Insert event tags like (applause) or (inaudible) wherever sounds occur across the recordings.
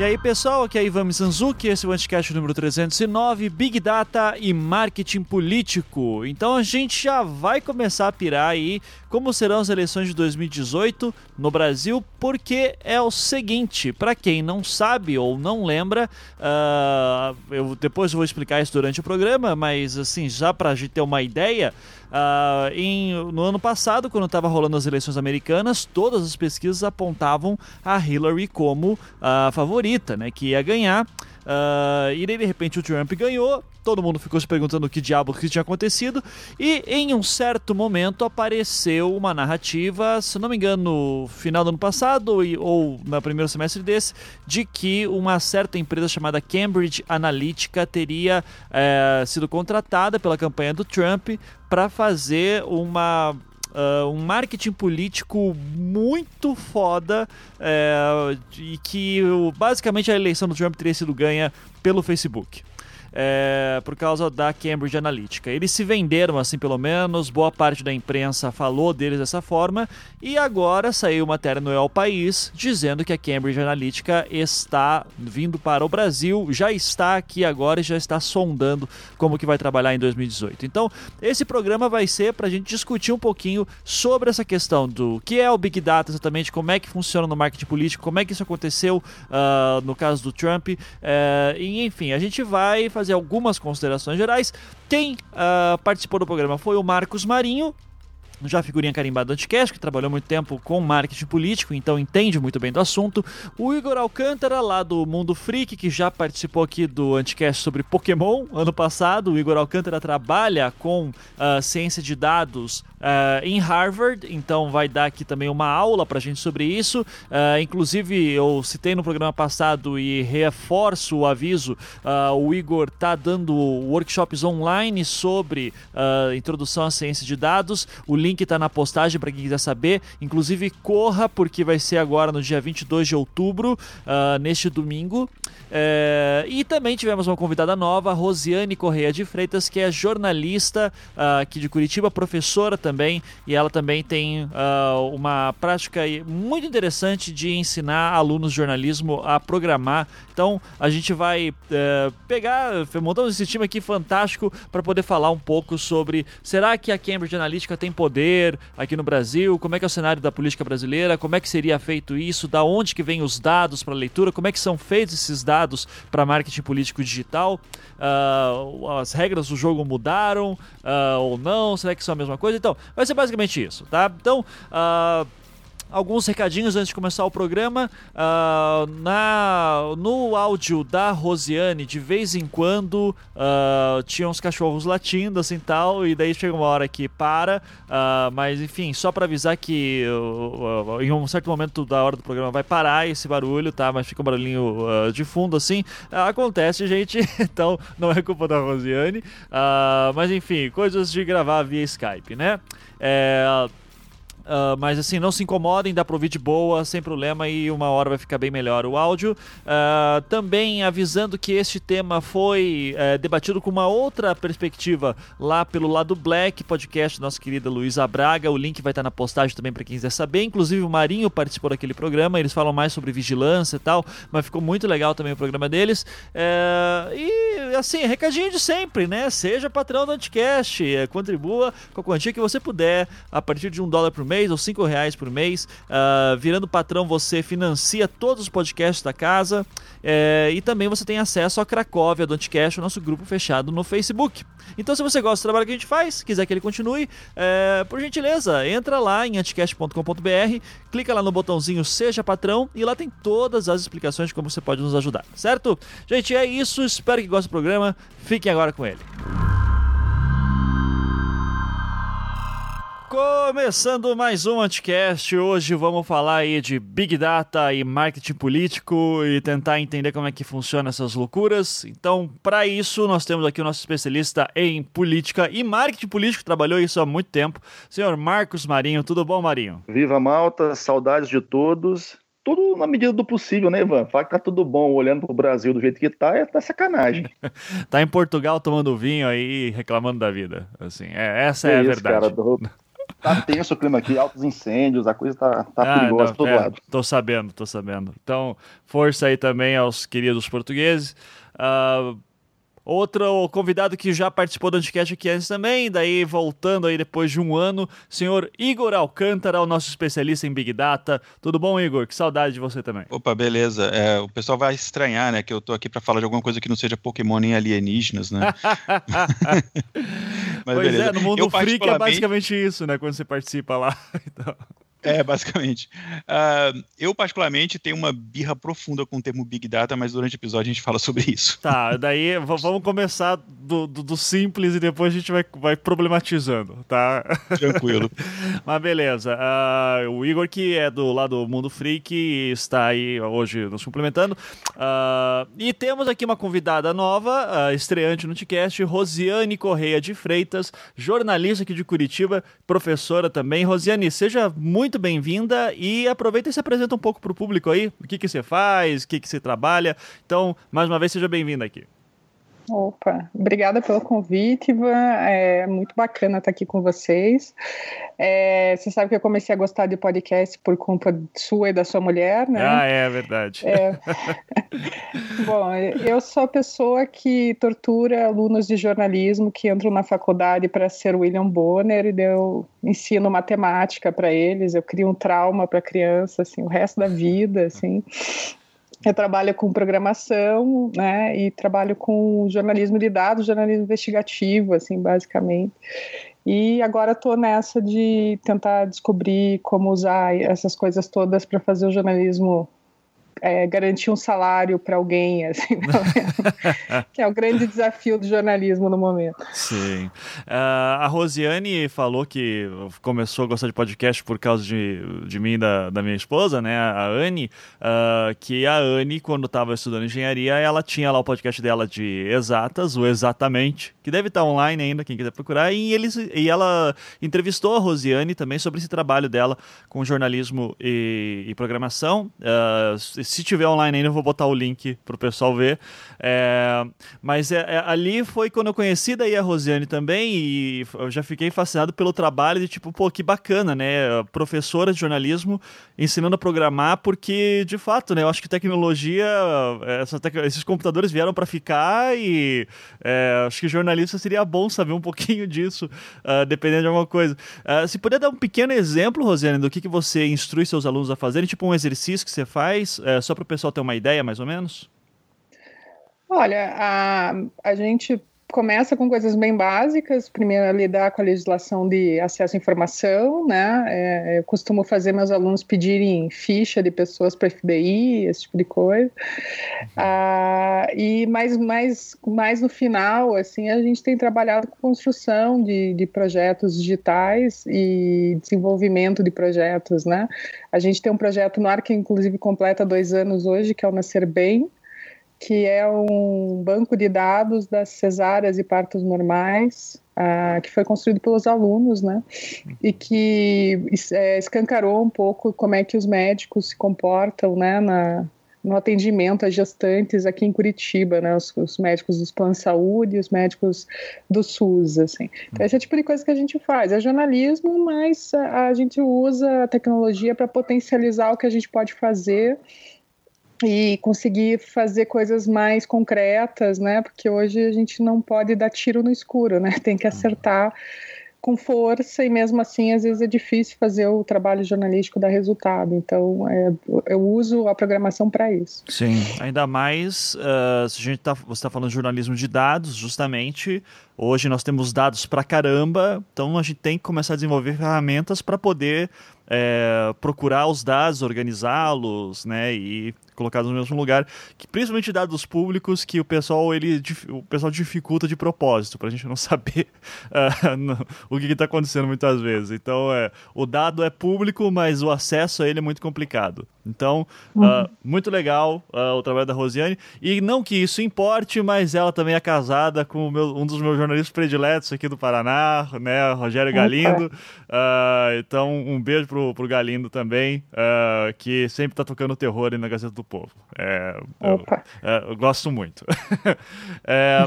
E aí, pessoal, aqui é Ivan Mizanzuki, esse é o Anticast número 309, Big Data e Marketing Político. Então a gente já vai começar a pirar aí como serão as eleições de 2018 no Brasil, porque é o seguinte, para quem não sabe ou não lembra, uh, eu depois vou explicar isso durante o programa, mas assim, já para a gente ter uma ideia, Uh, em, no ano passado, quando estava rolando as eleições americanas, todas as pesquisas apontavam a Hillary como a favorita, né, que ia ganhar. Uh, e daí, de repente, o Trump ganhou. Todo mundo ficou se perguntando o que diabo que tinha acontecido. E em um certo momento apareceu uma narrativa, se não me engano, no final do ano passado ou no primeiro semestre desse, de que uma certa empresa chamada Cambridge Analytica teria é, sido contratada pela campanha do Trump para fazer uma Uh, um marketing político muito foda é, e que basicamente a eleição do Trump teria sido ganha pelo Facebook é, por causa da Cambridge Analytica. Eles se venderam assim, pelo menos, boa parte da imprensa falou deles dessa forma, e agora saiu matéria no El País dizendo que a Cambridge Analytica está vindo para o Brasil, já está aqui agora e já está sondando como que vai trabalhar em 2018. Então, esse programa vai ser para a gente discutir um pouquinho sobre essa questão do que é o Big Data exatamente, como é que funciona no marketing político, como é que isso aconteceu uh, no caso do Trump, uh, e enfim, a gente vai fazer fazer algumas considerações gerais. Quem uh, participou do programa foi o Marcos Marinho, já figurinha carimbada do Anticast, que trabalhou muito tempo com marketing político, então entende muito bem do assunto. O Igor Alcântara, lá do Mundo Freak, que já participou aqui do Anticast sobre Pokémon ano passado. O Igor Alcântara trabalha com uh, ciência de dados uh, em Harvard, então vai dar aqui também uma aula pra gente sobre isso. Uh, inclusive, eu citei no programa passado e reforço o aviso: o Igor tá dando workshops online sobre introdução à ciência de dados. O link está na postagem para quem quiser saber. Inclusive, corra, porque vai ser agora no dia 22 de outubro, uh, neste domingo. É, e também tivemos uma convidada nova, Rosiane Correia de Freitas, que é jornalista uh, aqui de Curitiba, professora também, e ela também tem uh, uma prática muito interessante de ensinar alunos de jornalismo a programar. Então a gente vai uh, pegar, montamos esse time aqui fantástico para poder falar um pouco sobre será que a Cambridge Analytica tem poder aqui no Brasil, como é que é o cenário da política brasileira, como é que seria feito isso, da onde que vem os dados para leitura, como é que são feitos esses dados para marketing político digital? Uh, as regras do jogo mudaram uh, ou não? Será que são a mesma coisa? Então, vai ser basicamente isso, tá? Então, uh, alguns recadinhos antes de começar o programa. Uh, na, no áudio da Rosiane, de vez em quando uh, tinha uns cachorros latindo assim tal, e daí chega uma hora que para. Uh, mas enfim, só para avisar que em um certo momento da hora do programa vai parar esse barulho, tá? Mas fica um barulhinho de fundo assim. acontece, gente, (laughs) então não é culpa da Rosiane. mas enfim, coisas de gravar via Skype, né? É, Uh, mas assim, não se incomodem, dá pra ouvir de boa, sem problema, e uma hora vai ficar bem melhor o áudio. Uh, também avisando que este tema foi uh, debatido com uma outra perspectiva lá pelo lado Black Podcast, nossa querida Luísa Braga. O link vai estar na postagem também para quem quiser saber. Inclusive, o Marinho participou daquele programa, eles falam mais sobre vigilância e tal, mas ficou muito legal também o programa deles. Uh, e assim, recadinho de sempre, né? Seja patrão do Anticast, eh, contribua com a quantia que você puder, a partir de um dólar por mês mês ou cinco reais por mês. Uh, virando patrão, você financia todos os podcasts da casa é, e também você tem acesso à Cracóvia do Anticast, o nosso grupo fechado no Facebook. Então, se você gosta do trabalho que a gente faz, quiser que ele continue, é, por gentileza, entra lá em anticast.com.br, clica lá no botãozinho Seja Patrão e lá tem todas as explicações de como você pode nos ajudar, certo? Gente, é isso. Espero que gostem do programa. Fiquem agora com ele. Começando mais um Anticast, hoje vamos falar aí de Big Data e marketing político e tentar entender como é que funciona essas loucuras. Então, para isso, nós temos aqui o nosso especialista em política e marketing político, trabalhou isso há muito tempo, senhor Marcos Marinho. Tudo bom, Marinho? Viva Malta, saudades de todos tudo na medida do possível, né, Ivan? Falar que tá tudo bom olhando pro Brasil do jeito que tá, é tá sacanagem. (laughs) tá em Portugal tomando vinho aí reclamando da vida. Assim, é, essa é, é a isso, verdade. Cara, tá tenso o clima aqui, altos incêndios, a coisa tá, tá ah, perigosa não, todo é, lado. Tô sabendo, tô sabendo. Então, força aí também aos queridos portugueses. Uh, Outro convidado que já participou do Anticast aqui antes também, daí voltando aí depois de um ano, senhor Igor Alcântara, o nosso especialista em Big Data. Tudo bom, Igor? Que saudade de você também. Opa, beleza. É, o pessoal vai estranhar, né, que eu tô aqui para falar de alguma coisa que não seja Pokémon nem alienígenas, né? (laughs) (laughs) Mas pois beleza. é, no mundo eu, freak é basicamente isso, né, quando você participa lá. (laughs) então... É, basicamente. Uh, eu, particularmente, tenho uma birra profunda com o termo Big Data, mas durante o episódio a gente fala sobre isso. Tá, daí vamos começar do, do, do, simples e depois a gente vai, vai problematizando, tá? Tranquilo. (laughs) mas beleza. Uh, o Igor, que é do lado do Mundo Freak, está aí hoje nos complementando. Uh, e temos aqui uma convidada nova, estreante no TCast, Rosiane Correia de Freitas, jornalista aqui de Curitiba, professora também. Rosiane, seja muito muito bem-vinda e aproveita e se apresenta um pouco para o público aí, o que, que você faz, o que, que você trabalha. Então, mais uma vez, seja bem-vinda aqui. Opa, obrigada pelo convite, Ivan. É muito bacana estar aqui com vocês. É, você sabe que eu comecei a gostar de podcast por culpa sua e da sua mulher, né? Ah, é verdade. É. (laughs) Bom, eu sou a pessoa que tortura alunos de jornalismo que entram na faculdade para ser William Bonner e eu ensino matemática para eles, eu crio um trauma para a criança, assim, o resto da vida, assim. Eu trabalho com programação, né, e trabalho com jornalismo de dados, jornalismo investigativo, assim, basicamente. E agora estou nessa de tentar descobrir como usar essas coisas todas para fazer o jornalismo é, garantir um salário para alguém, (laughs) assim, (laughs) que é o grande desafio do jornalismo no momento. Sim. Uh, a Rosiane falou que começou a gostar de podcast por causa de, de mim e da, da minha esposa, né, a Anne, uh, que a Anne, quando estava estudando engenharia, ela tinha lá o podcast dela de exatas, o Exatamente, que deve estar online ainda, quem quiser procurar, e, eles, e ela entrevistou a Rosiane também sobre esse trabalho dela com jornalismo e, e programação. Uh, se tiver online ainda, eu vou botar o link pro pessoal ver. É, mas é, é, ali foi quando eu conheci daí a Rosiane também e eu já fiquei fascinado pelo trabalho de tipo, pô, que bacana, né? Professora de jornalismo ensinando a programar, porque de fato, né? Eu acho que tecnologia, essa tec esses computadores vieram para ficar e é, acho que jornalista seria bom saber um (laughs) pouquinho disso, uh, dependendo de alguma coisa. Uh, se puder dar um pequeno exemplo, Rosiane, do que, que você instrui seus alunos a fazerem, tipo um exercício que você faz, uh, só para o pessoal ter uma ideia, mais ou menos? Olha, a, a gente começa com coisas bem básicas. Primeiro, é lidar com a legislação de acesso à informação, né? É, eu costumo fazer meus alunos pedirem ficha de pessoas para FBI, esse tipo de coisa. Uhum. Ah, e mais, mais, mais no final, assim, a gente tem trabalhado com construção de, de projetos digitais e desenvolvimento de projetos, né? A gente tem um projeto no ar que, inclusive, completa dois anos hoje, que é o Nascer Bem, que é um banco de dados das cesáreas e partos normais, uh, que foi construído pelos alunos, né? E que é, escancarou um pouco como é que os médicos se comportam, né, na, no atendimento às gestantes aqui em Curitiba, né, os, os, médicos dos planos de saúde, os médicos do SUS, assim. Então, esse é o tipo de coisa que a gente faz. É jornalismo, mas a, a gente usa a tecnologia para potencializar o que a gente pode fazer e conseguir fazer coisas mais concretas, né? Porque hoje a gente não pode dar tiro no escuro, né? Tem que acertar com força e mesmo assim às vezes é difícil fazer o trabalho jornalístico dar resultado. Então é, eu uso a programação para isso. Sim, ainda mais uh, se a gente tá, você está falando de jornalismo de dados, justamente hoje nós temos dados para caramba, então a gente tem que começar a desenvolver ferramentas para poder é, procurar os dados, organizá-los, né, e colocar no mesmo lugar, que principalmente dados públicos que o pessoal ele o pessoal dificulta de propósito para a gente não (laughs) saber uh, o que está acontecendo muitas vezes. Então é o dado é público, mas o acesso a ele é muito complicado. Então uhum. uh, muito legal uh, o trabalho da Rosiane e não que isso importe, mas ela também é casada com meu, um dos meus jornalistas prediletos aqui do Paraná, né, Rogério Galindo. então um beijo pro pro, pro Galindo também, uh, que sempre tá tocando terror aí na Gazeta do Povo. É, eu, é, eu, gosto muito. (laughs) é,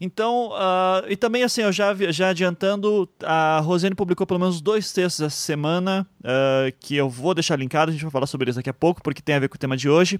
então, uh, e também assim, eu já, já adiantando, a Rosane publicou pelo menos dois textos essa semana, uh, que eu vou deixar linkado, a gente vai falar sobre eles daqui a pouco, porque tem a ver com o tema de hoje.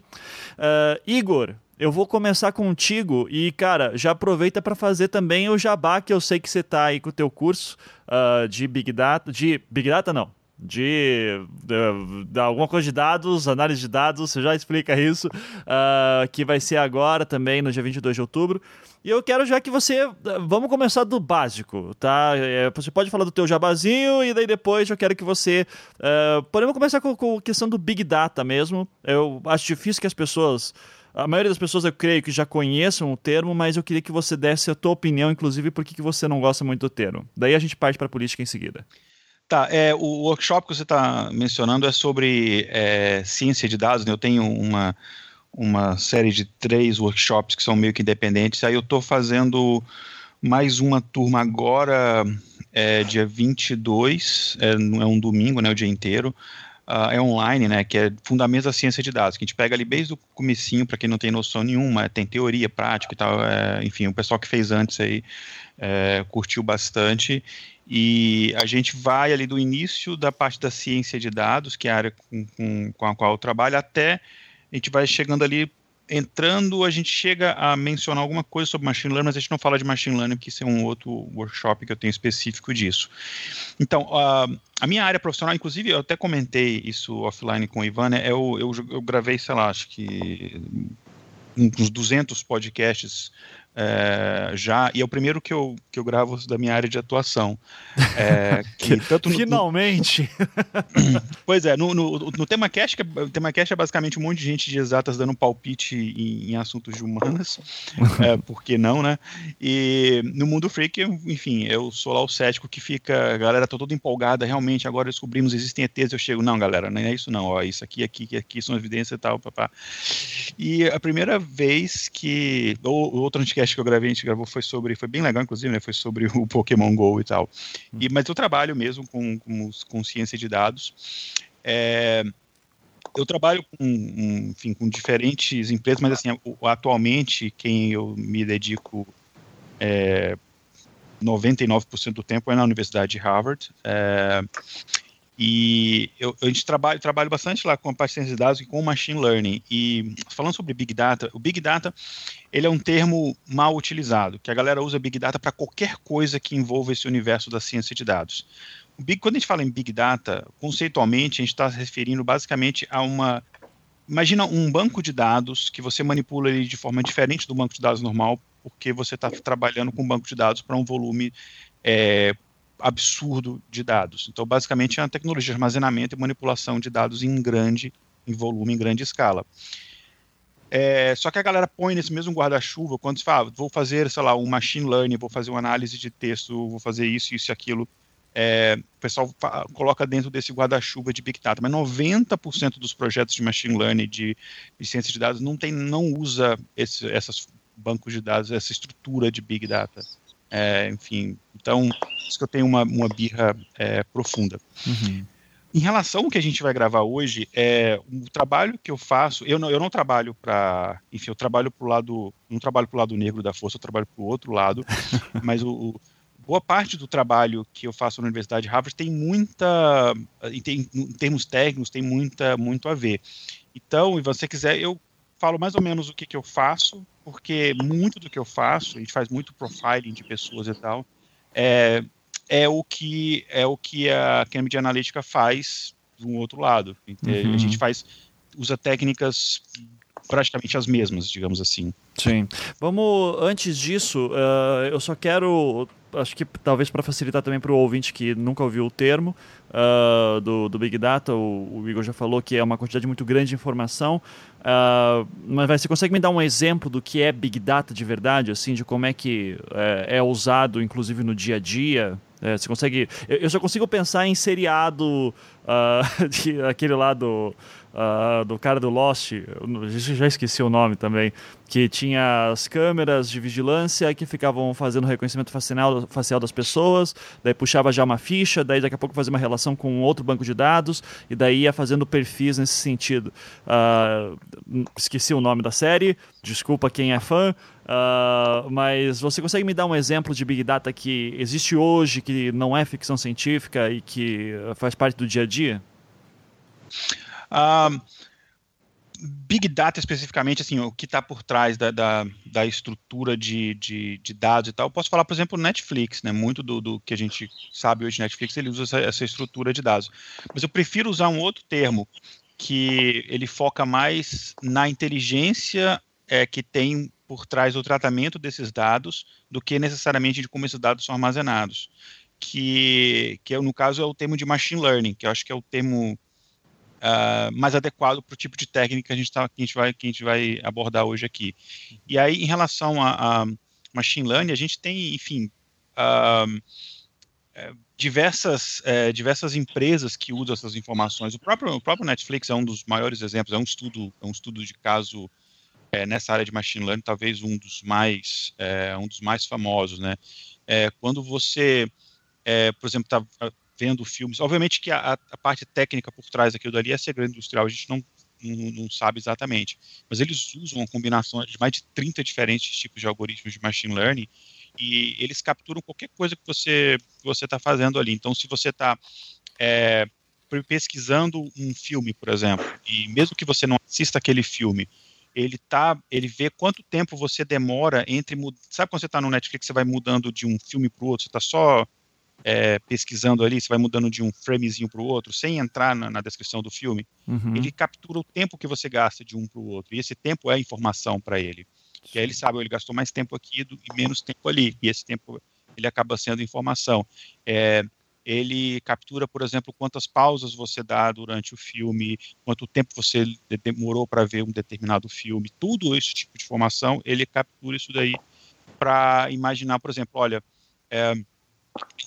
Igor, eu vou começar contigo e, cara, já aproveita para fazer também o jabá, que eu sei que você tá aí com o teu curso uh, de Big Data, de Big Data não, de, de, de, alguma coisa de dados, análise de dados, você já explica isso, uh, que vai ser agora também, no dia 22 de outubro. E eu quero já que você. Vamos começar do básico, tá? É, você pode falar do teu jabazinho e daí depois eu quero que você. Uh, podemos começar com, com a questão do Big Data mesmo. Eu acho difícil que as pessoas a maioria das pessoas eu creio que já conheçam o termo, mas eu queria que você desse a tua opinião, inclusive, por que você não gosta muito do termo. Daí a gente parte para a política em seguida. Tá, é, o workshop que você está mencionando é sobre é, ciência de dados. Né? Eu tenho uma, uma série de três workshops que são meio que independentes. Aí eu estou fazendo mais uma turma agora, é, dia 22, é, é um domingo, né, o dia inteiro uh, é online, né, que é Fundamentos da Ciência de Dados, que a gente pega ali desde o comecinho, para quem não tem noção nenhuma, tem teoria, prática e tal, é, enfim, o pessoal que fez antes aí é, curtiu bastante, e a gente vai ali do início da parte da ciência de dados, que é a área com, com, com a qual eu trabalho, até a gente vai chegando ali entrando, a gente chega a mencionar alguma coisa sobre machine learning, mas a gente não fala de machine learning, porque isso é um outro workshop que eu tenho específico disso. Então, uh, a minha área profissional, inclusive, eu até comentei isso offline com o Ivan, né, eu, eu, eu gravei, sei lá, acho que uns 200 podcasts é, já, e é o primeiro que eu, que eu gravo da minha área de atuação. É, (laughs) que, tanto no, Finalmente! No, (coughs) pois é, no, no, no tema Cash, que é, tema Cash é basicamente um monte de gente de exatas dando palpite em, em assuntos de humanas, é, por que não, né? E no Mundo Freak, enfim, eu sou lá o cético que fica, a galera tá toda empolgada, realmente, agora descobrimos, existem ETs, eu chego, não, galera, não é isso não, ó, isso aqui, aqui, aqui são evidências e tal, papá. E a primeira vez que, ou outro podcast que eu gravei, a gente gravou, foi sobre, foi bem legal, inclusive, né? Foi sobre (laughs) o Pokémon GO e tal. Hum. E, mas eu trabalho mesmo com, com, com ciência de dados. É, eu trabalho com, enfim, com diferentes empresas, mas assim, atualmente quem eu me dedico é, 99% do tempo é na Universidade de Harvard. É, e eu, a gente trabalha, trabalho bastante lá com a parte de dados e com machine learning. E falando sobre Big Data, o Big Data ele é um termo mal utilizado, que a galera usa Big Data para qualquer coisa que envolva esse universo da ciência de dados. Big, quando a gente fala em Big Data, conceitualmente, a gente está se referindo basicamente a uma. Imagina um banco de dados que você manipula ele de forma diferente do banco de dados normal, porque você está trabalhando com um banco de dados para um volume é, absurdo de dados. Então, basicamente, é uma tecnologia de armazenamento e manipulação de dados em grande, em volume, em grande escala. É, só que a galera põe nesse mesmo guarda-chuva, quando se fala, ah, vou fazer, sei lá, um machine learning, vou fazer uma análise de texto, vou fazer isso, isso e aquilo. É, o pessoal coloca dentro desse guarda-chuva de Big Data, mas 90% dos projetos de machine learning, de, de ciência de dados, não, tem, não usa esse, essas bancos de dados, essa estrutura de Big Data. É, enfim, então, isso que eu tenho uma, uma birra é, profunda. Uhum. Em relação ao que a gente vai gravar hoje, é o trabalho que eu faço, eu não, eu não trabalho para, enfim, eu trabalho para o lado, não trabalho para o lado negro da força, eu trabalho para o outro lado, (laughs) mas o, o, boa parte do trabalho que eu faço na Universidade de Harvard tem muita, em, em termos técnicos, tem muita, muito a ver. Então, se você quiser, eu falo mais ou menos o que, que eu faço, porque muito do que eu faço, a gente faz muito profiling de pessoas e tal, é, é o que é o que a Cambridge Analytica faz do outro lado. Uhum. A gente faz usa técnicas praticamente as mesmas, digamos assim. Sim. Vamos antes disso, uh, eu só quero acho que talvez para facilitar também para o ouvinte que nunca ouviu o termo uh, do, do Big Data, o, o, Igor já falou que é uma quantidade muito grande de informação, uh, mas você consegue me dar um exemplo do que é Big Data de verdade, assim, de como é que é, é usado, inclusive no dia a dia? É, você consegue. Eu, eu, só consigo pensar em seriado (laughs) uh, aquele lá do, uh, do cara do Lost, já esqueci o nome também, que tinha as câmeras de vigilância que ficavam fazendo reconhecimento facial, facial das pessoas, daí puxava já uma ficha, daí daqui a pouco fazia uma relação com outro banco de dados, e daí ia fazendo perfis nesse sentido. Uh, esqueci o nome da série, desculpa quem é fã, Uh, mas você consegue me dar um exemplo de Big Data que existe hoje, que não é ficção científica e que faz parte do dia a dia? Uh, Big Data especificamente, assim, o que está por trás da, da, da estrutura de, de, de, dados e tal, eu posso falar, por exemplo, Netflix, né? Muito do, do que a gente sabe hoje Netflix, ele usa essa, essa estrutura de dados. Mas eu prefiro usar um outro termo, que ele foca mais na inteligência é, que tem por trás do tratamento desses dados do que necessariamente de como esses dados são armazenados. Que, que é, no caso é o termo de machine learning, que eu acho que é o termo uh, mais adequado para o tipo de técnica que a gente, tá, que, a gente vai, que a gente vai abordar hoje aqui. E aí, em relação a, a machine learning, a gente tem, enfim, uh, diversas, uh, diversas empresas que usam essas informações. O próprio, o próprio Netflix é um dos maiores exemplos, é um estudo, é um estudo de caso é, nessa área de machine learning, talvez um dos mais, é, um dos mais famosos, né? É, quando você, é, por exemplo, está vendo filmes, obviamente que a, a, parte técnica por trás daquilo dali é segredo industrial, a gente não, não, não, sabe exatamente, mas eles usam uma combinação de mais de 30 diferentes tipos de algoritmos de machine learning e eles capturam qualquer coisa que você que você está fazendo ali. Então, se você está é, pesquisando um filme, por exemplo, e mesmo que você não assista aquele filme, ele tá, ele vê quanto tempo você demora entre, sabe quando você está no Netflix, você vai mudando de um filme para o outro, você está só é, pesquisando ali, você vai mudando de um framezinho para o outro, sem entrar na, na descrição do filme, uhum. ele captura o tempo que você gasta de um para o outro, e esse tempo é informação para ele. Que aí ele sabe, ele gastou mais tempo aqui do, e menos tempo ali, e esse tempo ele acaba sendo informação. É, ele captura, por exemplo, quantas pausas você dá durante o filme, quanto tempo você demorou para ver um determinado filme, tudo esse tipo de informação, ele captura isso daí para imaginar, por exemplo, olha, é,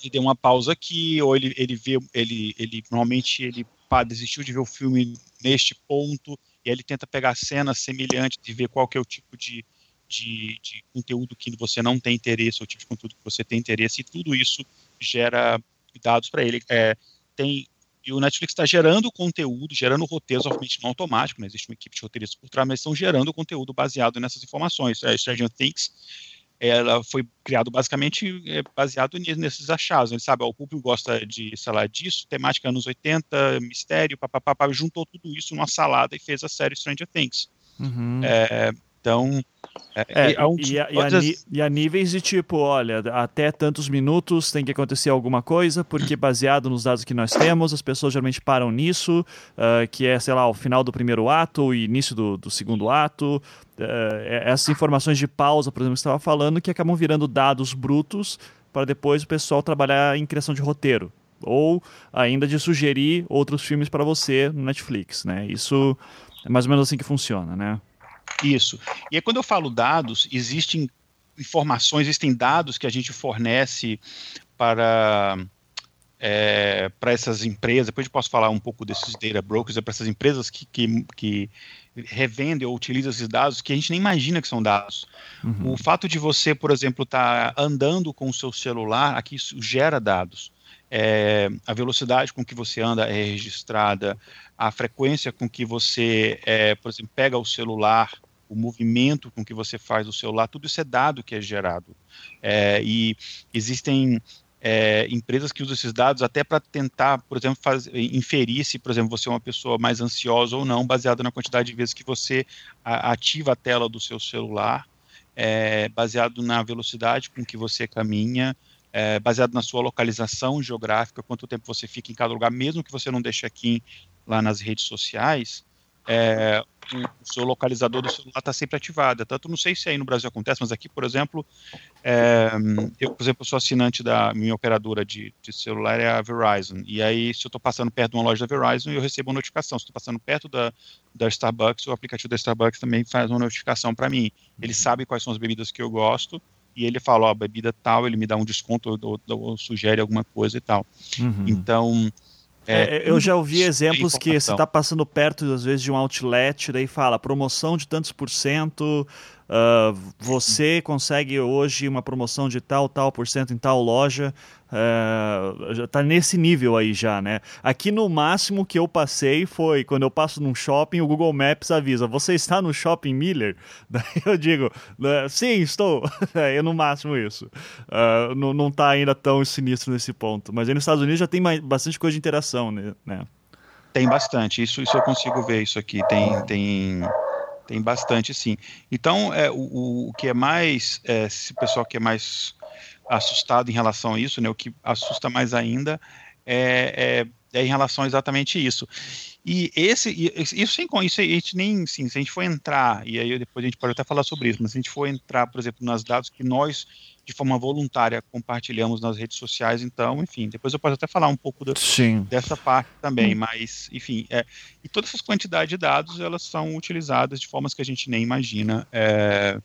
ele deu uma pausa aqui, ou ele, ele vê, ele, ele normalmente ele pá, desistiu de ver o filme neste ponto, e aí ele tenta pegar cenas semelhantes e ver qual que é o tipo de, de, de conteúdo que você não tem interesse, ou tipo de conteúdo que você tem interesse, e tudo isso gera dados para ele. É, tem e o Netflix está gerando conteúdo, gerando roteiros, obviamente não automático, não existe uma equipe de roteiristas por trás, mas estão gerando conteúdo baseado nessas informações. A Stranger Things ela foi criado basicamente é, baseado nesses achados. Ele sabe, ó, o público gosta de, sei lá, disso, temática anos 80, mistério, papapá, juntou tudo isso numa salada e fez a série Stranger Things. Uhum. É, então, é, é, é um, e, a, e, a, e, a, níveis de tipo, olha, até tantos minutos tem que acontecer alguma coisa, porque (clears throat) baseado nos dados que nós temos, as pessoas geralmente param nisso, uh, que é, sei lá, o final do primeiro ato, o início do, do segundo ato. Uh, essas informações de pausa, por exemplo, que você estava falando, que acabam virando dados brutos para depois o pessoal trabalhar em criação de roteiro. Ou ainda de sugerir outros filmes para você no Netflix, né? Isso é mais ou menos assim que funciona, né? Isso. E aí, quando eu falo dados, existem informações, existem dados que a gente fornece para é, para essas empresas, depois eu posso falar um pouco desses data brokers, é para essas empresas que, que, que, revendem ou utilizam esses dados que a gente nem imagina que são dados. Uhum. O fato de você, por exemplo, estar tá andando com o seu celular, aqui isso gera dados. É, a velocidade com que você anda é registrada, a frequência com que você, é, por exemplo, pega o celular, o movimento com que você faz o celular, tudo isso é dado que é gerado. É, e existem é, empresas que usam esses dados até para tentar, por exemplo, faz, inferir se, por exemplo, você é uma pessoa mais ansiosa ou não, baseado na quantidade de vezes que você a, ativa a tela do seu celular, é, baseado na velocidade com que você caminha, é, baseado na sua localização geográfica, quanto tempo você fica em cada lugar, mesmo que você não deixe aqui lá nas redes sociais, é, o seu localizador do celular está sempre ativado. Tanto não sei se aí no Brasil acontece, mas aqui, por exemplo, é, eu, por exemplo, sou assinante da minha operadora de, de celular é a Verizon. E aí, se eu estou passando perto de uma loja da Verizon, eu recebo uma notificação. Se estou passando perto da, da Starbucks, o aplicativo da Starbucks também faz uma notificação para mim. Ele sabe quais são as bebidas que eu gosto e ele fala, ó, bebida tal, ele me dá um desconto ou, ou, ou sugere alguma coisa e tal. Uhum. Então, É, é, eu já ouvi exemplos que você está passando perto, às vezes, de um outlet, daí fala promoção de tantos por cento, Uh, você consegue hoje uma promoção de tal, tal por cento em tal loja. Uh, já tá nesse nível aí já, né? Aqui no máximo que eu passei foi quando eu passo num shopping, o Google Maps avisa: você está no shopping Miller? (laughs) Daí eu digo: né, sim, estou. (laughs) é no máximo isso. Uh, não, não tá ainda tão sinistro nesse ponto. Mas aí nos Estados Unidos já tem mais, bastante coisa de interação, né? Tem bastante. Isso, isso eu consigo ver isso aqui. Tem, tem tem bastante, sim. Então, é, o, o que é mais, é, se o pessoal que é mais assustado em relação a isso, né, o que assusta mais ainda é, é, é em relação a exatamente isso. E esse, isso sem isso a gente nem, sim, se a gente for entrar, e aí depois a gente pode até falar sobre isso, mas se a gente for entrar, por exemplo, nas dados que nós de forma voluntária compartilhamos nas redes sociais, então, enfim, depois eu posso até falar um pouco da, dessa parte também, hum. mas, enfim, é, e todas essas quantidades de dados, elas são utilizadas de formas que a gente nem imagina, é,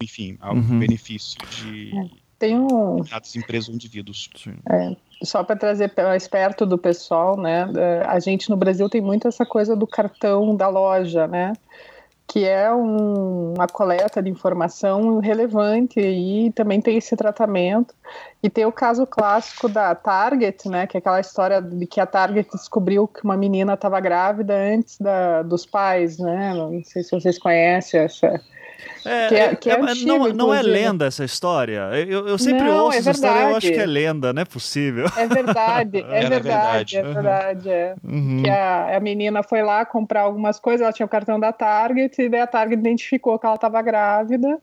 enfim, ao uhum. benefício de é, tem um dados empresas ou indivíduos. É, só para trazer mais perto do pessoal, né, é, a gente no Brasil tem muito essa coisa do cartão da loja, né, que é um, uma coleta de informação relevante e também tem esse tratamento. E tem o caso clássico da Target, né, que é aquela história de que a Target descobriu que uma menina estava grávida antes da, dos pais, né? Não sei se vocês conhecem essa é, que é, que é, é antigo, não, não é lenda essa história. Eu, eu sempre não, ouço é essa história e eu acho que é lenda, não é possível. É verdade, (laughs) é verdade, é verdade. É. Uhum. Que a, a menina foi lá comprar algumas coisas, ela tinha o cartão da Target, e daí a Target identificou que ela estava grávida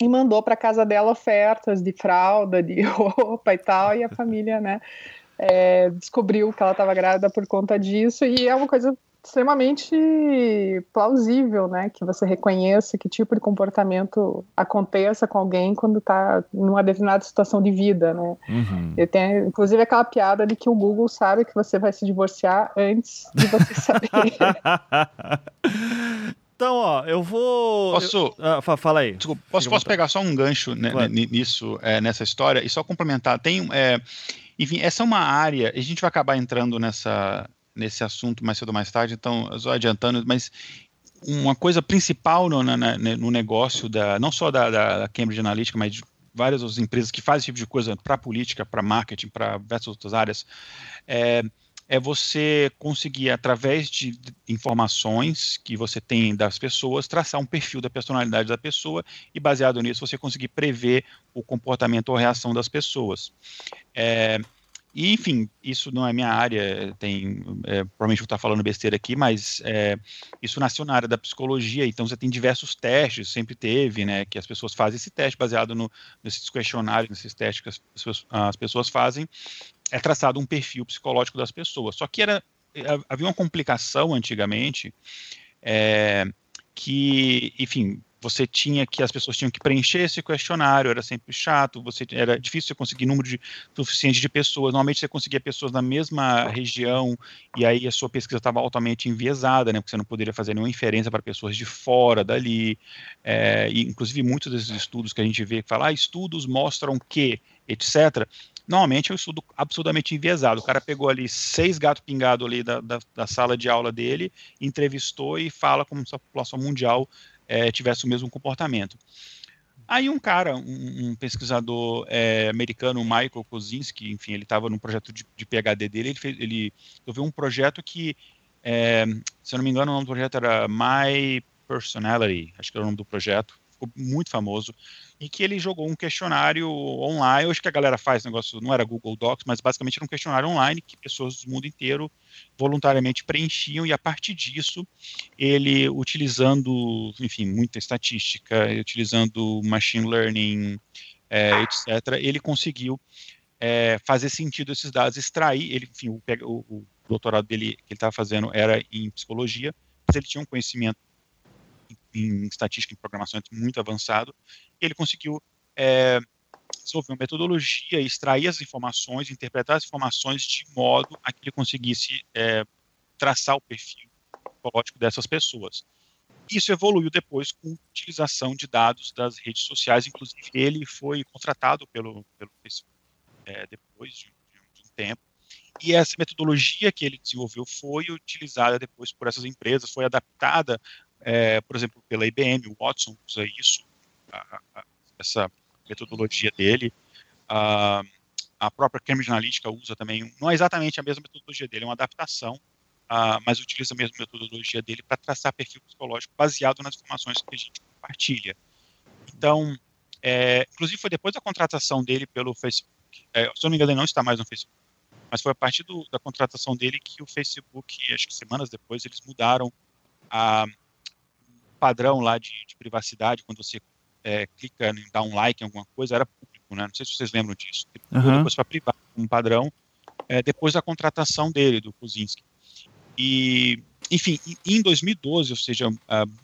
e mandou para casa dela ofertas de fralda, de (laughs) roupa e tal, e a família, né, é, descobriu que ela estava grávida por conta disso, e é uma coisa extremamente plausível, né? Que você reconheça que tipo de comportamento aconteça com alguém quando está numa determinada situação de vida, né? Uhum. Eu tenho, inclusive, aquela piada de que o Google sabe que você vai se divorciar antes de você saber. (laughs) Então, ó, eu vou. Posso. Eu... Ah, fala aí. Desculpa, posso, posso pegar só um gancho né, claro. nisso, é, nessa história, e só complementar. Tem. É, enfim, essa é uma área, a gente vai acabar entrando nessa, nesse assunto mais cedo ou mais tarde, então, só adiantando, mas uma coisa principal no, na, no negócio, da, não só da, da, Cambridge Analytica, mas de várias outras empresas que fazem esse tipo de coisa para política, para marketing, para diversas outras áreas, é, é você conseguir, através de informações que você tem das pessoas, traçar um perfil da personalidade da pessoa e, baseado nisso, você conseguir prever o comportamento ou reação das pessoas. É, e, enfim, isso não é minha área, tem, é, provavelmente vou estar falando besteira aqui, mas é, isso nasceu na área da psicologia, então você tem diversos testes, sempre teve, né, que as pessoas fazem esse teste baseado no, nesses questionários, nesses testes que as pessoas, as pessoas fazem, é traçado um perfil psicológico das pessoas. Só que era, é, havia uma complicação antigamente, é, que, enfim, você tinha que as pessoas tinham que preencher esse questionário, era sempre chato, você era difícil você conseguir número de, suficiente de pessoas. Normalmente você conseguia pessoas na mesma região e aí a sua pesquisa estava altamente enviesada, né? Porque você não poderia fazer nenhuma inferência para pessoas de fora dali. É, e inclusive muitos desses estudos que a gente vê que ah, estudos mostram que, etc. Normalmente é um estudo absurdamente enviesado. O cara pegou ali seis gatos pingados ali da, da, da sala de aula dele, entrevistou e fala como se a população mundial é, tivesse o mesmo comportamento. Aí um cara, um, um pesquisador é, americano, Michael Kozinski, enfim, ele estava no projeto de, de, PhD dele, ele, fez, ele resolveu um projeto que, é, se eu não me engano, o nome do projeto era My Personality, acho que era o nome do projeto, ficou muito famoso, em que ele jogou um questionário online, acho que a galera faz negócio, não era Google Docs, mas basicamente era um questionário online que pessoas do mundo inteiro voluntariamente preenchiam e a partir disso ele utilizando, enfim, muita estatística, utilizando machine learning, é, etc, ele conseguiu é, fazer sentido esses dados, extrair, ele, enfim, o, o, o doutorado dele que ele estava fazendo era em psicologia, mas ele tinha um conhecimento em estatística e programação muito avançado, ele conseguiu é, desenvolver uma metodologia, extrair as informações, interpretar as informações de modo a que ele conseguisse é, traçar o perfil psicológico dessas pessoas. Isso evoluiu depois com utilização de dados das redes sociais, inclusive ele foi contratado pelo, pelo Facebook é, depois de, de, um tempo, E essa metodologia que ele desenvolveu foi utilizada depois por essas empresas, foi adaptada, é, por exemplo, pela IBM, o Watson usa isso, a, a, essa metodologia dele. A, a própria Cambridge Analytica usa também, não é exatamente a mesma metodologia dele, é uma adaptação, mas utiliza a mesma metodologia dele para traçar perfil psicológico baseado nas informações que a gente compartilha. Então, é, inclusive foi depois da contratação dele pelo Facebook, é, se eu não me engano ele não está mais no Facebook, mas foi a partir do, da contratação dele que o Facebook, acho que semanas depois, eles mudaram a padrão lá de, de privacidade, quando você é, clica em dar um like em alguma coisa, era público, né? Não sei se vocês lembram disso. Uhum. Depois para privado, um padrão, é, depois da contratação dele, do Kuzinski. E, enfim, em 2012, ou seja,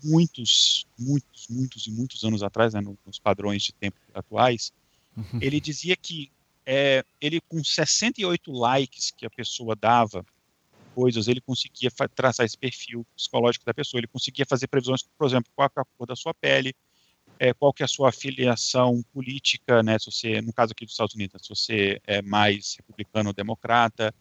muitos, muitos, muitos e muitos anos atrás, né, nos padrões de tempo atuais, uhum. ele dizia que é, ele com 68 likes que a pessoa dava, coisas, ele conseguia traçar esse perfil psicológico da pessoa, ele conseguia fazer previsões, por exemplo, qual é a cor da sua pele, é, qual que é a sua afiliação política, né, se você, no caso aqui dos Estados Unidos, se você é mais republicano ou democrata,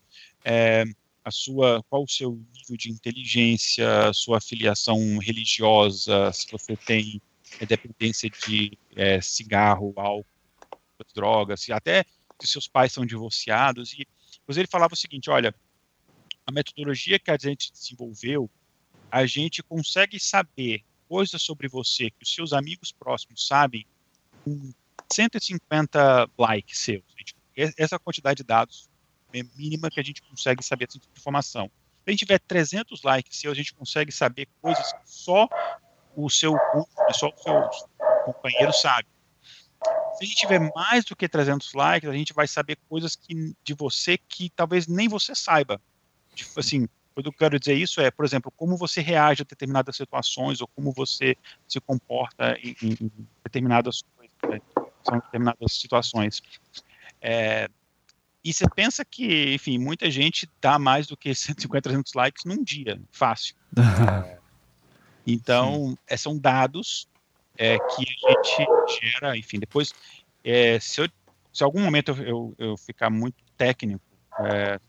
é, a sua, qual o seu nível de inteligência, sua afiliação religiosa, se você tem é, dependência de é, cigarro, álcool, drogas, até se seus pais são divorciados. E ele falava o seguinte: olha, a metodologia que a gente desenvolveu, a gente consegue saber coisas sobre você que os seus amigos próximos sabem com 150 likes seus. Essa quantidade de dados é mínima que a gente consegue saber essa informação. Se a gente tiver 300 likes seus, a gente consegue saber coisas que só o seu só o seu companheiro sabe. Se a gente tiver mais do que 300 likes, a gente vai saber coisas que, de você que talvez nem você saiba. Assim, quando eu quero dizer isso é, por exemplo, como você reage a determinadas situações ou como você se comporta em, em determinadas coisas, né? são determinadas situações. É, e você pensa que, enfim, muita gente dá mais do que 150, 300 likes num dia, fácil. (laughs) então, é, são dados é, que a gente gera, enfim, depois, é, se, eu, se algum momento eu, eu, eu ficar muito técnico, é,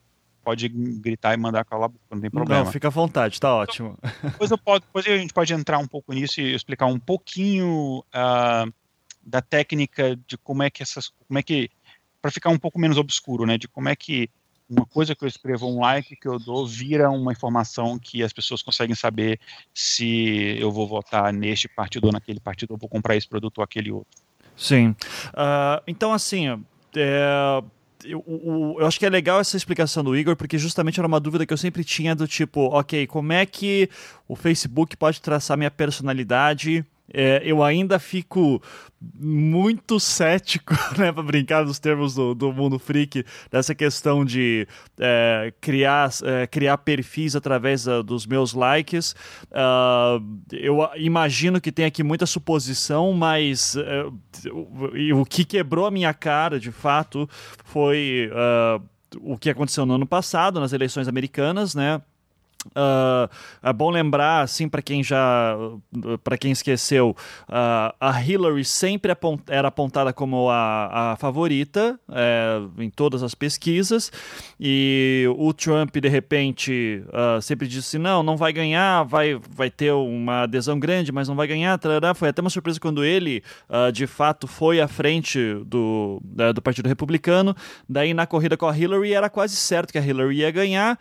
pode gritar e mandar calar a boca, não tem problema. Não, fica à vontade, tá ótimo. Depois, eu posso, depois a gente pode entrar um pouco nisso e explicar um pouquinho uh, da técnica de como é que essas, como é que, para ficar um pouco menos obscuro, né, de como é que uma coisa que eu escrevo, um like que eu dou, vira uma informação que as pessoas conseguem saber se eu vou votar neste partido ou naquele partido, ou vou comprar esse produto ou aquele outro. Sim. Uh, então, assim, é, eu, eu, eu, acho que é legal essa explicação do Igor, porque justamente era uma dúvida que eu sempre tinha do tipo, ok, como é que o Facebook pode traçar minha personalidade é, eu ainda fico muito cético, (laughs) né, para brincar dos termos do, do mundo freak, dessa questão de é, criar, é, criar perfis através uh, dos meus likes. Uh, eu imagino que tem aqui muita suposição, mas uh, o, que quebrou a minha cara, de fato, foi o que aconteceu no ano passado, nas eleições americanas, né? Uh, é bom lembrar, assim, para quem já, para quem esqueceu, uh, a Hillary sempre apont era apontada como a, a favorita é, em todas as pesquisas e o Trump de repente uh, sempre disse não, não vai ganhar, vai, vai ter uma adesão grande, mas não vai ganhar. Tarará. Foi até uma surpresa quando ele, de fato, foi à frente do, do Partido Republicano. Daí na corrida com a Hillary era quase certo que a Hillary ia ganhar.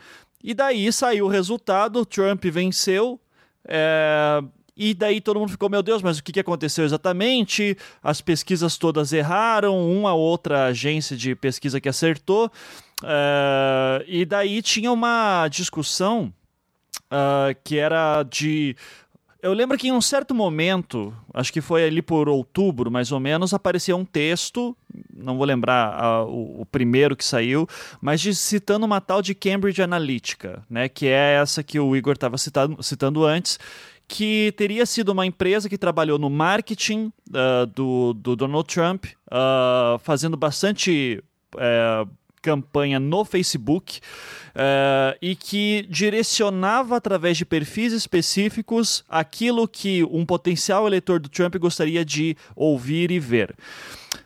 E daí saiu o resultado, Trump venceu. É, e daí todo mundo ficou, meu Deus, mas o que, aconteceu exatamente? As pesquisas todas erraram, uma outra agência de pesquisa que acertou. É, e daí tinha uma discussão uh, que era de eu lembro que em um certo momento, acho que foi ali por outubro, mais ou menos, apareceu um texto, não vou lembrar uh, o, o, primeiro que saiu, mas de, citando uma tal de Cambridge Analytica, né, que é essa que o Igor estava citando antes, que teria sido uma empresa que trabalhou no marketing uh, do, do, Donald Trump, uh, fazendo bastante uh, campanha no Facebook uh, e que direcionava através de perfis específicos aquilo que um potencial eleitor do Trump gostaria de ouvir e ver.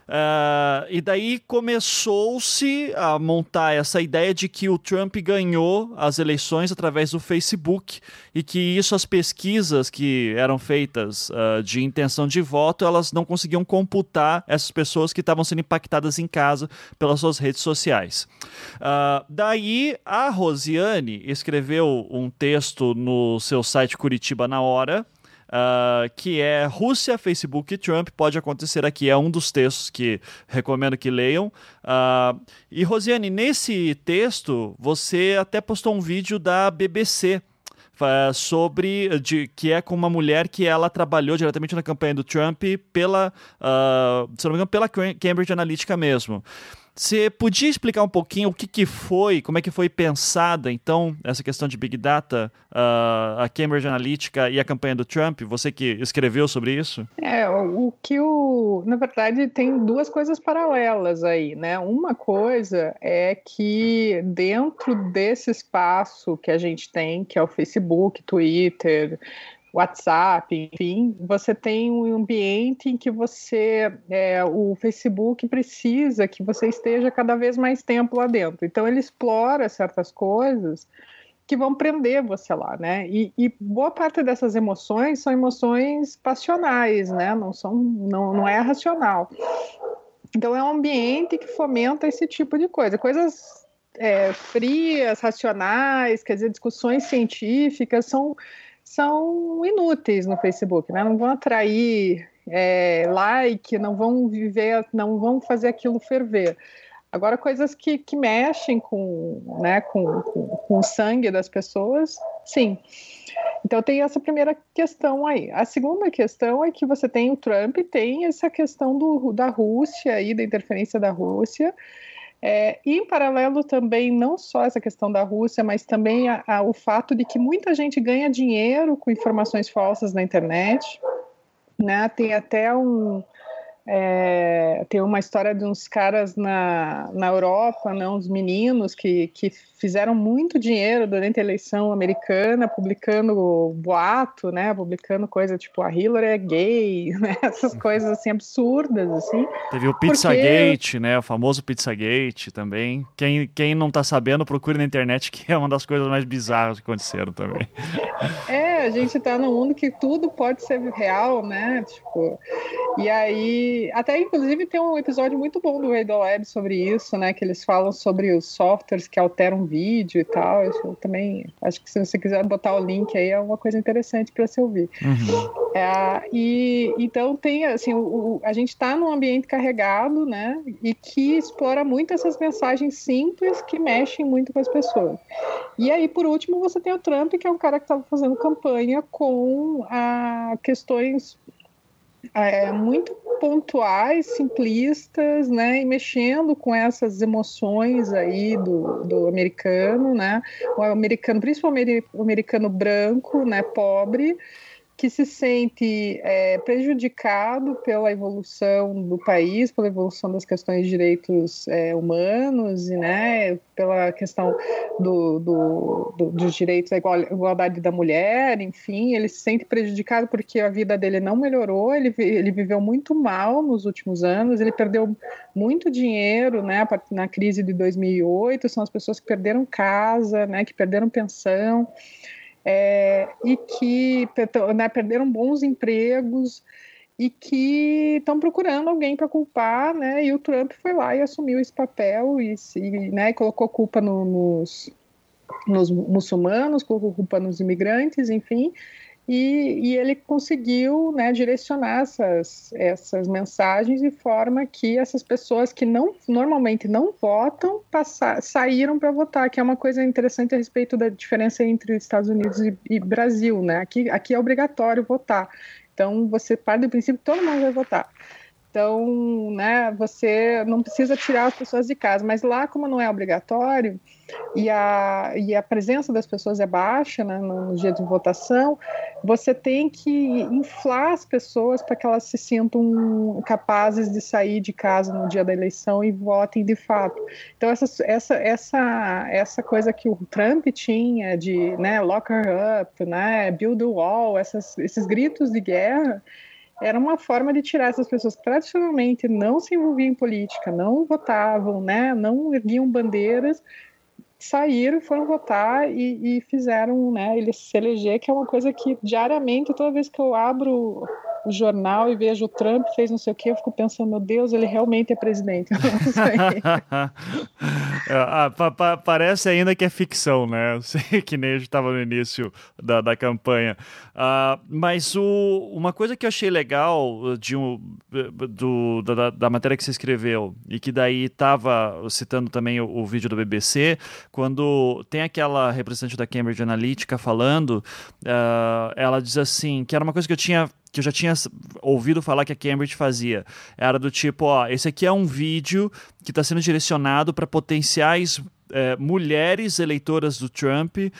Uh, e daí começou-se a montar essa ideia de que o Trump ganhou as eleições através do Facebook e que isso, as pesquisas que eram feitas uh, de intenção de voto, elas não conseguiam computar essas pessoas que estavam sendo impactadas em casa pelas suas redes sociais. Uh, daí a Rosiane escreveu um texto no seu site Curitiba na Hora uh, que é Rússia, Facebook e Trump. Pode acontecer aqui, é um dos textos que recomendo que leiam. Uh, e Rosiane, nesse texto você até postou um vídeo da BBC sobre de, que é com uma mulher que ela trabalhou diretamente na campanha do Trump pela, uh, se não me engano, pela Cambridge Analytica mesmo. Você podia explicar um pouquinho o que, que foi, como é que foi pensada, então, essa questão de Big Data, uh, a Cambridge Analytica e a campanha do Trump? Você que escreveu sobre isso? É, o que o... Na verdade, tem duas coisas paralelas aí, né? Uma coisa é que dentro desse espaço que a gente tem, que é o Facebook, Twitter, WhatsApp, enfim, você tem um ambiente em que você, é, o Facebook precisa que você esteja cada vez mais tempo lá dentro. Então ele explora certas coisas que vão prender você lá, né? E, e, boa parte dessas emoções são emoções passionais, né? Não são, não, não é racional. Então é um ambiente que fomenta esse tipo de coisa, coisas é, frias, racionais, quer dizer, discussões científicas são são inúteis no Facebook, né? Não vão atrair é, like, não vão viver, não vão fazer aquilo ferver. Agora, coisas que, que mexem com, né, com, com, com o sangue das pessoas, sim. Então tem essa primeira questão aí. A segunda questão é que você tem o Trump, tem essa questão do, da Rússia e da interferência da Rússia. É, e em paralelo também, não só essa questão da Rússia, mas também a, a, o fato de que muita gente ganha dinheiro com informações falsas na internet. Né? Tem até um, é, tem uma história de uns caras na, na Europa, né, uns meninos que, que fizeram muito dinheiro durante a eleição americana, publicando boato, né, publicando coisa tipo a Hillary é gay, (laughs) né, essas coisas assim absurdas, assim. Teve o Pizzagate, porque... né, o famoso Pizzagate também. Quem, quem não tá sabendo, procure na internet que é uma das coisas mais bizarras que aconteceram também. É, a gente tá num mundo que tudo pode ser real, né, tipo, e aí até inclusive tem um episódio muito bom do Rei Web sobre isso, né? Que eles falam sobre os softwares que alteram vídeo e tal. Eu também acho que se você quiser botar o link aí é uma coisa interessante para você ouvir. Uhum. É, e então tem assim, o, o, a gente está num ambiente carregado, né? E que explora muito essas mensagens simples que mexem muito com as pessoas. E aí, por último, você tem o Trump, que é um cara que estava fazendo campanha com a, ah, questões é, muito pontuais, simplistas, né, e mexendo com essas emoções aí do, do americano, né, o americano, principalmente o americano branco, né, pobre, que se sente é, prejudicado pela evolução do país, pela evolução das questões de direitos é, humanos, e, né, pela questão do, do, do, dos direitos à igualdade da mulher, enfim, ele se sente prejudicado porque a vida dele não melhorou, ele, ele viveu muito mal nos últimos anos, ele perdeu muito dinheiro né, na crise de 2008, são as pessoas que perderam casa, né, que perderam pensão, é, e que né, perderam bons empregos e que estão procurando alguém para culpar, né? E o Trump foi lá e assumiu esse papel e, e né, colocou culpa no, nos, nos muçulmanos, colocou culpa nos imigrantes, enfim, e, e, ele conseguiu né, direcionar essas, essas mensagens de forma que essas pessoas que não normalmente não votam passar, saíram para votar, que é uma coisa interessante a respeito da diferença entre Estados Unidos e, e, Brasil. Né? Aqui, aqui é obrigatório votar. Então você parte do princípio que todo mundo vai votar. Então, né, você não precisa tirar as pessoas de casa, mas lá, como não é obrigatório, e a, e a presença das pessoas é baixa né, no, dia de votação, você tem que inflar as pessoas para que elas se sintam capazes de sair de casa no dia da eleição e votem de fato. Então, essa, essa, essa, essa coisa que o Trump tinha de né, lock her up, né, build a wall, essas, esses gritos de guerra, era uma forma de tirar essas pessoas que tradicionalmente não se envolviam em política, não votavam, né, não erguiam bandeiras, saíram, foram votar e, e fizeram, né, ele se eleger, que é uma coisa que diariamente, toda vez que eu abro o jornal e vejo o Trump fez não sei o que, eu fico pensando, meu Deus, ele realmente é presidente. (laughs) (laughs) É, ah, pa pa parece ainda que é ficção, né? Sei (laughs) que nem estava no início da, da campanha. Uh, mas o, uma coisa que eu achei legal de um, do, da, da matéria que você escreveu, e que daí estava citando também o, o, vídeo do BBC, quando tem aquela representante da Cambridge Analytica falando, uh, ela diz assim, que era uma coisa que eu tinha que eu já tinha ouvido falar que a Cambridge fazia. Era do tipo, ó, esse aqui é um vídeo que está sendo direcionado para potenciais é, mulheres eleitoras do Trump, uh,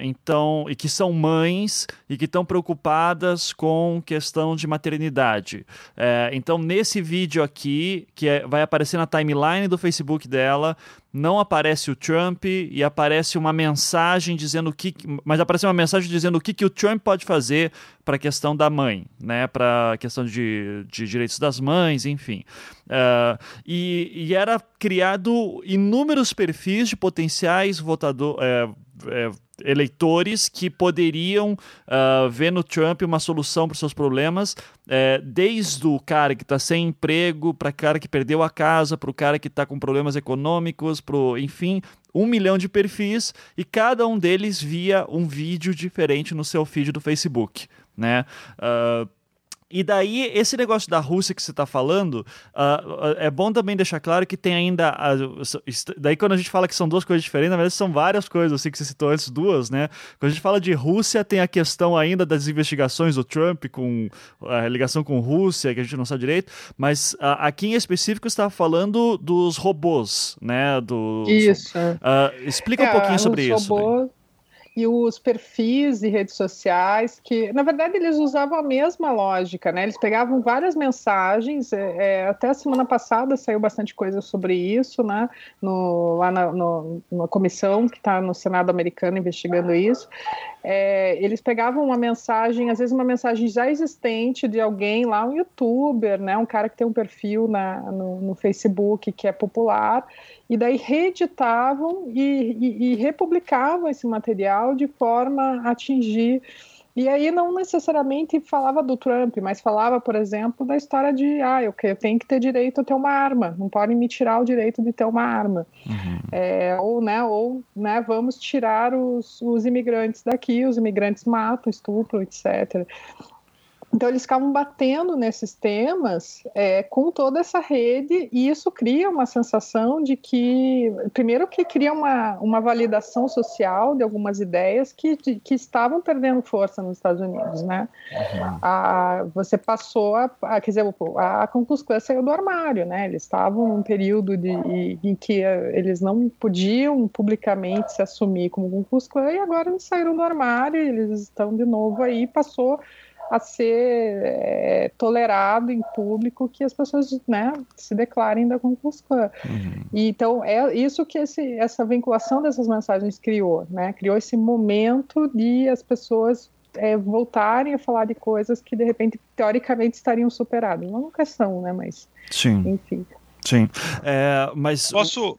então e que são mães e que estão preocupadas com questão de maternidade. É, então nesse vídeo aqui que é, vai aparecer na timeline do Facebook dela, não aparece o Trump e aparece uma mensagem dizendo o que, mas aparece uma mensagem dizendo o que, que o Trump pode fazer para a questão da mãe, né, para a questão de, de direitos das mães, enfim. Uh, e, e, era criado inúmeros perfis de potenciais votadores. É, é, eleitores que poderiam uh, ver no Trump uma solução para os seus problemas, é, desde o cara que está sem emprego, para o cara que perdeu a casa, para o cara que está com problemas econômicos, pro, enfim, um milhão de perfis e cada um deles via um vídeo diferente no seu feed do Facebook, né? Uh, e daí, esse negócio da Rússia que você está falando, uh, é bom também deixar claro que tem ainda. Uh, daí, quando a gente fala que são duas coisas diferentes, na verdade são várias coisas, assim, que você citou antes, duas, né? Quando a gente fala de Rússia, tem a questão ainda das investigações do Trump com a ligação com Rússia, que a gente não sabe direito, mas uh, aqui em específico está falando dos robôs, né? Dos, isso. explica é, um pouquinho sobre isso. Robôs e os perfis e redes sociais, que na verdade eles usavam a mesma lógica, né? Eles pegavam várias mensagens, é, é, até a semana passada saiu bastante coisa sobre isso, né? No, lá na no, numa comissão que está no Senado americano investigando isso. É, eles pegavam uma mensagem, às vezes uma mensagem já existente de alguém lá, um youtuber, né? Um cara que tem um perfil na, no, no Facebook que é popular e daí reeditavam e, e, e republicavam esse material de forma a atingir e aí não necessariamente falava do Trump, mas falava, por exemplo, da história de ah, eu, tenho que ter direito a ter uma arma, não podem me tirar o direito de ter uma arma. Uhum. É, ou, né, ou né, vamos tirar os, os imigrantes daqui, os imigrantes matam, estupram, etc. Então eles ficavam batendo nesses temas é, com toda essa rede e isso cria uma sensação de que, primeiro que cria uma, uma validação social de algumas ideias que, de, que estavam perdendo força nos Estados Unidos, né? Uhum. A, você passou a, a, quer dizer, a, a saiu do armário, né? Eles estavam num período de, em que eles não podiam publicamente se assumir como Klan e agora eles saíram do armário, eles estão de novo aí, passou a ser é, tolerado em público que as pessoas né, se declarem da Ku Klux Klan. Uhum. E, então, é isso que esse, essa vinculação dessas mensagens criou, né? Criou esse momento de as pessoas é, voltarem a falar de coisas que, de repente, teoricamente estariam superadas. Nunca são, né? Mas, Sim. enfim. Sim, é, mas posso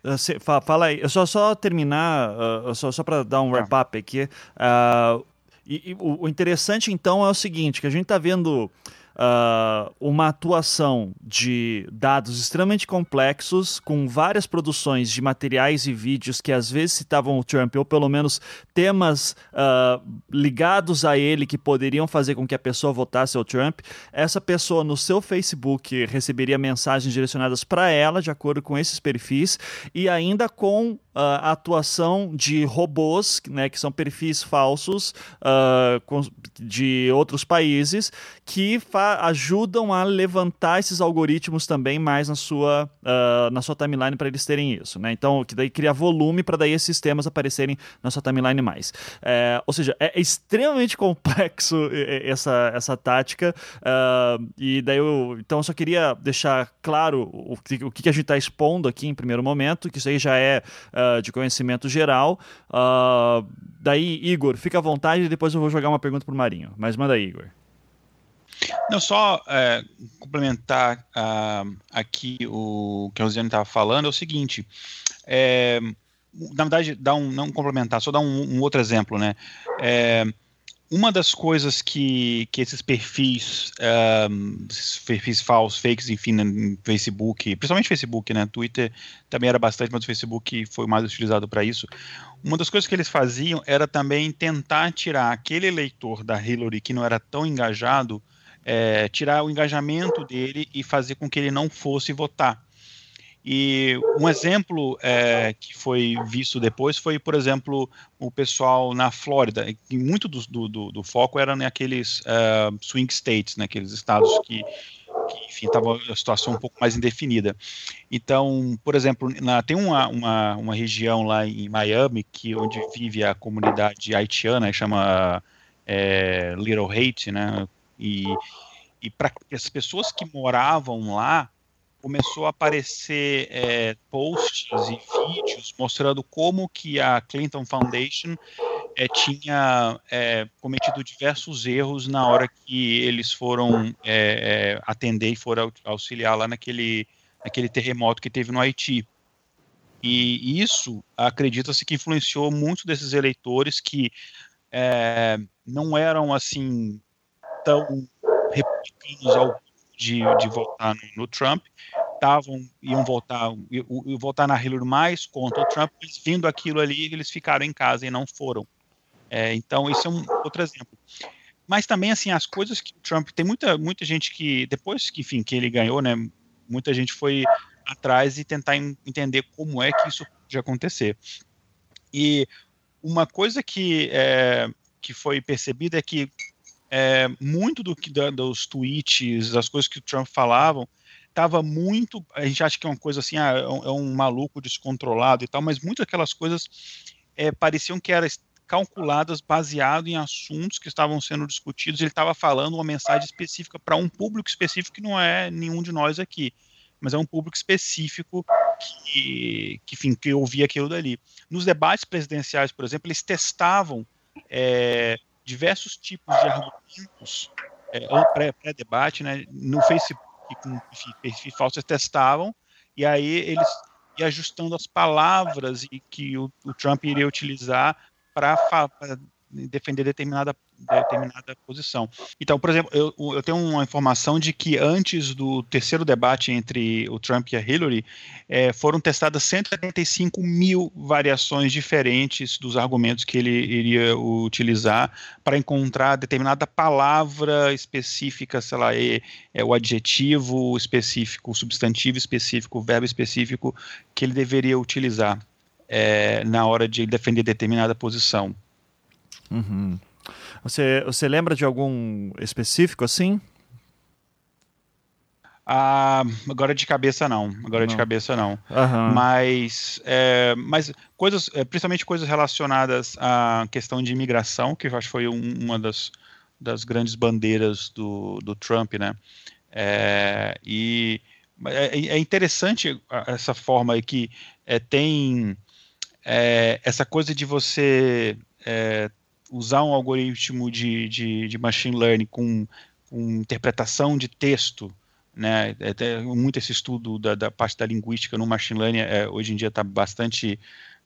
fala aí, eu só só terminar, uh, só só para dar um tá. wrap up aqui. Uh, e, e o, o, interessante então é o seguinte, que a gente está vendo uh, uma atuação de dados extremamente complexos, com várias produções de materiais e vídeos que às vezes citavam o Trump, ou pelo menos temas uh, ligados a ele que poderiam fazer com que a pessoa votasse o Trump. Essa pessoa no seu Facebook receberia mensagens direcionadas para ela, de acordo com esses perfis, e ainda com a atuação de robôs, né, que são perfis falsos uh, de outros países, que ajudam a levantar esses algoritmos também mais na sua, uh, na sua timeline para eles terem isso. Né? Então, que daí cria volume para daí esses temas aparecerem na sua timeline mais. É, ou seja, é extremamente (laughs) complexo essa, essa tática. Uh, e daí eu, então eu só queria deixar claro o, o que a gente está expondo aqui em primeiro momento, que isso aí já é uh, de conhecimento geral. Daí, Igor, fica à vontade e depois eu vou jogar uma pergunta pro Marinho. Mas manda aí, Igor. Não, só é, complementar uh, aqui o que a Rosiane estava falando, é o seguinte, é, na verdade, dá um, não complementar, só dar um, um outro exemplo, né? É, uma das coisas que, que esses perfis, um, esses perfis falsos, fakes, enfim, no Facebook, principalmente Facebook, né? Twitter também era bastante, mas o Facebook foi mais utilizado para isso. Uma das coisas que eles faziam era também tentar tirar aquele eleitor da Hillary que não era tão engajado, é, tirar o engajamento dele e fazer com que ele não fosse votar. E um exemplo é, que foi visto depois foi, por exemplo, o pessoal na Flórida, e muito do, do, do foco era naqueles uh, swing states, naqueles né, estados que, que enfim, estava a situação um pouco mais indefinida. Então, por exemplo, na, tem uma, uma, uma, região lá em Miami que onde vive a comunidade haitiana, chama é, Little Haiti, né? E, e para as pessoas que moravam lá começou a aparecer é, posts e vídeos mostrando como que a Clinton Foundation é, tinha é, cometido diversos erros na hora que eles foram é, é, atender e foram auxiliar lá naquele, naquele terremoto que teve no Haiti. E isso, acredita-se que influenciou muito desses eleitores que é, não eram assim tão republicanos ao de, de votar no, no Trump, estavam iam votar iam votar na Hillary mais contra o Trump, mas vindo aquilo ali eles ficaram em casa e não foram. É, então isso é um outro exemplo. Mas também assim as coisas que o Trump tem muita muita gente que depois que enfim que ele ganhou, né? Muita gente foi atrás e tentar entender como é que isso pode acontecer. E uma coisa que é, que foi percebida é que é, muito do que da, dos tweets, das coisas que o Trump falavam, estava muito. A gente acha que é uma coisa assim, ah, é, um, é um maluco descontrolado e tal, mas muitas daquelas coisas é, pareciam que eram calculadas baseado em assuntos que estavam sendo discutidos. Ele estava falando uma mensagem específica para um público específico que não é nenhum de nós aqui, mas é um público específico que, que, enfim, que ouvia aquilo dali. Nos debates presidenciais, por exemplo, eles testavam é, diversos tipos de argumentos é, pré-debate, né, no Facebook, com perfis falsos, testavam, e aí eles iam ajustando as palavras e que o, o Trump iria utilizar para defender determinada determinada posição. Então, por exemplo, eu, eu tenho uma informação de que antes do terceiro debate entre o Trump e a Hillary, é, foram testadas 175 mil variações diferentes dos argumentos que ele iria utilizar para encontrar determinada palavra específica, sei lá, é, é o adjetivo específico, o substantivo específico, o verbo específico que ele deveria utilizar é, na hora de defender determinada posição. Uhum. Você, você lembra de algum específico assim? Ah, agora de cabeça não. Agora não. de cabeça não. Uhum. Mas, é, mas coisas, é, principalmente coisas relacionadas à questão de imigração, que eu acho que foi um, uma das, das grandes bandeiras do, do Trump, né? É, e é, é interessante essa forma aí que é, tem é, essa coisa de você usar um algoritmo de, de, de machine learning com, com, interpretação de texto, né, até muito esse estudo da, da, parte da linguística no machine learning é, hoje em dia está bastante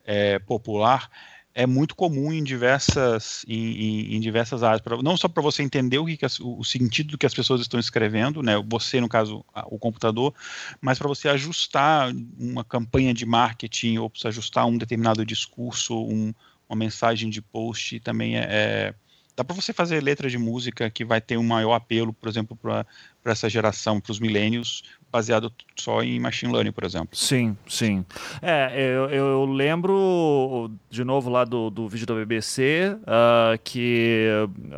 é, popular, é muito comum em diversas, em, em, em diversas áreas, pra, não só para você entender o, que, as, o sentido do que as pessoas estão escrevendo, né, você, no caso, o computador, mas para você ajustar uma campanha de marketing ou para ajustar um determinado discurso, um, uma mensagem de post também é, é dá para você fazer letra de música que vai ter um maior apelo, por exemplo, para essa geração, para os milênios, baseado só em machine learning, por exemplo. Sim, sim. É, eu, eu lembro de novo lá do, do vídeo da BBC uh, ah, que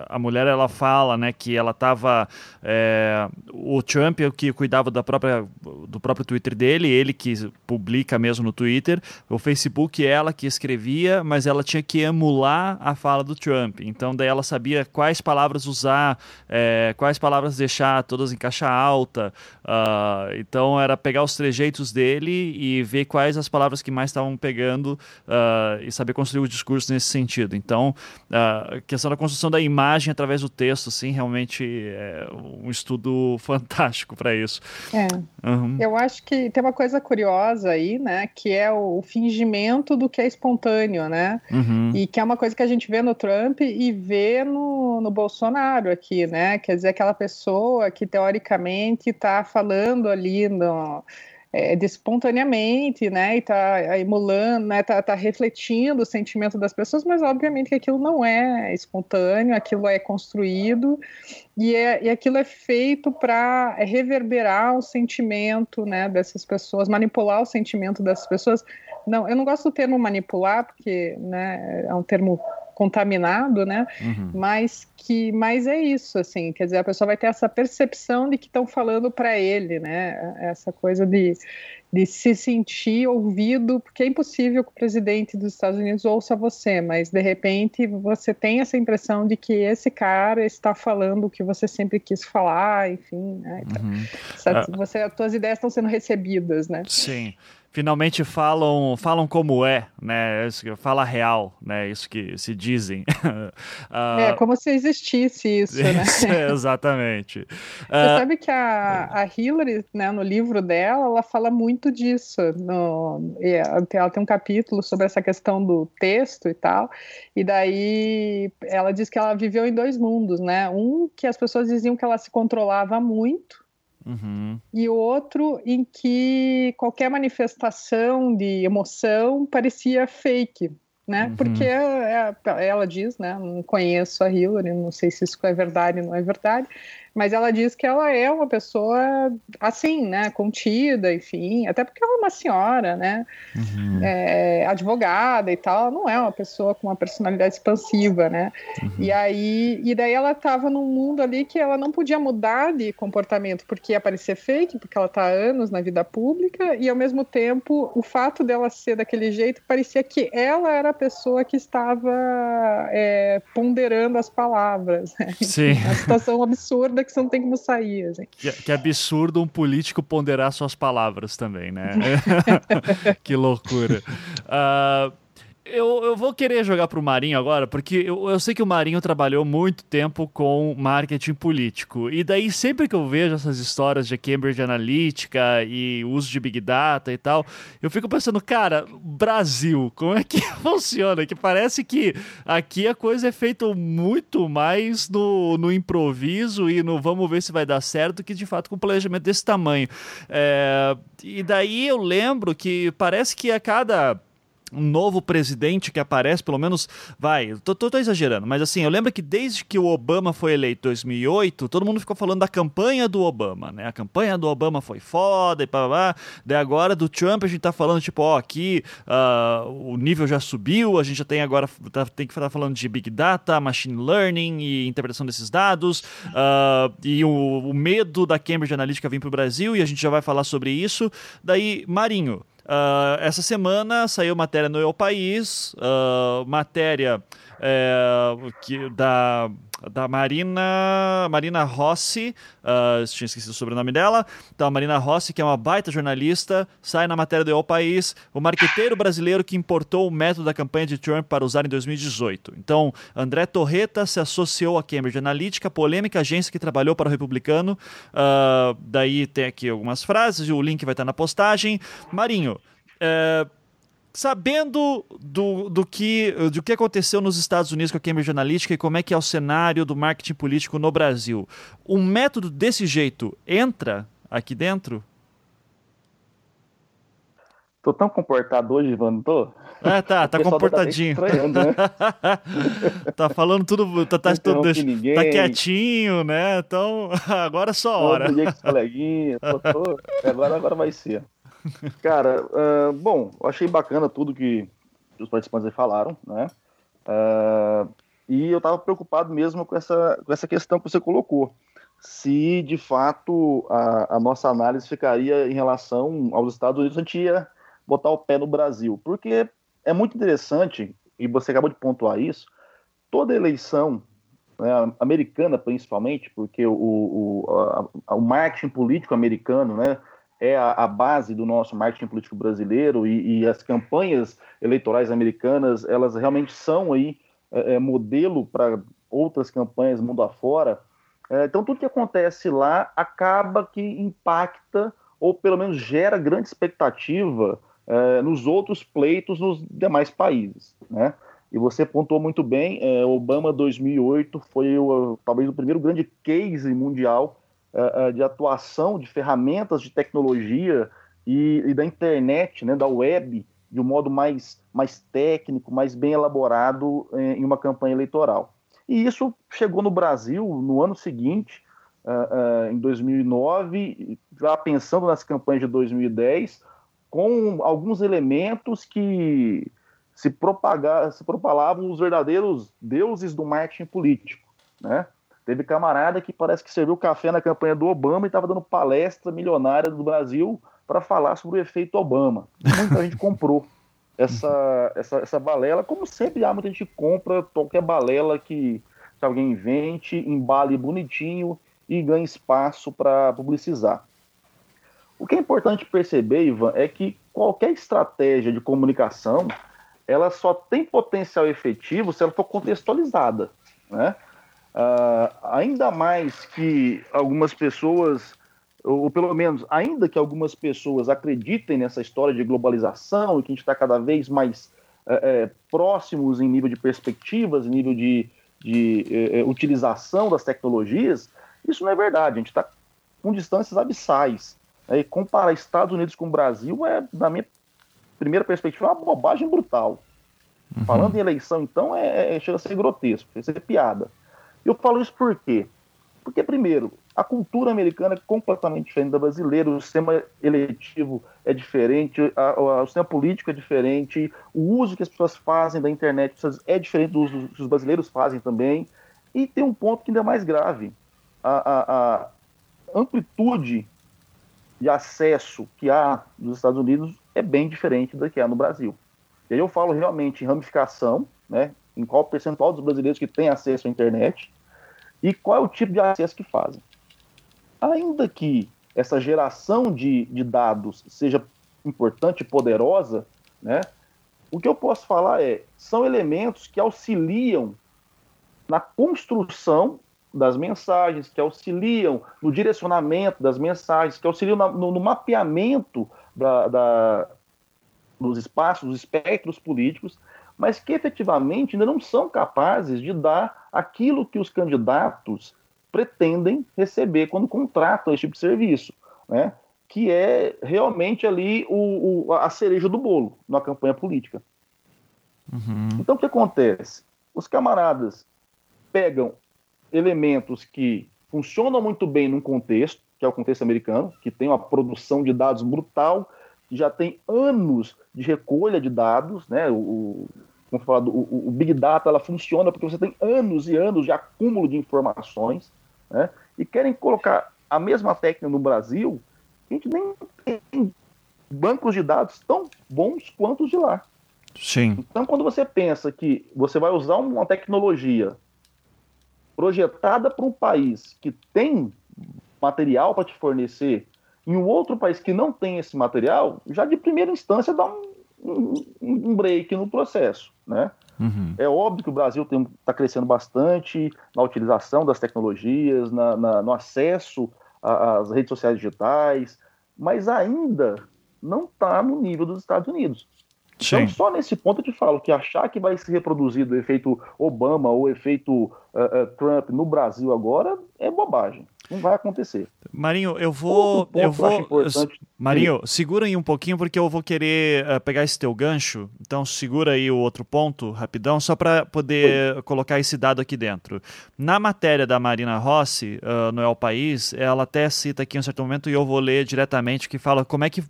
a mulher ela fala, né, que ela estava é, o Trump é que cuidava da própria do próprio Twitter dele, ele que publica mesmo no Twitter, o Facebook é ela que escrevia, mas ela tinha que emular a fala do Trump. Então daí ela sabia quais palavras usar, é, quais palavras deixar todas em caixa alta. Uh, então era pegar os trejeitos dele e ver quais as palavras que mais estavam pegando uh, e saber construir o discurso nesse sentido. Então, a questão da construção da imagem através do texto, sim, realmente é um estudo (laughs) fantástico para isso. É. Uhum. Eu acho que tem uma coisa curiosa aí, né, que é o fingimento do que é espontâneo, né? Uhum. E que é uma coisa que a gente vê no Trump e vê no, no Bolsonaro aqui, né? Quer dizer, aquela pessoa que teoricamente está falando ali no é, de espontaneamente, né, e tá emulando, né, tá, tá refletindo o sentimento das pessoas, mas obviamente que aquilo não é espontâneo, aquilo é construído e, é, e aquilo é feito para reverberar o sentimento, né, dessas pessoas, manipular o sentimento dessas pessoas. Não, eu não gosto do termo manipular porque, né, é um termo contaminado, né? Uhum. Mas que, mas é isso, assim, quer dizer, a pessoa vai ter essa percepção de que estão falando para ele, né? Essa coisa de, de se sentir ouvido, porque é impossível que o presidente dos Estados Unidos ouça você, mas de repente você tem essa impressão de que esse cara está falando o que você sempre quis falar, enfim, né? Então, uhum. essa, você, as suas ideias estão sendo recebidas, né? Sim finalmente falam falam como é, né? Fala real, né? Isso que se dizem. uh, (laughs) é como se existisse isso, né? (laughs) exatamente. Você uh, sabe que a, a Hillary, né, no livro dela, ela fala muito disso. No, ela tem um capítulo sobre essa questão do texto e tal. E daí ela diz que ela viveu em dois mundos, né? Um que as pessoas diziam que ela se controlava muito Uhum. E outro em que qualquer manifestação de emoção parecia fake, né? Uhum. Porque é, é, ela diz, né? Não conheço a Hillary, não sei se isso é verdade ou não é verdade, mas ela diz que ela é uma pessoa assim, né, contida, enfim, até porque ela é uma senhora, né, uhum. é, advogada e tal, ela não é uma pessoa com uma personalidade expansiva, né, uhum. e aí, e daí ela estava num mundo ali que ela não podia mudar de comportamento, porque ia parecer fake, porque ela está há anos na vida pública, e ao mesmo tempo, o fato dela ser daquele jeito, parecia que ela era a pessoa que estava é, ponderando as palavras, né? Sim. Uma situação absurda que você não tem como sair. Assim. Que, que absurdo um político ponderar suas palavras também, né? (laughs) (laughs) que loucura. Uh, eu, eu vou querer jogar pro Marinho agora, porque eu, eu sei que o Marinho trabalhou muito tempo com marketing político. E daí, sempre que eu vejo essas histórias de Cambridge Analytica e uso de Big Data e tal, eu fico pensando, cara, Brasil, como é que (laughs) funciona? Que parece que aqui a coisa é feita muito mais no, no improviso e no vamos ver se vai dar certo que de fato com um planejamento desse tamanho. É, e daí eu lembro que parece que a cada um novo presidente que aparece, pelo menos, vai, tô, tô, tô, exagerando, mas assim, eu lembro que desde que o Obama foi eleito em 2008, todo mundo ficou falando da campanha do Obama, né? A campanha do Obama foi foda e pá, pá. Daí agora do Trump a gente tá falando, tipo, ó, aqui uh, o nível já subiu, a gente já tem agora, tá, tem que estar falando de Big Data, Machine Learning e interpretação desses dados, uh, e o, o medo da Cambridge Analytica vir pro Brasil, e a gente já vai falar sobre isso. Daí, Marinho, Uh, essa semana saiu matéria no El País, uh, matéria é, que, da, da Marina, Marina Rossi, uh, tinha esquecido o sobrenome dela, então a Marina Rossi, que é uma baita jornalista, sai na matéria do El País, o marqueteiro brasileiro que importou o método da campanha de Trump para usar em 2018. Então, André Torreta se associou à Cambridge Analytica, polêmica agência que trabalhou para o republicano, uh, daí tem aqui algumas frases, o link vai estar na postagem. Marinho, uh, sabendo do, do, que, do que aconteceu nos Estados Unidos com a Cambridge Analytica e como é que é o cenário do marketing político no Brasil, um método desse jeito entra aqui dentro? Tô tão comportado hoje, Ivan, tô? É, tá, tá comportadinho. Tá, né? (laughs) tá falando tudo, tá, tá, tudo, tá quietinho, né? Então, (laughs) agora é só a hora. Todo dia com os coleguinhas, tô, tô, agora, agora vai ser. Cara, uh, bom, eu achei bacana tudo que os participantes aí falaram, né? Uh, e eu estava preocupado mesmo com essa, com essa questão que você colocou. Se de fato a, a, nossa análise ficaria em relação aos Estados Unidos, a gente ia botar o pé no Brasil. Porque é muito interessante, e você acabou de pontuar isso, toda eleição né, americana principalmente, porque o, o, a, o marketing político americano né, é a, a, base do nosso marketing político brasileiro e, e, as campanhas eleitorais americanas, elas realmente são aí é, é modelo para outras campanhas mundo afora. É, então, tudo que acontece lá acaba que impacta ou pelo menos gera grande expectativa é, nos outros pleitos nos demais países, né? E você pontuou muito bem, é, Obama 2008 foi o, talvez o primeiro grande case mundial é, é, de atuação de ferramentas de tecnologia e, e, da internet, né, da web, de um modo mais, mais técnico, mais bem elaborado é, em uma campanha eleitoral. E isso chegou no Brasil no ano seguinte, uh, uh, em 2009, já pensando nas campanhas de 2010, com alguns elementos que se, se propalavam os verdadeiros deuses do marketing político. Né? Teve camarada que parece que serviu café na campanha do Obama e estava dando palestra milionária do Brasil para falar sobre o efeito Obama. Muita gente comprou essa, (laughs) essa, essa balela, como sempre há muita gente compra qualquer balela que, que alguém invente, embale bonitinho e ganhe espaço para publicizar. O que é importante perceber, Ivan, é que qualquer estratégia de comunicação ela só tem potencial efetivo se ela for contextualizada, né? Uh, ainda mais que algumas pessoas ou pelo menos, ainda que algumas pessoas acreditem nessa história de globalização e que a gente está cada vez mais é, é, próximos em nível de perspectivas, em nível de, de é, é utilização das tecnologias, isso não é verdade. A gente está com distâncias abissais. Né? E comparar Estados Unidos com o Brasil é, na minha primeira perspectiva, uma bobagem brutal. Uhum. Falando em eleição, então, é, é, chega a ser grotesco, chega a ser piada. Eu falo isso por quê? Porque, primeiro, a cultura americana é completamente diferente da brasileira, o sistema eletivo é diferente, a, a, o sistema político é diferente, o uso que as pessoas fazem da internet é diferente do uso que os brasileiros fazem também. E tem um ponto que ainda é mais grave: a, a amplitude de acesso que há nos Estados Unidos é bem diferente da que há no Brasil. E aí eu falo realmente em ramificação, né, em qual percentual dos brasileiros que têm acesso à internet e qual é o tipo de acesso que fazem? Ainda que essa geração de, de dados seja importante e poderosa, né, o que eu posso falar é, são elementos que auxiliam na construção das mensagens, que auxiliam no direcionamento das mensagens, que auxiliam na, no, no, mapeamento da, da, dos espaços, dos espectros políticos, mas que efetivamente ainda não são capazes de dar aquilo que os candidatos pretendem receber quando contratam esse tipo de serviço, né? que é realmente ali o, o a cereja do bolo na campanha política. Uhum. Então, o que acontece? Os camaradas pegam elementos que funcionam muito bem num contexto, que é o contexto americano, que tem uma produção de dados brutal, que já tem anos de recolha de dados, né? O, como falado, o, o Big Data ela funciona porque você tem anos e anos de acúmulo de informações né? e querem colocar a mesma técnica no Brasil, a gente nem tem bancos de dados tão bons quanto os de lá. Sim. Então, quando você pensa que você vai usar uma tecnologia projetada para um país que tem material para te fornecer, em um outro país que não tem esse material, já de primeira instância dá um, um, um break no processo, né? Uhum. É óbvio que o Brasil está crescendo bastante na utilização das tecnologias, na, na, no acesso às redes sociais digitais, mas ainda não está no nível dos Estados Unidos. Sim. Então, só nesse ponto eu te falo que achar que vai se reproduzir o efeito Obama ou o efeito uh, uh, Trump no Brasil agora é bobagem. Não vai acontecer. Marinho, eu vou. Eu vou. Marinho, segura aí um pouquinho, porque eu vou querer uh, pegar esse teu gancho. Então, segura aí o outro ponto, rapidão, só para poder Oi. colocar esse dado aqui dentro. Na matéria da Marina Rossi, uh, no El País, ela até cita aqui em um certo momento, e eu vou ler diretamente, que fala como é que.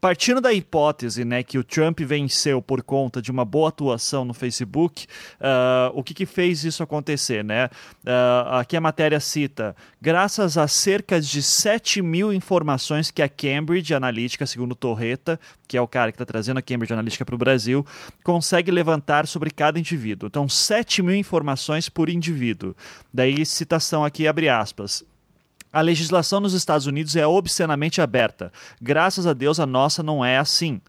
Partindo da hipótese né, que o Trump venceu por conta de uma boa atuação no Facebook, uh, o que, que fez isso acontecer? Né? aqui a matéria cita graças a cerca de 7 mil informações que a Cambridge Analytica, segundo Torreta, que é o cara que está trazendo a Cambridge Analytica para o Brasil, consegue levantar sobre cada indivíduo. Então, 7 mil informações por indivíduo. Daí, citação aqui, abre aspas. A legislação nos Estados Unidos é obscenamente aberta. Graças a Deus, a nossa não é assim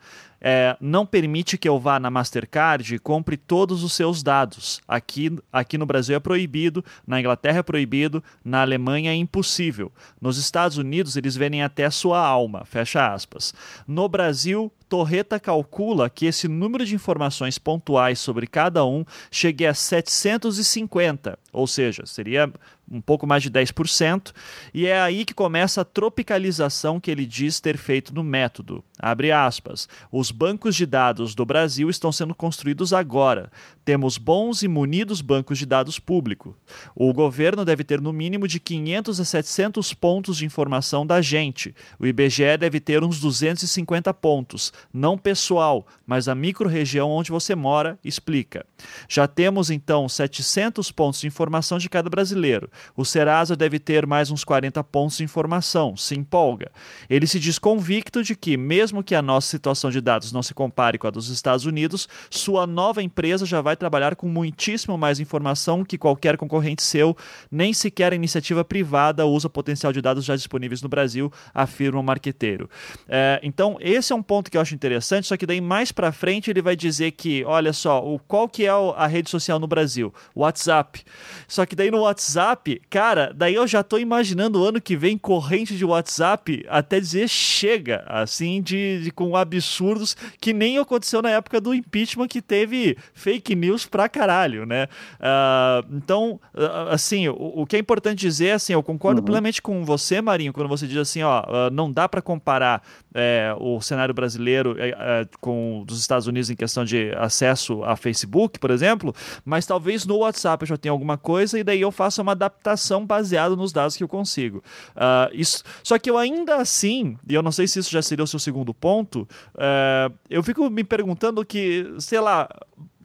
é, não permite que eu vá na Mastercard e compre todos os seus dados. Aqui, aqui no Brasil é proibido, na Inglaterra é proibido, na Alemanha é impossível. Nos Estados Unidos eles vendem até sua alma, fecha aspas. No Brasil, Torreta calcula que esse número de informações pontuais sobre cada um chegue a 750, ou seja, seria um pouco mais de 10%, e é aí que começa a tropicalização que ele diz ter feito no método. Abre aspas. Os bancos de dados do Brasil estão sendo construídos agora. Temos bons e munidos bancos de dados públicos. O governo deve ter no mínimo de 500 a 700 pontos de informação da gente. O IBGE deve ter uns 250 pontos, não pessoal, mas a microrregião onde você mora explica. Já temos então 700 pontos de informação de cada brasileiro. O Serasa deve ter mais uns 40 pontos de informação, se empolga. Ele se diz convicto de que, mesmo que a nossa situação de dados não se compare com a dos Estados Unidos, sua nova empresa já vai trabalhar com muitíssimo mais informação que qualquer concorrente seu, nem sequer a iniciativa privada usa potencial de dados já disponíveis no Brasil, afirma o marqueteiro. É, então, esse é um ponto que eu acho interessante, só que daí mais para frente ele vai dizer que, olha só, o, qual que é a rede social no Brasil? WhatsApp. Só que daí no WhatsApp cara, daí eu já tô imaginando o ano que vem corrente de WhatsApp até dizer chega, assim, de, de, com absurdos que nem aconteceu na época do impeachment que teve fake news pra caralho, né? Uh, então, uh, assim, o, o, que é importante dizer, assim, eu concordo uhum. plenamente com você, Marinho, quando você diz assim, ó, uh, não dá para comparar é, o cenário brasileiro é, é, com dos Estados Unidos em questão de acesso a Facebook, por exemplo, mas talvez no WhatsApp eu já tenha alguma coisa e daí eu faço uma adaptação baseado nos dados que eu consigo. Uh, isso, só que eu ainda assim, e eu não sei se isso já seria o seu segundo ponto, uh, eu fico me perguntando que, sei lá,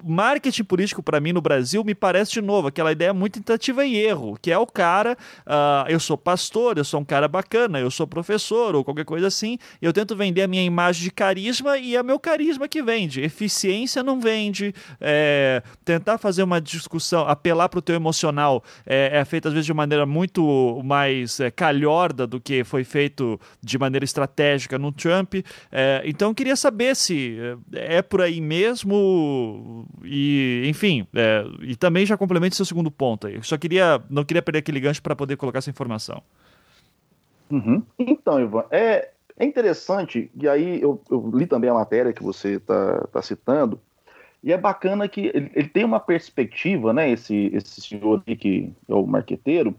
marketing político para mim no Brasil me parece de novo aquela ideia muito tentativa e erro, que é o cara, uh, eu sou pastor, eu sou um cara bacana, eu sou professor ou qualquer coisa assim, eu tento vender a minha imagem de carisma e é meu carisma que vende. Eficiência não vende, é, tentar fazer uma discussão, apelar para o teu emocional é, é feito às vezes de maneira muito mais é, calhorda do que foi feito de maneira estratégica no Trump. É, então queria saber se é, é por aí mesmo e, enfim, é, e também já complementa seu segundo ponto aí. Eu só queria, não queria perder aquele gancho para poder colocar essa informação. Uhum. Então, Ivan, é, é interessante, e aí eu, eu, li também a matéria que você está tá citando, e é bacana que ele, ele, tem uma perspectiva, né, esse, esse senhor aqui, que é o marqueteiro,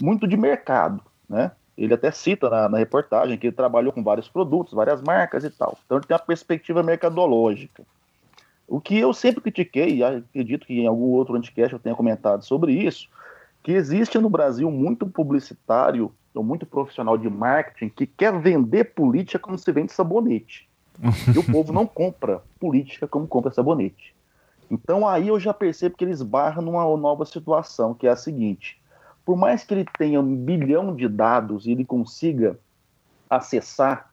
muito de mercado, né? Ele até cita na, na, reportagem que ele trabalhou com vários produtos, várias marcas e tal. Então ele tem uma perspectiva mercadológica. O que eu sempre critiquei, e acredito que em algum outro anticast eu tenha comentado sobre isso, que existe no Brasil muito publicitário ou muito profissional de marketing que quer vender política como se vende sabonete. e o povo não compra política como compra sabonete. Então aí eu já percebo que eles barram numa nova situação, que é a seguinte: por mais que ele tenha um bilhão de dados e ele consiga acessar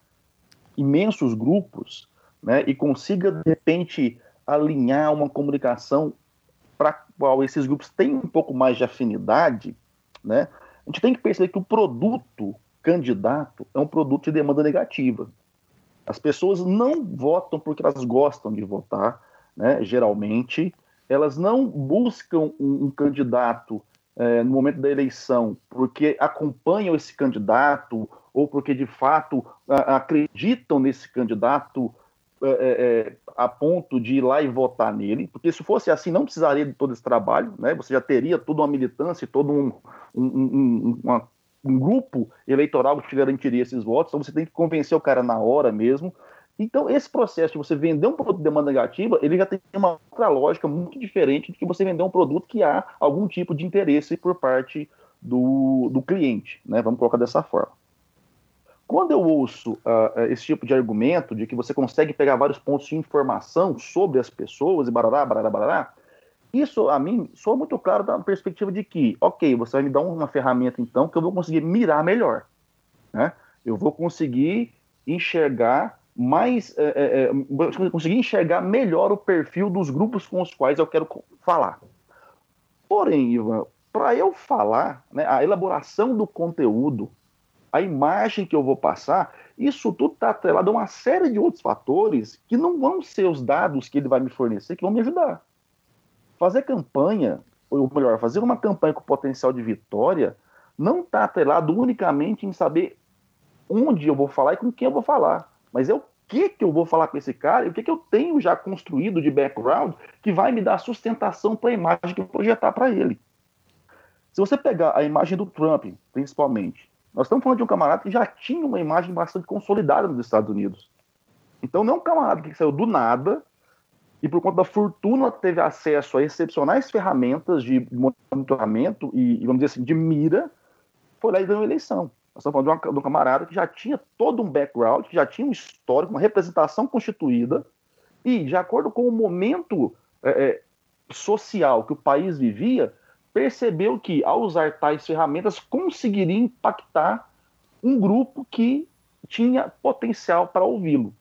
imensos grupos, né, e consiga de repente alinhar uma comunicação para qual esses grupos têm um pouco mais de afinidade, né? A gente tem que perceber que o produto candidato é um produto de demanda negativa. As pessoas não votam porque elas gostam de votar, né? Geralmente, elas não buscam um, um candidato é, no momento da eleição porque acompanham esse candidato ou porque de fato a, acreditam nesse candidato é, é, é, a ponto de ir lá e votar nele, porque se fosse assim, não precisaria de todo esse trabalho, né? Você já teria toda uma militância, todo um, um, um, uma, um grupo eleitoral que te garantiria esses votos, então você tem que convencer o cara na hora mesmo. Então, esse processo de você vender um produto de demanda negativa, ele já tem uma outra lógica muito diferente de que você vender um produto que há algum tipo de interesse por parte do, do cliente, né? Vamos colocar dessa forma. Quando eu ouço uh, esse tipo de argumento, de que você consegue pegar vários pontos de informação sobre as pessoas e barará, barará, barará, Isso, a mim, sou muito claro da perspectiva de que, ok, você vai me dar uma ferramenta, então, que eu vou conseguir mirar melhor. Né? Eu vou conseguir enxergar mais, é, é, conseguir enxergar melhor o perfil dos grupos com os quais eu quero falar. Porém, Ivan, para eu falar, né, a elaboração do conteúdo, a imagem que eu vou passar, isso tudo está atrelado a uma série de outros fatores que não vão ser os dados que ele vai me fornecer que vão me ajudar. Fazer campanha, ou melhor, fazer uma campanha com potencial de vitória, não está atrelado unicamente em saber onde eu vou falar e com quem eu vou falar, mas é o que, que eu vou falar com esse cara e o que, que eu tenho já construído de background que vai me dar sustentação para a imagem que eu projetar para ele. Se você pegar a imagem do Trump, principalmente, nós estamos falando de um camarada que já tinha uma imagem bastante consolidada nos Estados Unidos. Então não é um camarada que saiu do nada e por conta da fortuna teve acesso a excepcionais ferramentas de monitoramento e, vamos dizer assim, de mira, foi lá e ganhou a eleição. Nós estamos falando de, um camarada que já tinha todo um background, que já tinha um histórico, uma representação constituída, e, de acordo com o momento é, é social que o país vivia, percebeu que, ao usar tais ferramentas, conseguiria impactar um grupo que tinha potencial para ouvi-lo.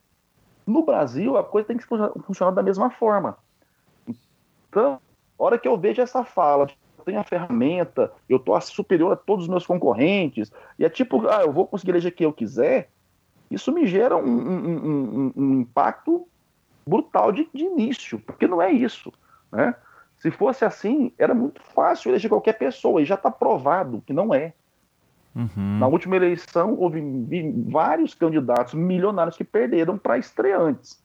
No Brasil, a coisa tem que funcionar da mesma forma. Então, a hora que eu vejo essa fala, eu tenho a ferramenta, eu estou superior a todos os meus concorrentes, e é tipo, ah, eu vou conseguir eleger quem eu quiser, isso me gera um, um, um, um impacto brutal de, de, início, porque não é isso. Né? Se fosse assim, era muito fácil eleger qualquer pessoa, e já está provado que não é. Uhum. Na última eleição, houve vários candidatos milionários que perderam para estreantes.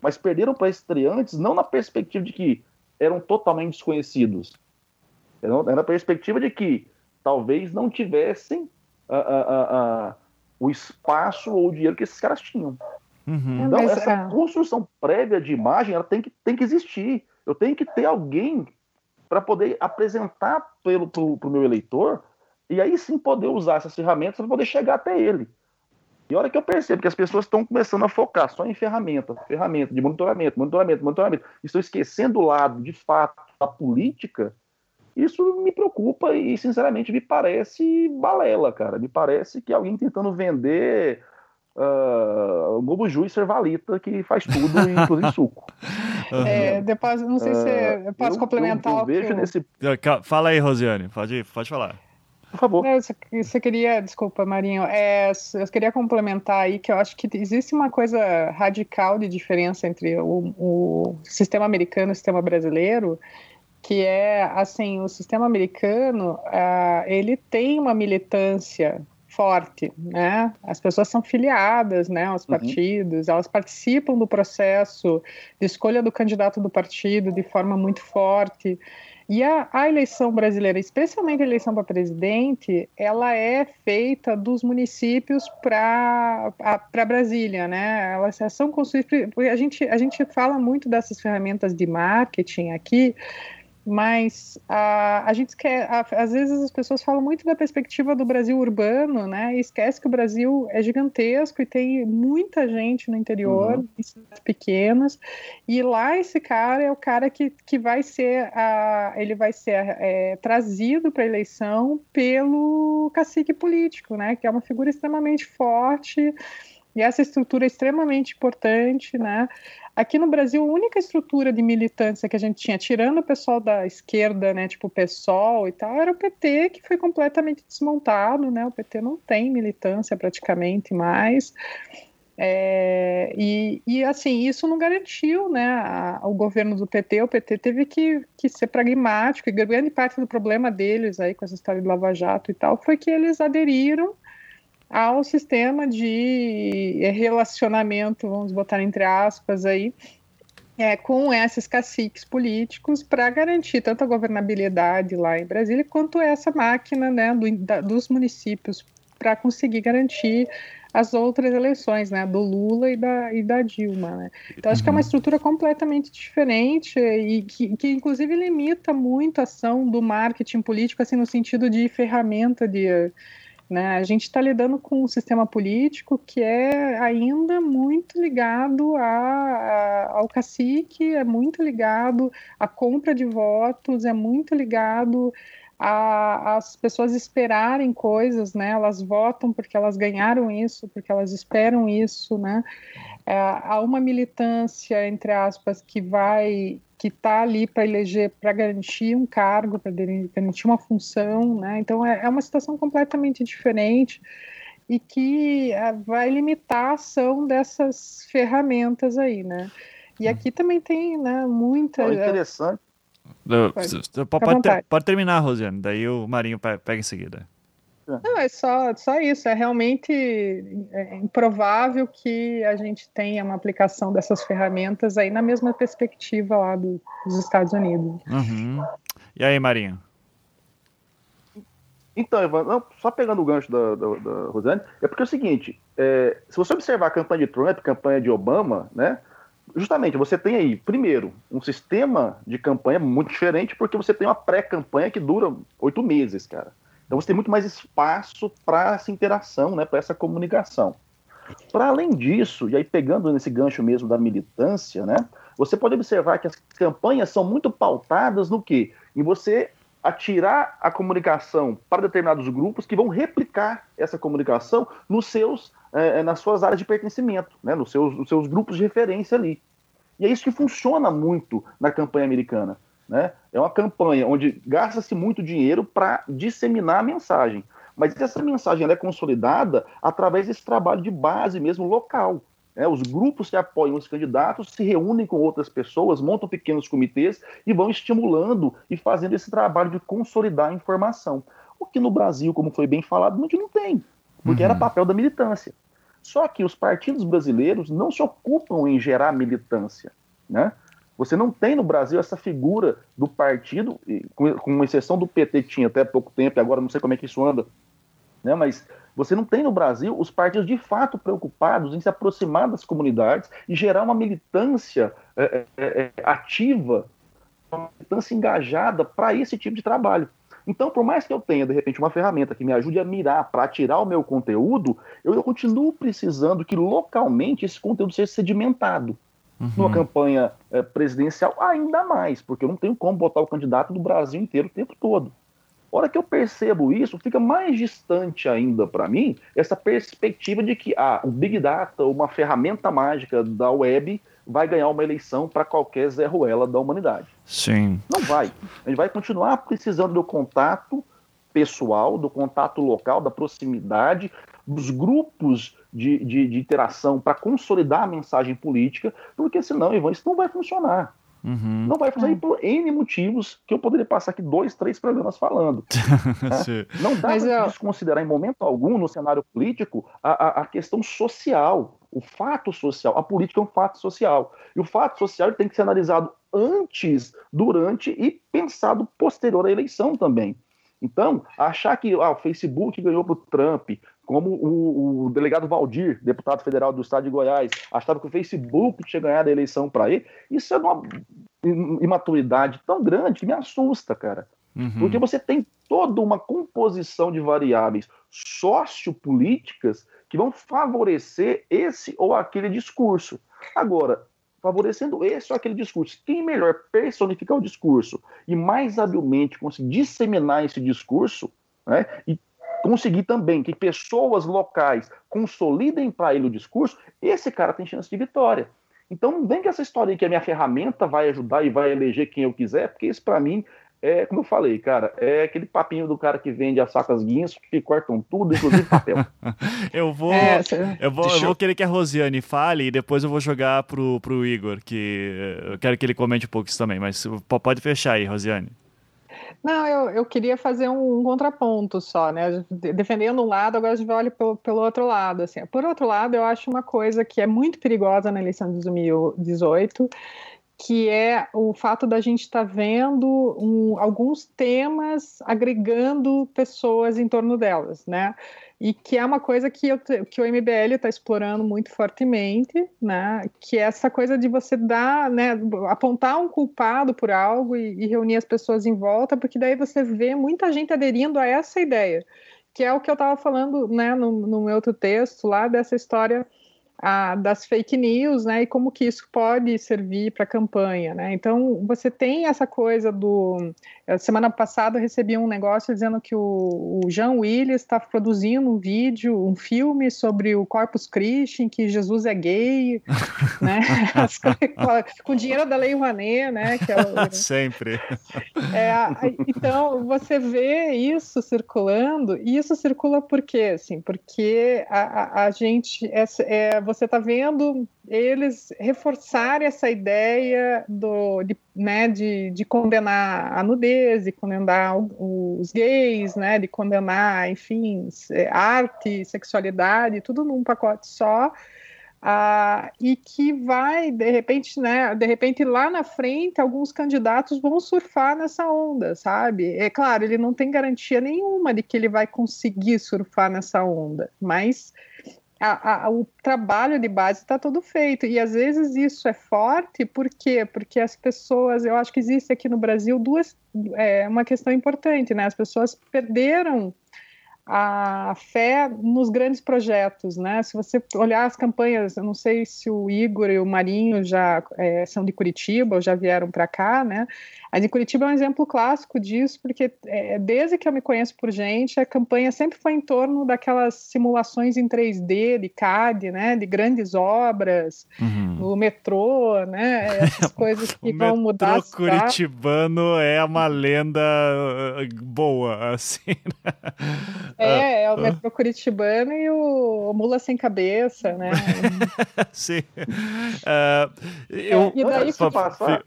Mas perderam para estreantes não na perspectiva de que eram totalmente desconhecidos. Era na perspectiva de que talvez não tivessem uh, uh, uh, o espaço ou o dinheiro que esses caras tinham. Uhum. Então, essa é. construção prévia de imagem ela tem que, tem que existir. Eu tenho que ter alguém para poder apresentar para o meu eleitor e aí sim poder usar essas ferramentas para poder chegar até ele. E a hora que eu percebo que as pessoas estão começando a focar só em ferramenta, ferramenta de monitoramento, monitoramento, monitoramento, estão esquecendo o lado, de fato, da política, isso me preocupa e, sinceramente, me parece balela, cara. Me parece que alguém tentando vender uh, o Bobo Ju e Servalita, que faz tudo, inclusive (laughs) suco. É, depois, não sei se uh, eu posso eu, complementar. Eu, eu vejo nesse... Fala aí, Rosiane, pode, pode falar. Por favor. É, você queria, desculpa, Marinho, é, eu queria complementar aí que eu acho que existe uma coisa radical de diferença entre o, o sistema americano e o sistema brasileiro, que é, assim, o sistema americano, uh, ele tem uma militância forte, né? As pessoas são filiadas, né, aos uhum. partidos, elas participam do processo de escolha do candidato do partido de forma muito forte. E a, a eleição brasileira, especialmente a eleição para presidente, ela é feita dos municípios para Brasília, né? Elas são construídas. A gente, a gente fala muito dessas ferramentas de marketing aqui, mas a, a gente quer, a, às vezes as pessoas falam muito da perspectiva do Brasil urbano, né? E esquece que o Brasil é gigantesco e tem muita gente no interior, uhum. em cidades pequenas. E lá esse cara é o cara que, que vai ser, a, ele vai ser é, trazido para a eleição pelo cacique político, né? Que é uma figura extremamente forte. E essa estrutura é extremamente importante, né? Aqui no Brasil, a única estrutura de militância que a gente tinha, tirando o pessoal da esquerda, né, tipo o PSOL e tal, era o PT, que foi completamente desmontado, né? O PT não tem militância praticamente mais. É, e, e, assim, isso não garantiu né, a, o governo do PT. O PT teve que, que ser pragmático, e grande parte do problema deles aí com essa história de Lava Jato e tal foi que eles aderiram ao sistema de relacionamento, vamos botar entre aspas aí, é, com esses caciques políticos para garantir tanto a governabilidade lá em Brasília quanto essa máquina né, do, da, dos municípios para conseguir garantir as outras eleições, né, do Lula e da, e da Dilma. Né? Então, acho que é uma uhum. estrutura completamente diferente e que, que, inclusive, limita muito a ação do marketing político, assim, no sentido de ferramenta de né? A gente está lidando com um sistema político que é ainda muito ligado a, a, ao cacique, é muito ligado à compra de votos, é muito ligado a, as pessoas esperarem coisas, né? Elas votam porque elas ganharam isso, porque elas esperam isso, né? É, há uma militância entre aspas que vai que está ali para eleger, para garantir um cargo, para garantir uma função, né? Então é, é, uma situação completamente diferente e que é, vai limitar a ação dessas ferramentas aí, né? E aqui também tem, né, muita. Oh, interessante Pode, pode, ter, pode, terminar, Rosiane, daí o Marinho pega em seguida. Não, é só, só isso. É realmente é improvável que a gente tenha uma aplicação dessas ferramentas aí na mesma perspectiva lá do, dos Estados Unidos. Uhum. E aí, Marinho? Então, Ivan, não, só pegando o gancho da, da, da Rosane, é porque é o seguinte: é, se você observar a campanha de Trump, a campanha de Obama, né? justamente, você tem aí, primeiro, um sistema de campanha muito diferente, porque você tem uma pré-campanha que dura oito meses, cara. Então você tem muito mais espaço para essa interação, né, para essa comunicação. Para além disso, e aí pegando nesse gancho mesmo da militância, né, você pode observar que as campanhas são muito pautadas no quê? Em você atirar a comunicação para determinados grupos que vão replicar essa comunicação nos seus é, é, nas suas áreas de pertencimento, né, nos, seus, nos seus grupos de referência ali. E é isso que funciona muito na campanha americana. Né? É uma campanha onde gasta-se muito dinheiro para disseminar a mensagem. Mas essa mensagem é consolidada através desse trabalho de base mesmo local. Né? Os grupos que apoiam os candidatos se reúnem com outras pessoas, montam pequenos comitês e vão estimulando e fazendo esse trabalho de consolidar a informação. O que no Brasil, como foi bem falado, a gente não tem, porque uhum. era papel da militância. Só que os partidos brasileiros não se ocupam em gerar militância, né? Você não tem no Brasil essa figura do partido, com, exceção do PT que tinha até pouco tempo, e agora não sei como é que isso anda, né? Mas você não tem no Brasil os partidos de fato preocupados em se aproximar das comunidades e gerar uma militância é, é, é ativa, uma militância engajada para esse tipo de trabalho. Então, por mais que eu tenha, de repente, uma ferramenta que me ajude a mirar para tirar o meu conteúdo, eu, eu, continuo precisando que localmente esse conteúdo seja sedimentado. Uhum. Numa campanha é, presidencial, ainda mais, porque eu não tenho como botar o candidato do Brasil inteiro o tempo todo. A hora que eu percebo isso, fica mais distante ainda para mim essa perspectiva de que ah, o Big Data, uma ferramenta mágica da web, vai ganhar uma eleição para qualquer Zé Ruela da humanidade. Sim. Não vai. A gente vai continuar precisando do contato pessoal, do contato local, da proximidade, dos grupos de, de, de interação para consolidar a mensagem política, porque senão, Ivan, isso não vai funcionar. Uhum. Não vai funcionar por N motivos que eu poderia passar aqui dois, três programas falando. (laughs) né? Não dá para eu... desconsiderar em momento algum no cenário político a, a, a questão social o fato social. A política é um fato social. E o fato social tem que ser analisado antes, durante e pensado posterior à eleição também. Então, achar que ah, o Facebook ganhou para o Trump, como o, o, delegado Valdir, deputado federal do estado de Goiás, achava que o Facebook tinha ganhado a eleição para ele, isso é uma imaturidade tão grande que me assusta, cara. Uhum. Porque você tem toda uma composição de variáveis sociopolíticas que vão favorecer esse ou aquele discurso. Agora, favorecendo esse ou aquele discurso, quem melhor personificar o discurso e mais habilmente conseguir disseminar esse discurso, né, e conseguir também que pessoas locais consolidem para ele o discurso, esse cara tem chance de vitória. Então não vem que essa história aí que a minha ferramenta vai ajudar e vai eleger quem eu quiser, porque isso para mim é, como eu falei, cara, é aquele papinho do cara que vende as sacas guinso que cortam tudo, inclusive papel. (laughs) eu vou, é, eu vou, eu vou querer que a Rosiane fale e depois eu vou jogar pro, pro Igor, que eu quero que ele comente um pouco isso também, mas pode fechar aí, Rosiane. Não, eu, eu queria fazer um, um, contraponto só, né? Defendendo um lado, agora a gente olha pelo, pelo outro lado. Assim. Por outro lado, eu acho uma coisa que é muito perigosa na eleição de 2018 que é o fato da gente estar tá vendo um, alguns temas agregando pessoas em torno delas, né? E que é uma coisa que, eu, que o MBL está explorando muito fortemente, né? Que é essa coisa de você dar, né? Apontar um culpado por algo e, e reunir as pessoas em volta, porque daí você vê muita gente aderindo a essa ideia, que é o que eu estava falando, né? No, no meu outro texto lá dessa história a, das fake news, né, e como que isso pode servir para a campanha, né? Então você tem essa coisa do semana passada eu recebi um negócio dizendo que o, o Jean Willis está produzindo um vídeo, um filme sobre o Corpus Christi, em que Jesus é gay, (laughs) né? com dinheiro da Lei Rouanet, né? É o... (laughs) Sempre. É, então você vê isso circulando e isso circula por quê? Assim, porque a, a, a gente é, é você está vendo eles reforçarem essa ideia do, de, né, de, de condenar a nudez, de condenar os gays, né, de condenar, enfim, arte, sexualidade, tudo num pacote só, Uh, e que vai, de repente, né, de repente lá na frente, alguns candidatos vão surfar nessa onda, sabe? É claro, ele não tem garantia nenhuma de que ele vai conseguir surfar nessa onda, mas a, a, o trabalho de base está todo feito. E às vezes isso é forte, por quê? Porque as pessoas, eu acho que existe aqui no Brasil duas, é uma questão importante, né? As pessoas perderam a fé nos grandes projetos, né? Se você olhar as campanhas, eu não sei se o Igor e o Marinho já é, são de Curitiba ou já vieram para cá, né? Mas em Curitiba é um exemplo clássico disso, porque é, desde que eu me conheço por gente, a campanha sempre foi em torno daquelas simulações em 3D, de CAD, né? De grandes obras, uhum. no metrô, né? Essas (laughs) coisas que vão mudar. O metrô curitibano é uma lenda uh, boa, assim. Né? É, é o metrô curitibano e o Mula Sem Cabeça, né? (laughs) Sim. Uh, eu, é, e daí, só, só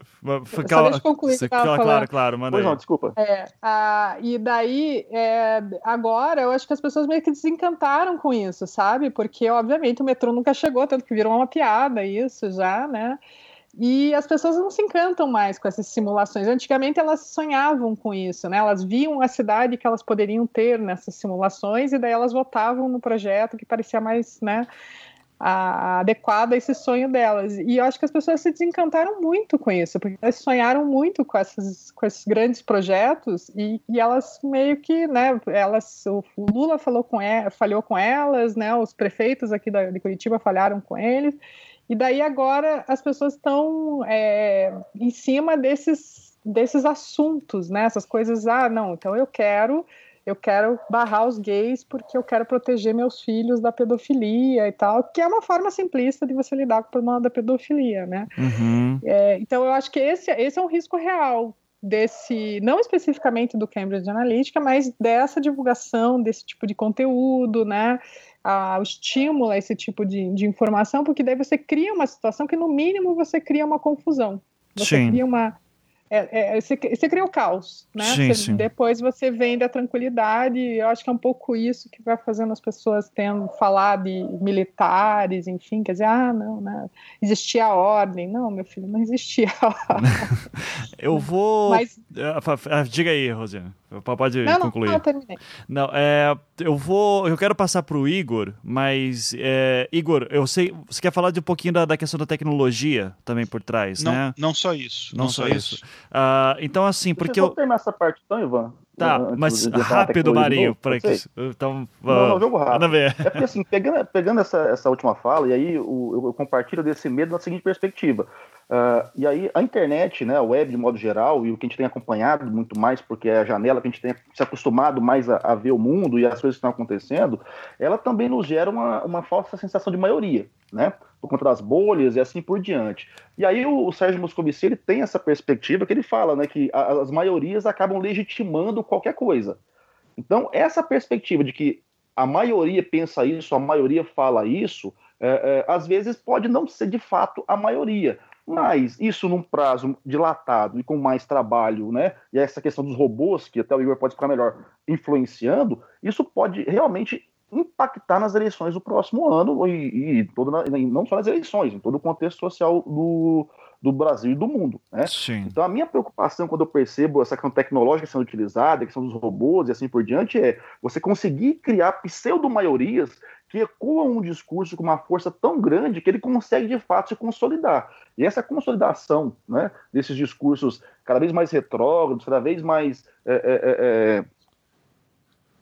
deixa eu concluir claro, claro, claro, manda pois aí. Não, desculpa. É, a, e daí, é, agora, eu acho que as pessoas meio que desencantaram com isso, sabe? Porque, obviamente, o metrô nunca chegou, tanto que virou uma piada isso já, né? E as pessoas não se encantam mais com essas simulações. Antigamente elas sonhavam com isso, né? Elas viam a cidade que elas poderiam ter nessas simulações e daí elas votavam no projeto que parecia mais, né? A, adequada a esse sonho delas. E eu acho que as pessoas se desencantaram muito com isso, porque elas sonharam muito com, essas, com esses grandes projetos e, e elas meio que, né, elas, o Lula falou com ela, falhou com elas, né, os prefeitos aqui da, de Curitiba falharam com eles, e daí agora as pessoas estão é, em cima desses, desses assuntos, né, essas coisas, ah, não, então eu quero eu quero barrar os gays porque eu quero proteger meus filhos da pedofilia e tal, que é uma forma simplista de você lidar com o problema da pedofilia, né? Uhum. É, então eu acho que esse, esse é um risco real desse, não especificamente do Cambridge Analytica, mas dessa divulgação desse tipo de conteúdo, né? A, o estímulo a esse tipo de, de informação, porque daí você cria uma situação que, no mínimo, você cria uma confusão. Você Sim. cria uma, é, é, você, você cria o caos, né? Sim, você, sim. Depois você vende a tranquilidade. Eu acho que é um pouco isso que vai fazendo as pessoas tendo falar de militares, enfim, quer dizer, ah, não, né? existia a ordem. Não, meu filho, não existia a ordem. (laughs) Eu vou. Mas... Ah, diga aí, Rosiane. Pode não, concluir. Não, não, terminei. Não, é, eu vou. Eu quero passar para o Igor, mas. É, Igor, eu sei. Você quer falar de um pouquinho da, da questão da tecnologia também por trás, não, né? Não só isso. Não, não só, isso. isso. Uh, então, assim, porque Deixa eu. terminar essa parte então, Ivan. Tá, mas rápido, Marinho, para que. Então, não, não, jogo rápido. Ver. É porque, assim, pegando, pegando essa, essa última fala, e aí o, eu, eu compartilho desse medo na seguinte perspectiva. Uh, e aí a internet, né, a web de modo geral, e o que a gente tem acompanhado muito mais, porque é a janela que a gente tem se acostumado mais a, a ver o mundo e as coisas que estão acontecendo, ela também nos gera uma, uma falsa sensação de maioria, né? Por conta das bolhas e assim por diante. E aí o, o Sérgio Moscovici ele tem essa perspectiva que ele fala, né, que a, as maiorias acabam legitimando qualquer coisa. Então, essa perspectiva de que a maioria pensa isso, a maioria fala isso, é, é, às vezes pode não ser de fato a maioria, mas isso num prazo dilatado e com mais trabalho, né? E essa questão dos robôs, que até o Igor pode ficar melhor influenciando, isso pode realmente impactar nas eleições do próximo ano e, e todo na, não só nas eleições, em todo o contexto social do, do Brasil e do mundo. Né? Sim. Então a minha preocupação quando eu percebo essa questão tecnológica sendo utilizada, a questão dos robôs e assim por diante, é você conseguir criar pseudo-maiorias que ecoam um discurso com uma força tão grande que ele consegue de fato se consolidar. E essa consolidação né, desses discursos cada vez mais retrógrados, cada vez mais é, é, é,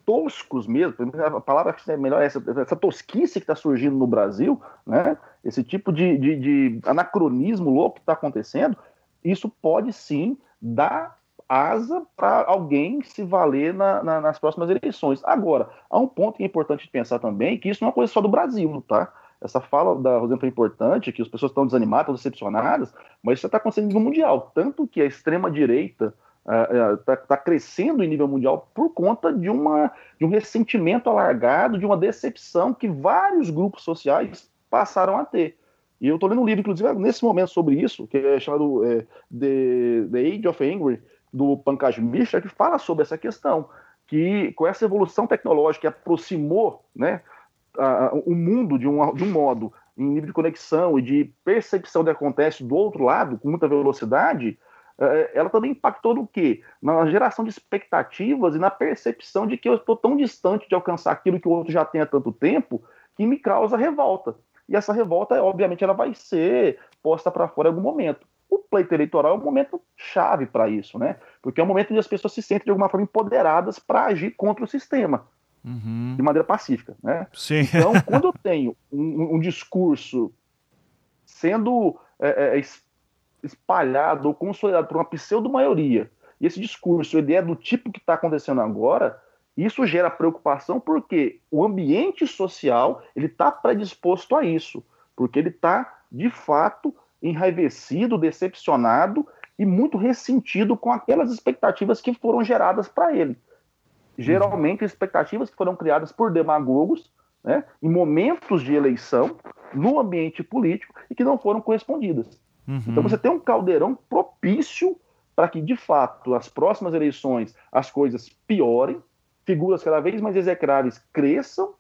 toscos mesmo, a palavra é melhor essa, essa tosquice que está surgindo no Brasil, né? esse tipo de, de, de anacronismo louco que está acontecendo, isso pode sim dar asa para alguém se valer na, na, nas próximas eleições. Agora, há um ponto que é importante pensar também, que isso não é uma coisa só do Brasil, tá? Essa fala da Rosana foi importante, que as pessoas estão desanimadas, estão decepcionadas, mas isso está acontecendo no mundial. Tanto que a extrema-direita está uh, uh, tá crescendo em nível mundial por conta de, uma, de um ressentimento alargado, de uma decepção que vários grupos sociais passaram a ter. E eu estou lendo um livro, inclusive, nesse momento sobre isso, que é chamado é, The, The Age of Angry, do Pankaj Mishra, que fala sobre essa questão, que com essa evolução tecnológica que aproximou né, a, o mundo de um, de um modo em nível de conexão e de percepção do que acontece do outro lado, com muita velocidade, é, ela também impactou no quê? Na geração de expectativas e na percepção de que eu estou tão distante de alcançar aquilo que o outro já tem há tanto tempo que me causa revolta. E essa revolta, obviamente, ela vai ser posta para fora em algum momento. O pleito eleitoral é um momento chave para isso, né? Porque é um momento onde as pessoas se sentem de alguma forma empoderadas para agir contra o sistema. Uhum. De maneira pacífica, né? Sim. Então, (laughs) quando eu tenho um, um discurso sendo é, é, espalhado ou consolidado por uma pseudo-maioria, e esse discurso ele é do tipo que está acontecendo agora, isso gera preocupação porque o ambiente social ele está predisposto a isso, porque ele está de fato enraivecido, decepcionado e muito ressentido com aquelas expectativas que foram geradas para ele. Geralmente expectativas que foram criadas por demagogos, né, em momentos de eleição, no ambiente político e que não foram correspondidas. Uhum. Então você tem um caldeirão propício para que, de fato, as próximas eleições as coisas piorem, figuras cada vez mais execráveis cresçam,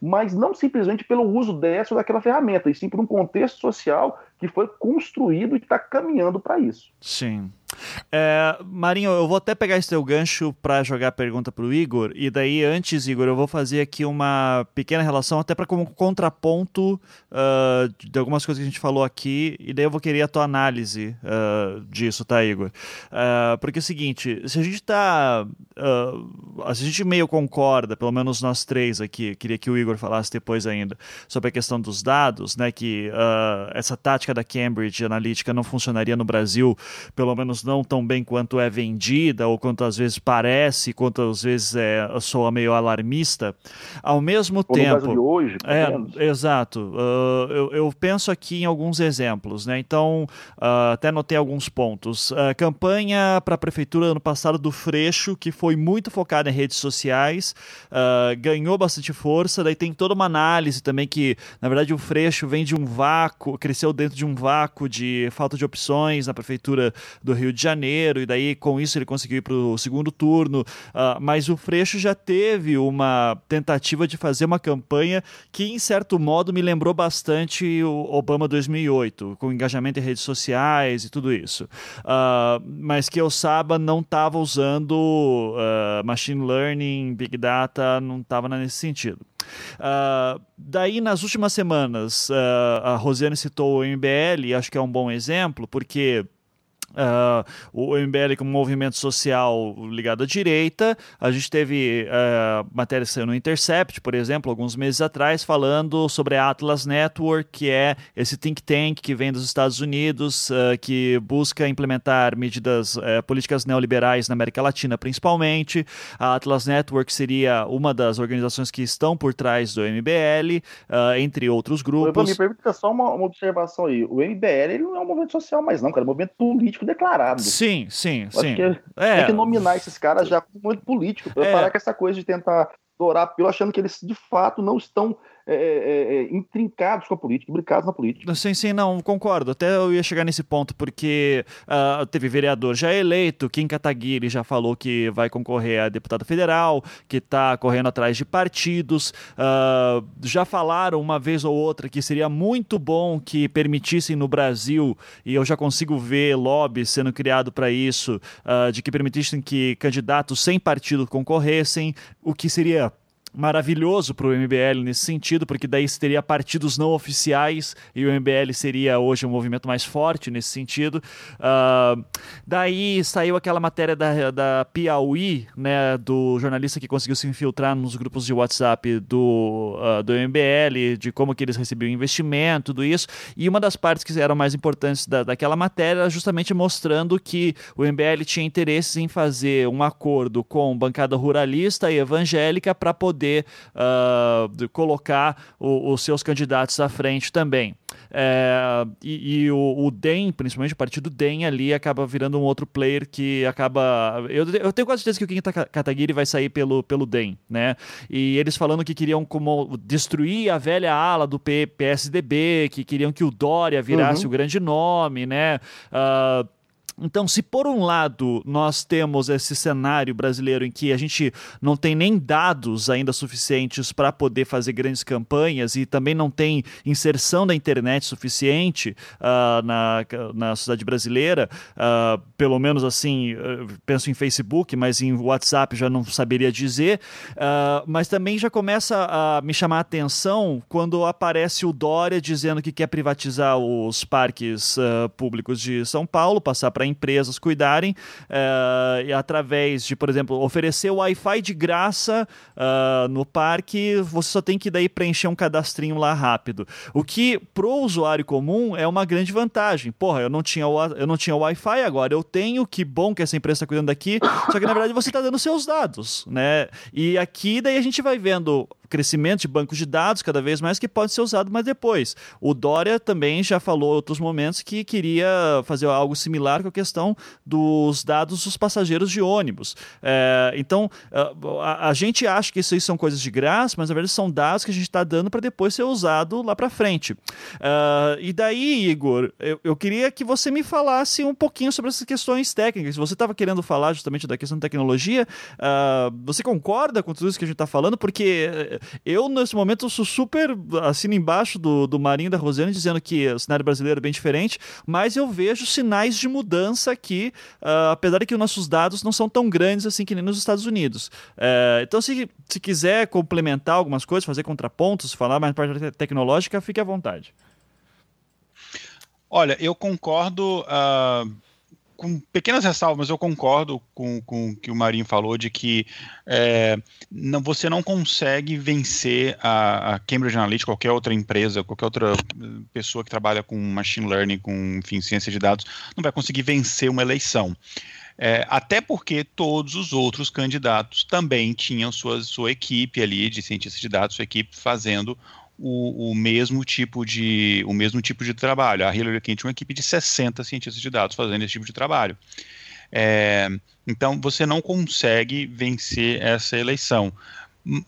mas não simplesmente pelo uso dessa ou daquela ferramenta, e sim por um contexto social que foi construído e está caminhando para isso. Sim. É, Marinho, eu vou até pegar esse teu gancho para jogar a pergunta para o Igor, e daí antes, Igor, eu vou fazer aqui uma pequena relação, até para como contraponto uh, de algumas coisas que a gente falou aqui, e daí eu vou querer a tua análise uh, disso, tá, Igor? Uh, porque é o seguinte, se a gente está. a gente meio concorda, pelo menos nós três aqui, queria que o Igor falasse depois ainda, sobre a questão dos dados, né, que essa tática da Cambridge Analytica não funcionaria no Brasil, pelo menos não tão bem quanto é vendida, ou quanto às vezes parece, quanto às vezes é, soa meio alarmista, ao mesmo ou tempo. de hoje, é, exato. Uh, eu, eu, penso aqui em alguns exemplos, né? Então, uh, até notei alguns pontos. A campanha para a prefeitura ano passado do Freixo, que foi muito focada em redes sociais, uh, ganhou bastante força. Daí tem toda uma análise também que, na verdade, o Freixo vem de um vácuo, cresceu dentro de um vácuo de falta de opções na prefeitura do Rio de Janeiro, e daí com isso ele conseguiu ir para o segundo turno. Uh, mas o Freixo já teve uma tentativa de fazer uma campanha que, em certo modo, me lembrou bastante o Obama 2008, com engajamento em redes sociais e tudo isso. Uh, mas que eu saiba, não estava usando uh, machine learning, big data, não estava nesse sentido. Uh, daí, nas últimas semanas, uh, a Rosiane citou o MBL, e acho que é um bom exemplo, porque Uh, o MBL como movimento social ligado à direita. A gente teve uh, matéria saindo no Intercept, por exemplo, alguns meses atrás, falando sobre a Atlas Network, que é esse think tank que vem dos Estados Unidos, uh, que busca implementar medidas, uh, políticas neoliberais na América Latina, principalmente. A Atlas Network seria uma das organizações que estão por trás do MBL, entre outros grupos. Me permita só uma, uma, observação aí. O MBL ele não é um movimento social mais, não, cara, é um movimento político declarado. Sim, sim, Acho sim. Que é. Tem que nominar esses caras já como muito político, para é. parar com essa coisa de tentar dourar pelo achando que eles de fato não estão é, é, é, intrincados com a política, imbricados na política. Sim, sim, não, concordo. Até eu ia chegar nesse ponto, porque uh, teve vereador já eleito, Kim Kataguiri já falou que vai concorrer a deputado federal, que está correndo atrás de partidos. Uh, já falaram uma vez ou outra que seria muito bom que permitissem no Brasil, e eu já consigo ver lobby sendo criado para isso, uh, de que permitissem que candidatos sem partido concorressem, o que seria maravilhoso para o MBL nesse sentido, porque daí teria partidos não oficiais e o MBL seria hoje um movimento mais forte nesse sentido. Uh, daí saiu aquela matéria da, da Piauí, né, do jornalista que conseguiu se infiltrar nos grupos de WhatsApp do, uh, do MBL, de como que eles recebiam investimento, tudo isso. E uma das partes que eram mais importantes da, daquela matéria era justamente mostrando que o MBL tinha interesses em fazer um acordo com bancada ruralista e evangélica para poder poder uh, colocar o, os seus candidatos à frente também. É, e, e o, o, DEM, principalmente o partido DEM ali, acaba virando um outro player que acaba. Eu, eu tenho quase certeza que o Kim Kataguiri vai sair pelo, pelo DEM, né? E eles falando que queriam como destruir a velha ala do PSDB, que queriam que o Dória virasse uhum. o grande nome, né? Uh, então, se por um lado nós temos esse cenário brasileiro em que a gente não tem nem dados ainda suficientes para poder fazer grandes campanhas e também não tem inserção da internet suficiente uh, na, na sociedade brasileira, uh, pelo menos assim, uh, penso em Facebook, mas em WhatsApp já não saberia dizer, mas também já começa a me chamar a atenção quando aparece o Dória dizendo que quer privatizar os parques públicos de São Paulo, passar para empresas cuidarem, uh, e através de, por exemplo, oferecer Wi-Fi de graça uh, no parque, você só tem que daí preencher um cadastrinho lá rápido. O que pro usuário comum é uma grande vantagem. Porra, eu não tinha eu não tinha Wi-Fi agora, eu tenho, que bom que essa empresa está cuidando daqui, só que na verdade você está dando seus dados, né? E aqui daí a gente vai vendo crescimento de bancos de dados cada vez mais que pode ser usado mais depois. O Dória também já falou em outros momentos que queria fazer algo similar com a questão dos dados dos passageiros de ônibus. É, então, a, a, gente acha que isso aí são coisas de graça, mas na verdade são dados que a gente está dando para depois ser usado lá para frente. Uh, e daí, Igor, eu, eu, queria que você me falasse um pouquinho sobre essas questões técnicas. Você estava querendo falar justamente da questão da tecnologia, uh, você concorda com tudo isso que a gente está falando? Porque eu, nesse momento, sou super assino embaixo do, do Marinho da Rosiane, dizendo que o cenário brasileiro é bem diferente, mas eu vejo sinais de mudança aqui, uh, apesar de que os nossos dados não são tão grandes assim que nem nos Estados Unidos. Uh, então, se, se quiser complementar algumas coisas, fazer contrapontos, falar mais parte tecnológica, fique à vontade. Olha, eu concordo. Uh com pequenas ressalvas, eu concordo com, com o que o Marinho falou de que é, não, você não consegue vencer a, a, Cambridge Analytica, qualquer outra empresa, qualquer outra pessoa que trabalha com machine learning, com enfim, ciência de dados, não vai conseguir vencer uma eleição. É, até porque todos os outros candidatos também tinham sua, sua equipe ali de cientistas de dados, sua equipe fazendo o, o, mesmo tipo de o mesmo tipo de trabalho. A Hillary Clinton tinha uma equipe de 60 cientistas de dados fazendo esse tipo de trabalho. É, então você não consegue vencer essa eleição.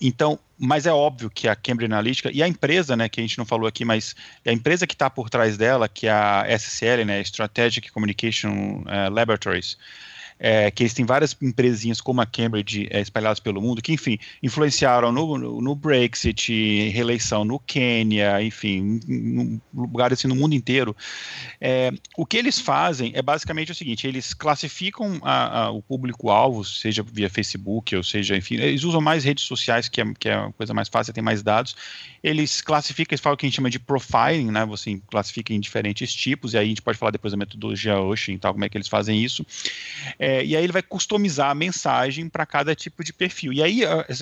Então, mas é óbvio que a Cambridge Analytica e a empresa, né, que a gente não falou aqui, mas a empresa que está por trás dela, que é a SCL, né, Strategic Communication uh, Laboratories, é, que eles têm várias empresinhas como a Cambridge é, espalhadas pelo mundo, que, enfim, influenciaram no, no, no Brexit, reeleição no Quênia, enfim, em lugares assim no mundo inteiro. É, o que eles fazem é basicamente o seguinte: eles classificam a, a, o público-alvo, seja via Facebook, ou seja, enfim, eles usam mais redes sociais, que é, que é a coisa mais fácil, tem mais dados. Eles classificam, eles falam o que a gente chama de profiling, né? Você classifica em diferentes tipos, e aí a gente pode falar depois da metodologia Ocean e tal, como é que eles fazem isso. É, é, e aí ele vai customizar a mensagem para cada tipo de perfil. E aí,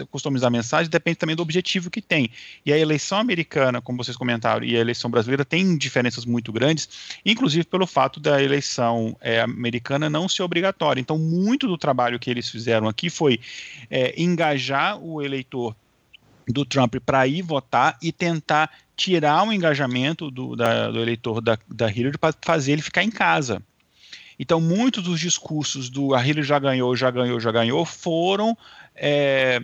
customizar a mensagem depende também do objetivo que tem. E a eleição americana, como vocês comentaram, e a eleição brasileira têm diferenças muito grandes, inclusive pelo fato da eleição é, americana não ser obrigatória. Então, muito do trabalho que eles fizeram aqui foi é, engajar o eleitor do Trump para ir votar e tentar tirar o engajamento do, da, do eleitor da, da Hillary para fazer ele ficar em casa. Então, muitos dos discursos do a Hillary já ganhou, já ganhou, já ganhou foram. É,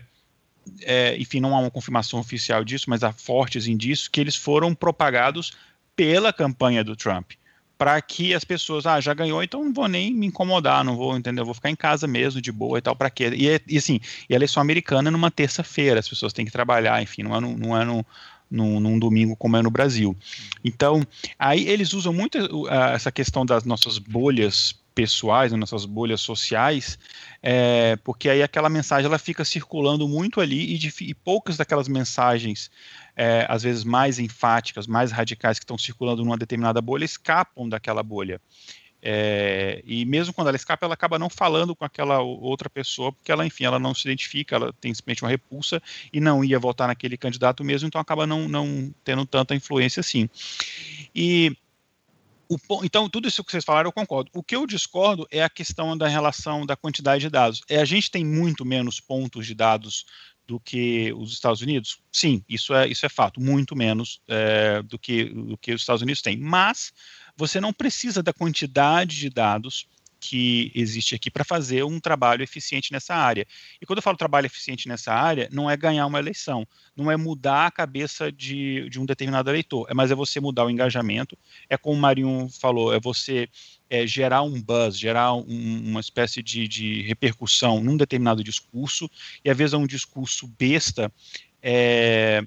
é, enfim, não há uma confirmação oficial disso, mas há fortes indícios que eles foram propagados pela campanha do Trump. Para que as pessoas, ah, já ganhou, então não vou nem me incomodar, não vou, entender, vou ficar em casa mesmo, de boa e tal, para quê? E, e assim, e a eleição americana é numa terça-feira, as pessoas têm que trabalhar, enfim, não é no, não é no, num, num, domingo como é no Brasil. Então, aí eles usam muito uh, essa questão das nossas bolhas pessoais, das nossas bolhas sociais, é, porque aí aquela mensagem ela fica circulando muito ali e, de, e poucas daquelas mensagens, é, às vezes mais enfáticas, mais radicais que estão circulando numa determinada bolha, escapam daquela bolha. É, e mesmo quando ela escapa, ela acaba não falando com aquela outra pessoa, porque ela, enfim, ela não se identifica, ela tem simplesmente uma repulsa e não ia votar naquele candidato mesmo, então acaba não, não tendo tanta influência assim. E então, tudo isso que vocês falaram, eu concordo. O que eu discordo é a questão da relação da quantidade de dados. É, a gente tem muito menos pontos de dados do que os Estados Unidos? Sim, isso é, isso é fato, muito menos é, do, que, do que os Estados Unidos têm. Mas você não precisa da quantidade de dados que existe aqui para fazer um trabalho eficiente nessa área. E quando eu falo trabalho eficiente nessa área, não é ganhar uma eleição, não é mudar a cabeça de, de um determinado eleitor, é, mas é você mudar o engajamento, é como o Marinho falou, é você é, gerar um buzz, gerar um, uma espécie de, de repercussão num determinado discurso, e às vezes é um discurso besta, é,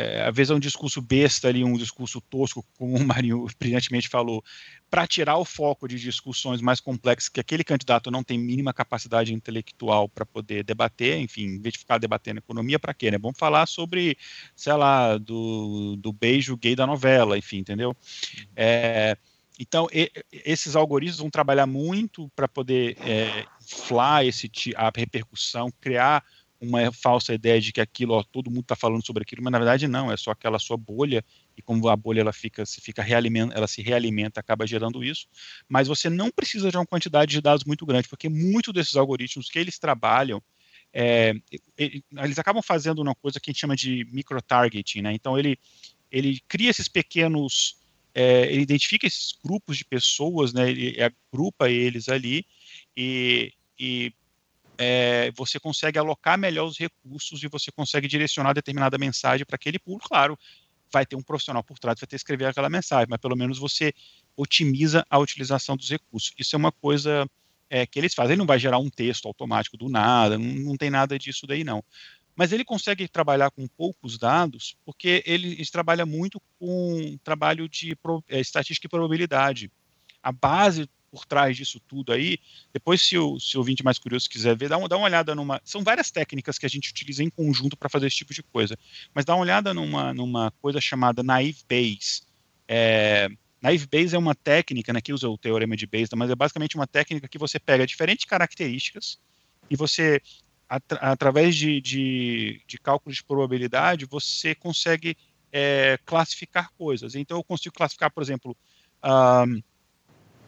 é, às vezes é um discurso besta ali, um discurso tosco, como o Marinho (laughs) brilhantemente falou, para tirar o foco de discussões mais complexas que aquele candidato não tem mínima capacidade intelectual para poder debater, enfim, em vez de ficar debatendo economia, para quê? Né? Vamos falar sobre, sei lá, do, do beijo gay da novela, enfim, entendeu? É, então, e, esses algoritmos vão trabalhar muito para poder é, inflar esse, a repercussão, criar uma falsa ideia de que aquilo, ó, todo mundo está falando sobre aquilo, mas na verdade não, é só aquela sua bolha e como a bolha ela fica, se fica realimenta, ela se realimenta, acaba gerando isso. Mas você não precisa de uma quantidade de dados muito grande, porque muito desses algoritmos que eles trabalham, é, eles acabam fazendo uma coisa que a gente chama de micro-targeting, né? Então ele ele cria esses pequenos, é, ele identifica esses grupos de pessoas, né? Ele agrupa eles ali e, e é, você consegue alocar melhor os recursos e você consegue direcionar determinada mensagem para aquele público. Claro, vai ter um profissional por trás, vai ter que escrever aquela mensagem, mas pelo menos você otimiza a utilização dos recursos. Isso é uma coisa é, que eles fazem. Ele não vai gerar um texto automático do nada, não, não tem nada disso daí não. Mas ele consegue trabalhar com poucos dados, porque ele, ele trabalha muito com trabalho de pro, é, estatística e probabilidade. A base por trás disso tudo aí. Depois, se o, se o ouvinte mais curioso quiser ver, dá uma, dá uma olhada numa. São várias técnicas que a gente utiliza em conjunto para fazer esse tipo de coisa. Mas dá uma olhada numa, numa coisa chamada Naive Bayes. É, Naive Bayes é uma técnica, né, que usa o teorema de Bayes, mas é basicamente uma técnica que você pega diferentes características e você, através de, de, de cálculos de probabilidade, você consegue é, classificar coisas. Então, eu consigo classificar, por exemplo, um,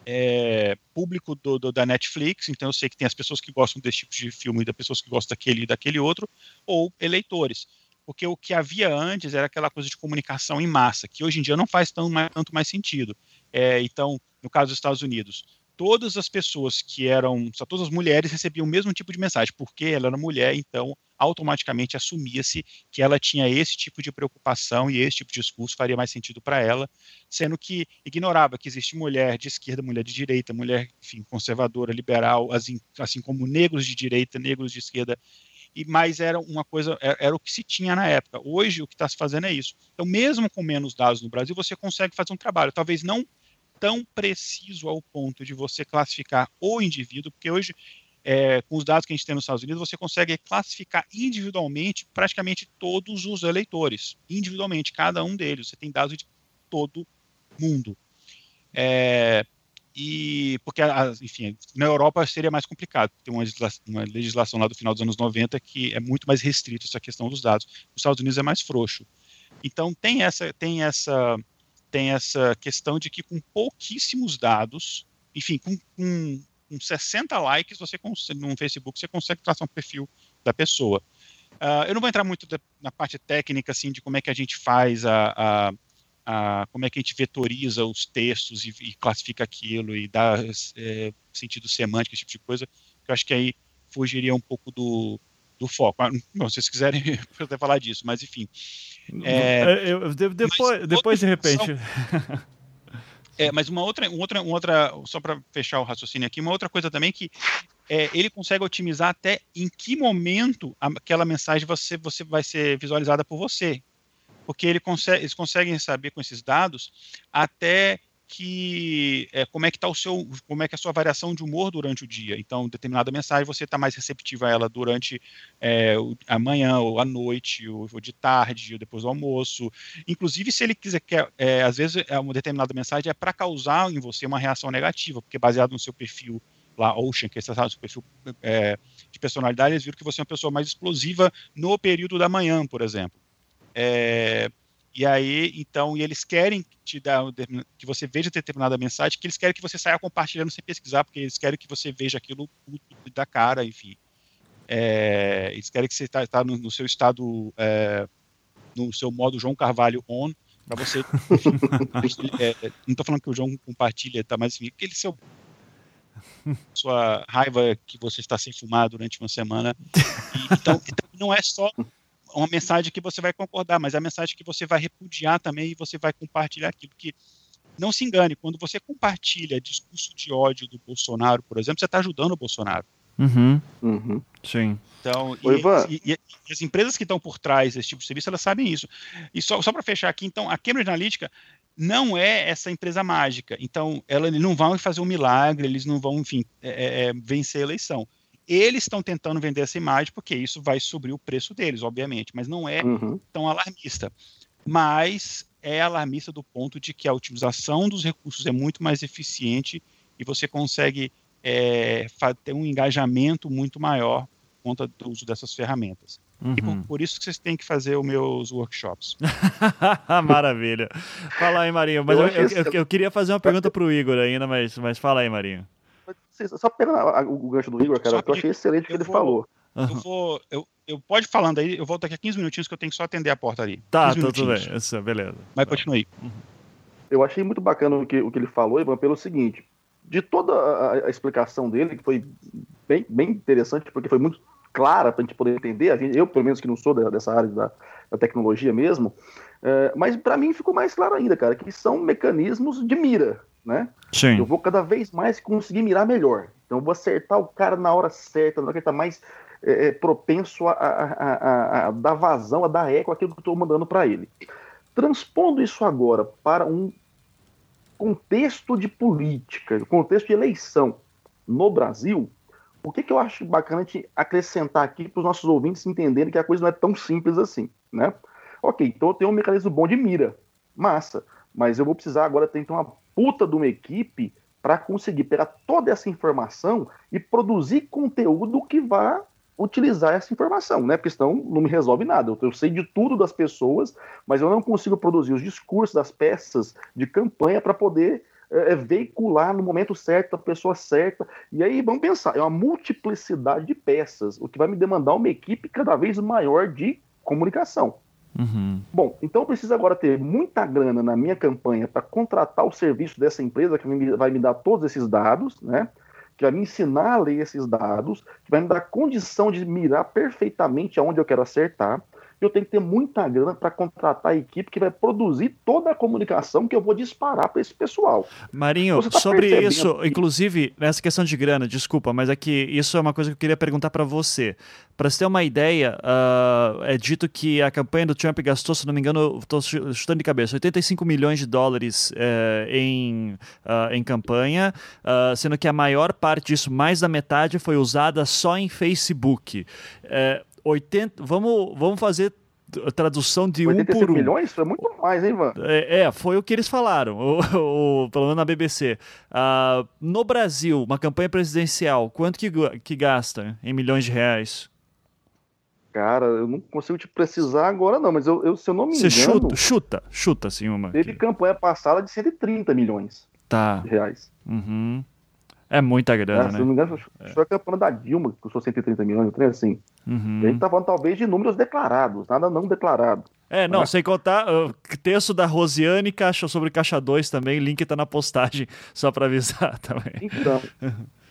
é, público do, do, da Netflix, então eu sei que tem as pessoas que gostam desse tipo de filme das pessoas que gostam daquele e daquele outro, ou eleitores. Porque o que havia antes era aquela coisa de comunicação em massa, que hoje em dia não faz tão, tanto mais sentido. É, então, no caso dos Estados Unidos, todas as pessoas que eram, só todas as mulheres recebiam o mesmo tipo de mensagem, porque ela era mulher, então automaticamente assumia-se que ela tinha esse tipo de preocupação e esse tipo de discurso faria mais sentido para ela, sendo que ignorava que existe mulher de esquerda, mulher de direita, mulher, enfim, conservadora, liberal, assim, assim como negros de direita, negros de esquerda, e mais era uma coisa, era, era o que se tinha na época. Hoje o que está se fazendo é isso. Então, mesmo com menos dados no Brasil, você consegue fazer um trabalho, talvez não tão preciso ao ponto de você classificar o indivíduo, porque hoje é, com os dados que a gente tem nos Estados Unidos, você consegue classificar individualmente praticamente todos os eleitores, individualmente, cada um deles. Você tem dados de todo mundo. É, e porque, enfim, na Europa seria mais complicado, tem uma legislação, uma legislação lá do final dos anos 90 que é muito mais restrito essa questão dos dados. Nos Estados Unidos é mais frouxo. Então tem essa, tem essa, tem essa questão de que com pouquíssimos dados, enfim, com, com com 60 likes, você no Facebook, você consegue traçar um perfil da pessoa. Uh, eu não vou entrar muito na parte técnica, assim, de como é que a gente faz a, a, a como é que a gente vetoriza os textos e, e classifica aquilo e dá é, sentido semântico, esse tipo de coisa, que eu acho que aí fugiria um pouco do, do foco. Ah, não, se vocês quiserem, (laughs) eu até falar disso, mas enfim. É, eu, eu, depois, depois de repente. (laughs) É, mas uma outra, uma outra, uma outra só para fechar o raciocínio aqui, uma outra coisa também que é, ele consegue otimizar até em que momento aquela mensagem você, você vai ser visualizada por você. porque ele consegue, eles conseguem saber com esses dados até que é, como é que está o seu, como é que é a sua variação de humor durante o dia. Então, determinada mensagem você está mais receptivo a ela durante é, a manhã ou à noite ou, ou, de tarde ou depois do almoço. Inclusive, se ele quiser, quer, é, às vezes é uma determinada mensagem é para causar em você uma reação negativa, porque baseado no seu perfil lá Ocean, que é o seu perfil é, de personalidade, eles viram que você é uma pessoa mais explosiva no período da manhã, por exemplo. É, e aí, então, e eles querem te dar que você veja determinada mensagem, que eles querem que você saia compartilhando sem pesquisar, porque eles querem que você veja aquilo da cara, enfim. É, eles querem que você está tá no, no, seu estado, é, no seu modo João Carvalho on, para você. (laughs) é, não estou falando que o João compartilha, tá, mas enfim, aquele seu sua raiva que você está sem fumar durante uma semana. E, então, então, não é só uma mensagem que você vai concordar, mas é a mensagem que você vai repudiar também e você vai compartilhar aquilo que não se engane, quando você compartilha discurso de ódio do Bolsonaro, por exemplo, você está ajudando o Bolsonaro. Uhum. Uhum. Sim. Então, e, e, e, as empresas que estão por trás desse tipo de serviço, elas sabem isso. E só, só para fechar aqui, então, a Cambridge Analytica não é essa empresa mágica. Então, ela, eles não vão fazer um milagre, eles não vão, enfim, é, é, é vencer a eleição. Eles estão tentando vender essa imagem porque isso vai subir o preço deles, obviamente, mas não é uhum. tão alarmista. Mas é alarmista do ponto de que a utilização dos recursos é muito mais eficiente e você consegue é, ter um engajamento muito maior por conta do uso dessas ferramentas. Uhum. E por, por, isso que vocês têm que fazer os meus workshops. (laughs) Maravilha. Fala aí, Marinho. Mas eu, eu, eu, eu, queria fazer uma pergunta para o Igor ainda, mas, mas fala aí, Marinho. Só pegando o gancho do Igor, cara, que eu achei excelente o que ele vou, falou. Eu vou. Eu, eu pode falando aí, eu volto daqui a 15 minutinhos que eu tenho que só atender a porta ali. Tá, tudo bem. Isso, beleza. Mas continue aí. Uhum. Eu achei muito bacana o que, o que ele falou, Ivan, pelo seguinte: de toda a, a, explicação dele, que foi bem, bem interessante, porque foi muito clara para a gente poder entender, a gente, eu, pelo menos, que não sou da, dessa área da, da tecnologia mesmo, é, mas para mim ficou mais claro ainda, cara, que são mecanismos de mira, né? Sim. Eu vou cada vez mais conseguir mirar melhor. Então eu vou acertar o cara na hora certa, na hora que ele está mais é, é, propenso a, a, a, a, dar vazão, a dar eco àquilo que eu estou mandando para ele. Transpondo isso agora para um contexto de política, contexto de eleição no Brasil, o que, que eu acho bacana de acrescentar aqui para os nossos ouvintes entenderem que a coisa não é tão simples assim, né? Ok, então eu tenho um mecanismo bom de mira, massa, mas eu vou precisar agora ter então, uma puta de uma equipe para conseguir pegar toda essa informação e produzir conteúdo que vá utilizar essa informação, né? Porque senão não me resolve nada. Eu, eu, sei de tudo das pessoas, mas eu não consigo produzir os discursos das peças de campanha para poder é, é, veicular no momento certo, a pessoa certa. E aí, vamos pensar, é uma multiplicidade de peças, o que vai me demandar uma equipe cada vez maior de comunicação. Uhum. Bom, então eu preciso agora ter muita grana na minha campanha para contratar o serviço dessa empresa que vai me dar todos esses dados, né? Que vai me ensinar a ler esses dados, que vai me dar condição de mirar perfeitamente aonde eu quero acertar eu tenho que ter muita grana para contratar a equipe que vai produzir toda a comunicação que eu vou disparar para esse pessoal. Marinho, tá sobre isso, inclusive, nessa questão de grana, desculpa, mas é que isso é uma coisa que eu queria perguntar para você. Para você ter uma ideia, uh, é dito que a campanha do Trump gastou, se não me engano, estou chutando de cabeça, 85 milhões de dólares uh, em, uh, em campanha, ah, sendo que a maior parte disso, mais da metade, foi usada só em Facebook. Uh, 80. Vamos, vamos fazer tradução de um por um. milhões? Foi muito mais, hein, Ivan? É, é, foi o que eles falaram, (laughs) o, o, pelo menos na BBC. Uh, no Brasil, uma campanha presidencial, quanto que, que gasta em milhões de reais? Cara, eu não consigo te precisar agora, não, mas eu, eu se eu não me Você engano... Você chuta, chuta, chuta, assim, uma. Teve campanha passada de 130 milhões tá. de reais. Uhum. É muita grana, é, né? Se não me engano, é. foi a campanha da Dilma, que custou 130 milhões, trem assim. Uhum. A gente tá falando talvez de números declarados, nada não declarado. É, não, né? sem contar o texto da Rosiane caixa, sobre Caixa 2 também, link tá na postagem, (laughs) só para avisar (laughs) também. Então,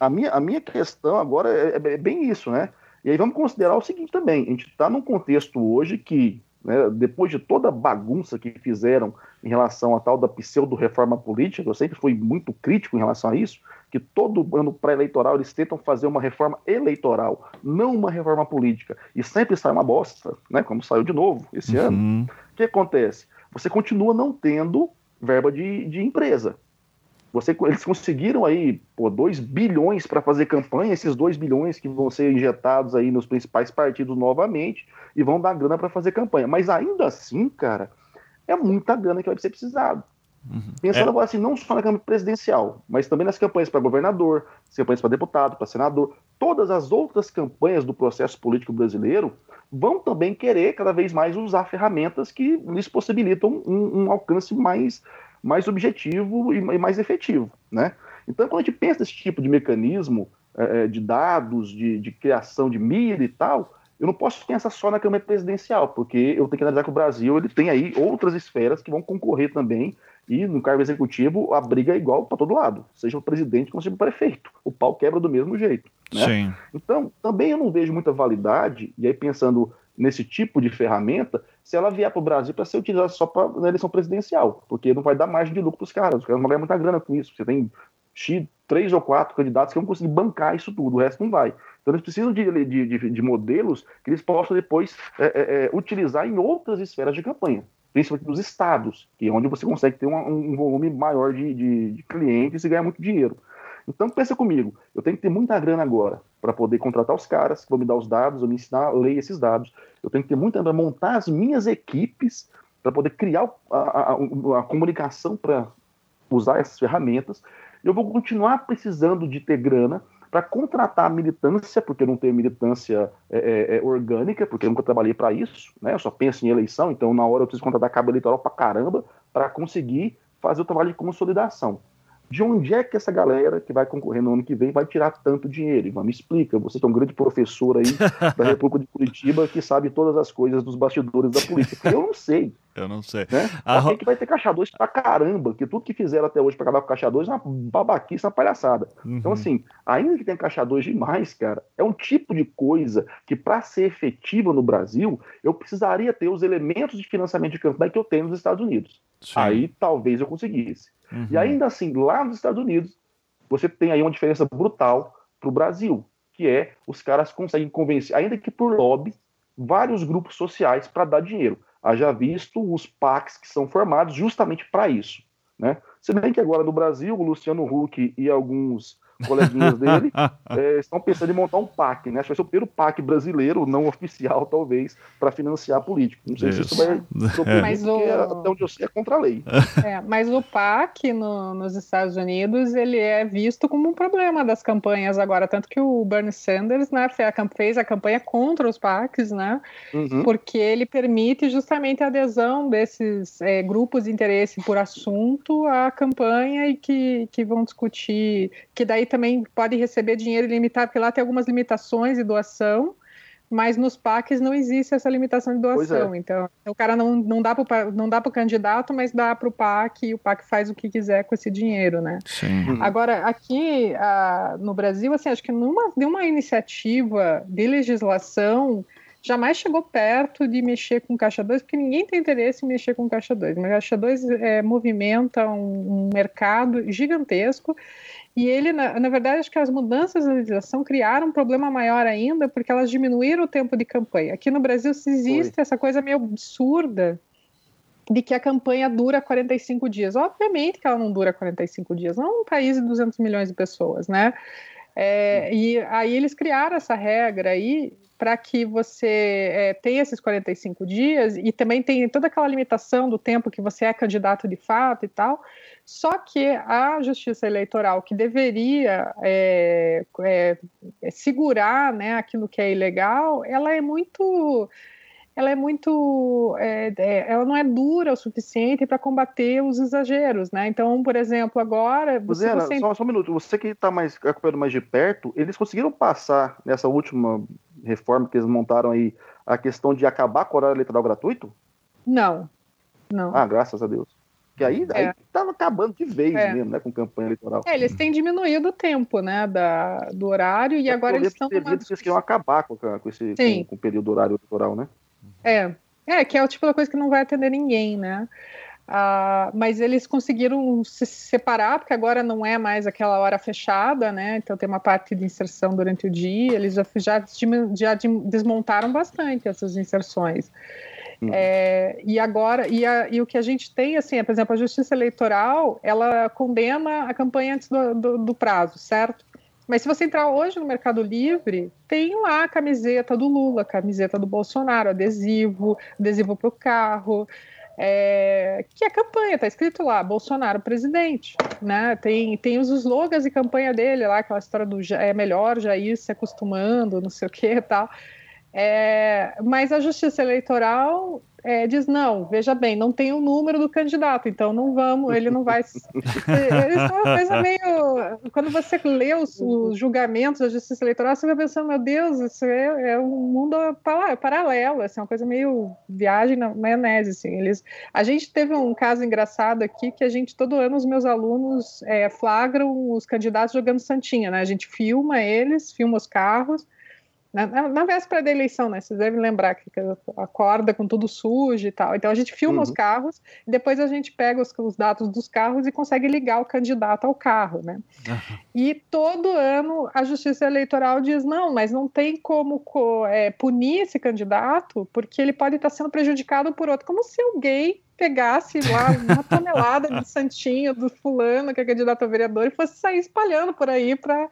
a minha, a minha questão agora é, é, bem isso, né? E aí vamos considerar o seguinte também, a gente está num contexto hoje que, né, depois de toda a bagunça que fizeram em relação à tal da pseudo-reforma política, eu sempre fui muito crítico em relação a isso, que todo ano pré-eleitoral eles tentam fazer uma reforma eleitoral, não uma reforma política. E sempre sai uma bosta, né? Como saiu de novo esse uhum. ano. O que acontece? Você continua não tendo verba de, de empresa. Você, eles conseguiram aí 2 bilhões para fazer campanha, esses 2 bilhões que vão ser injetados aí nos principais partidos novamente e vão dar grana para fazer campanha. Mas ainda assim, cara, é muita grana que vai ser precisado. Uhum. Pensando é. agora assim, não só na campanha presidencial, mas também nas campanhas para governador, campanhas para deputado, para senador, todas as outras campanhas do processo político brasileiro vão também querer cada vez mais usar ferramentas que lhes possibilitam um, um alcance mais, mais objetivo e, e, mais efetivo, né? Então, quando a gente pensa nesse tipo de mecanismo é, é de dados, de, de criação de mídia e tal, eu não posso pensar só na Câmara Presidencial, porque eu tenho que analisar que o Brasil ele tem aí outras esferas que vão concorrer também, e no cargo executivo a briga é igual para todo lado, seja o presidente como seja o prefeito. O pau quebra do mesmo jeito. Né? Sim. Então, também eu não vejo muita validade, e aí pensando nesse tipo de ferramenta, se ela vier para o Brasil para ser utilizada só na eleição presidencial, porque não vai dar margem de lucro para os caras, os caras vão ganhar muita grana com isso. Você tem três ou quatro candidatos que vão conseguir bancar isso tudo, o resto não vai. Então eles precisam de, de, de, de modelos que eles possam depois é, é, é, utilizar em outras esferas de campanha, principalmente nos estados, que é onde você consegue ter uma, um volume maior de, de, de clientes e ganhar muito dinheiro. Então pensa comigo, eu tenho que ter muita grana agora para poder contratar os caras que vão me dar os dados, vão me ensinar a ler esses dados. Eu tenho que ter muita grana para montar as minhas equipes para poder criar a, a, a comunicação para usar essas ferramentas. Eu vou continuar precisando de ter grana para contratar militância, porque eu não tenho militância é, é, é, orgânica, porque eu nunca trabalhei para isso, né? Eu só penso em eleição, então na hora eu preciso contratar cabo eleitoral para caramba para conseguir fazer o trabalho de consolidação. De onde é que essa galera que vai concorrer no ano que vem vai tirar tanto dinheiro? Ivan, me explica. Você é um grande professor aí (laughs) da República de Curitiba que sabe todas as coisas dos bastidores da política. Eu não sei. Eu não sei. Né? A... que vai ter caixa 2 pra caramba, que tudo que fizeram até hoje para acabar com caixa 2 é uma babaquice, uma palhaçada. Uhum. Então, assim, ainda que tenha caixa 2 demais, cara, é um tipo de coisa que, para ser efetiva no Brasil, eu precisaria ter os elementos de financiamento de campanha que eu tenho nos Estados Unidos. Sim. Aí talvez eu conseguisse. Uhum. E ainda assim, lá nos Estados Unidos, você tem aí uma diferença brutal para o Brasil, que é os caras conseguem convencer, ainda que por lobby, vários grupos sociais para dar dinheiro. Haja visto os PACs que são formados justamente para isso. Né? Se bem que agora no Brasil, o Luciano Huck e alguns coleguinhas dele, é, (laughs) estão pensando em montar um PAC, né? Acho que vai ser o primeiro PAC brasileiro, não oficial, talvez, para financiar político. Não sei isso. se isso vai (laughs) é. mas o... até onde eu sei é contra a lei. (laughs) É, mas o PAC no, nos Estados Unidos, ele é visto como um problema das campanhas agora, tanto que o Bernie Sanders né, fez a campanha contra os PACs, né? Uhum. Porque ele permite justamente a adesão desses é, grupos de interesse por assunto à campanha e que, que vão discutir, que daí também pode receber dinheiro ilimitado, porque lá tem algumas limitações de doação, mas nos PACs não existe essa limitação de doação. É. Então, o cara não, não dá para não dá para o candidato, mas dá para o PAC e o PAC faz o que quiser com esse dinheiro, né? Sim. Uhum. Agora, aqui a, no Brasil, assim, acho que numa, de uma iniciativa de legislação jamais chegou perto de mexer com caixa 2, porque ninguém tem interesse em mexer com caixa 2. Mas caixa 2 é, movimenta um, um mercado gigantesco e ele, na, na, verdade, acho que as mudanças na legislação criaram um problema maior ainda, porque elas diminuíram o tempo de campanha. Aqui no Brasil existe Foi. essa coisa meio absurda de que a campanha dura 45 dias. Obviamente que ela não dura 45 dias, não é um país de 200 milhões de pessoas, né? É, e aí eles criaram essa regra aí para que você é, tenha esses 45 dias e também tem toda aquela limitação do tempo que você é candidato de fato e tal. Só que a Justiça Eleitoral, que deveria é, é, é, segurar né, aquilo que é ilegal, ela é muito ela é muito, é, é, ela não é dura o suficiente para combater os exageros, né? Então, por exemplo, agora. Você, você... Só, só, um minuto, você que está mais acompanhando mais de perto, eles conseguiram passar nessa última reforma que eles montaram aí a questão de acabar com o horário eleitoral gratuito? Não, não. Ah, graças a Deus. Que aí, é. aí tava acabando de vez é. mesmo, né, com campanha eleitoral. É, eles têm diminuído o tempo, né, da, do horário e agora eles estão... Numa... que eles queriam acabar com, com esse com, com, o período horário eleitoral, né? É, é, que é o tipo da coisa que não vai atender ninguém, né? Uh, mas eles conseguiram se separar, porque agora não é mais aquela hora fechada, né? Então tem uma parte de inserção durante o dia, eles já, já, já desmontaram bastante essas inserções. Hum. É, e agora, e, a, e, o que a gente tem, assim, é, por exemplo, a Justiça Eleitoral, ela condena a campanha antes do, do, do prazo, certo? Mas se você entrar hoje no Mercado Livre, tem lá a camiseta do Lula, camiseta do Bolsonaro, adesivo, adesivo para o carro, é, que a campanha está escrito lá, Bolsonaro presidente, né? Tem, tem os slogans de campanha dele lá, aquela história do é melhor já ir se acostumando, não sei o que e tal. É, mas a justiça eleitoral é, diz não, veja bem, não tem o número do candidato, então não vamos, ele não vai. (laughs) Isso é uma coisa meio. Quando você lê os, os, julgamentos da justiça eleitoral, você vai pensando, meu Deus, isso é, é um mundo paralelo, assim, uma coisa meio viagem na maionese. Assim. Eles, a gente teve um caso engraçado aqui que a gente, todo ano, os meus alunos é, flagram os candidatos jogando Santinha, né? A gente filma eles, filma os carros na, na, na, véspera da eleição, né? Vocês devem lembrar que, acorda com tudo sujo e tal. Então a gente filma uhum. os carros e depois a gente pega os, os, dados dos carros e consegue ligar o candidato ao carro, né? Uhum. E todo ano a Justiça Eleitoral diz não, mas não tem como é, punir esse candidato porque ele pode estar sendo prejudicado por outro, como se alguém pegasse lá uma (laughs) tonelada de santinho do fulano que é candidato a vereador e fosse sair espalhando por aí para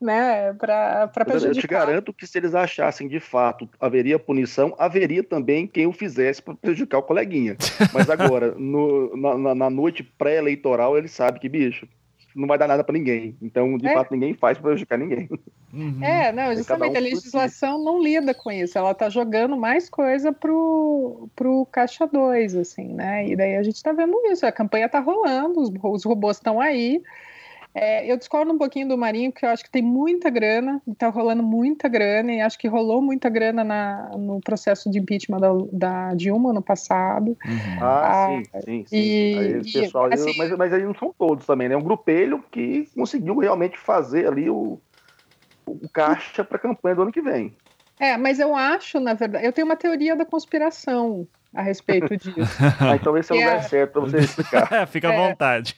né, para prejudicar. Eu te garanto que se eles achassem de fato haveria punição, haveria também quem o fizesse para prejudicar o coleguinha. (laughs) Mas agora, no, na, na, noite pré-eleitoral, ele sabe que, bicho, não vai dar nada para ninguém. Então, de é. fato, ninguém faz para prejudicar ninguém. Uhum. É, não, justamente um a legislação não lida com isso. Ela está jogando mais coisa pro, pro caixa 2, assim, né? E daí a gente está vendo isso. A campanha está rolando, os, os robôs estão aí. É, eu discordo um pouquinho do Marinho, porque eu acho que tem muita grana, está rolando muita grana, e acho que rolou muita grana na, no processo de impeachment da, da Dilma no passado. Uhum. Ah, ah, sim, sim, sim. E, aí, pessoal, e, assim, mas, mas aí não são todos também, né? É um grupelho que conseguiu realmente fazer ali o, o caixa para a campanha do ano que vem. É, mas eu acho, na verdade, eu tenho uma teoria da conspiração a respeito disso. (laughs) ah, então esse é o lugar é... certo para você explicar. (laughs) Fica à é... vontade.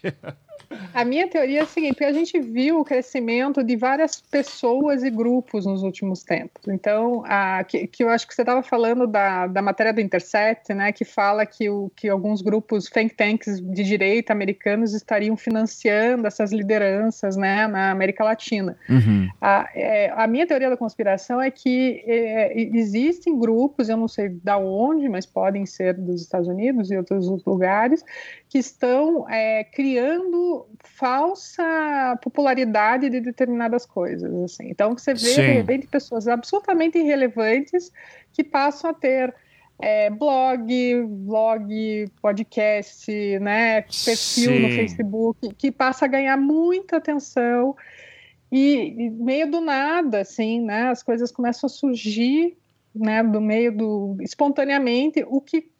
A minha teoria é a seguinte: a gente viu o crescimento de várias pessoas e grupos nos últimos tempos. Então, a, que, que eu acho que você estava falando da, da matéria do Intercept, né, que fala que, o, que alguns grupos think tanks de direita americanos estariam financiando essas lideranças né, na América Latina. Uhum. A, é, a, minha teoria da conspiração é que é, existem grupos, eu não sei da onde, mas podem ser dos Estados Unidos e outros lugares, que estão é, criando falsa popularidade de determinadas coisas. Assim. Então, você vê, Sim. de repente, pessoas absolutamente irrelevantes que passam a ter é, blog, vlog, podcast, né, perfil Sim. no Facebook, que passa a ganhar muita atenção e, e, meio do nada, assim, né, as coisas começam a surgir, né, do meio do espontaneamente, o que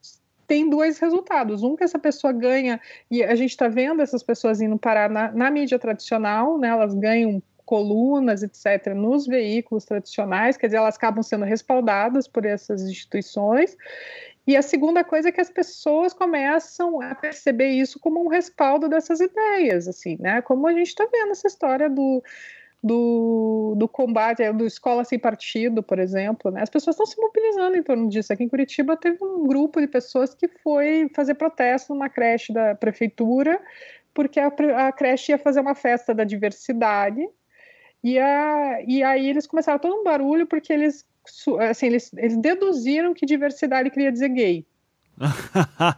tem dois resultados. Um que essa pessoa ganha, e a gente está vendo essas pessoas indo parar na, na mídia tradicional, né, elas ganham colunas, etc., nos veículos tradicionais, quer dizer, elas acabam sendo respaldadas por essas instituições. E a segunda coisa é que as pessoas começam a perceber isso como um respaldo dessas ideias, assim, né? Como a gente está vendo essa história do do, do combate, é, do Escola Sem Partido, por exemplo, né? as pessoas estão se mobilizando em torno disso. Aqui em Curitiba teve um grupo de pessoas que foi fazer protesto numa creche da prefeitura, porque a, a creche ia fazer uma festa da diversidade, e, a, e aí eles começaram todo um barulho porque eles, assim, eles, eles deduziram que diversidade queria dizer gay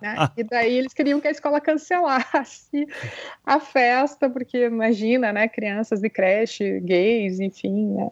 né? (laughs) E daí eles queriam que a escola cancelasse a festa, porque imagina, né, crianças de creche, gays, enfim, né?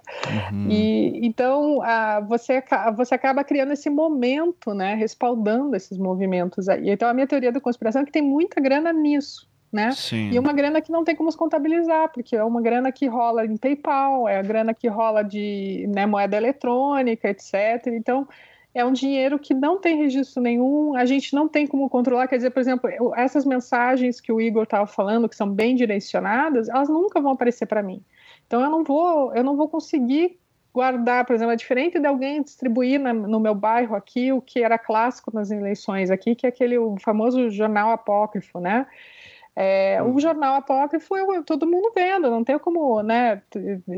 Uhum. E então a, você, você acaba criando esse momento, né, respaldando esses movimentos aí. Então a minha teoria da conspiração é que tem muita grana nisso. Né? E uma grana que não tem como se contabilizar, porque é uma grana que rola em PayPal, é a grana que rola de né, moeda eletrônica, etc. Então, é um dinheiro que não tem registro nenhum, a gente não tem como controlar. Quer dizer, por exemplo, essas mensagens que o Igor estava falando, que são bem direcionadas, elas nunca vão aparecer para mim. Então eu não vou, eu não vou conseguir guardar, por exemplo, é diferente de alguém distribuir na, no meu bairro aqui o que era clássico nas eleições aqui, que é aquele o famoso jornal apócrifo, né? É, o jornal apócrifo eu, todo mundo vendo, não tem como né,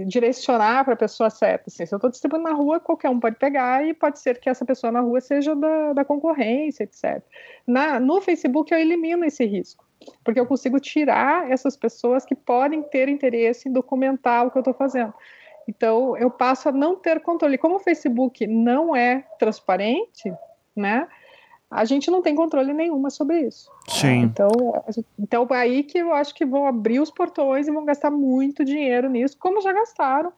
direcionar para a pessoa certa. Assim, se eu estou distribuindo na rua, qualquer um pode pegar e pode ser que essa pessoa na rua seja da, da concorrência, etc. Na, no Facebook eu elimino esse risco, porque eu consigo tirar essas pessoas que podem ter interesse em documentar o que eu estou fazendo. Então eu passo a não ter controle. Como o Facebook não é transparente, né? A gente não tem controle nenhuma sobre isso. Sim. Então, então é aí que eu acho que vão abrir os portões e vão gastar muito dinheiro nisso, como já gastaram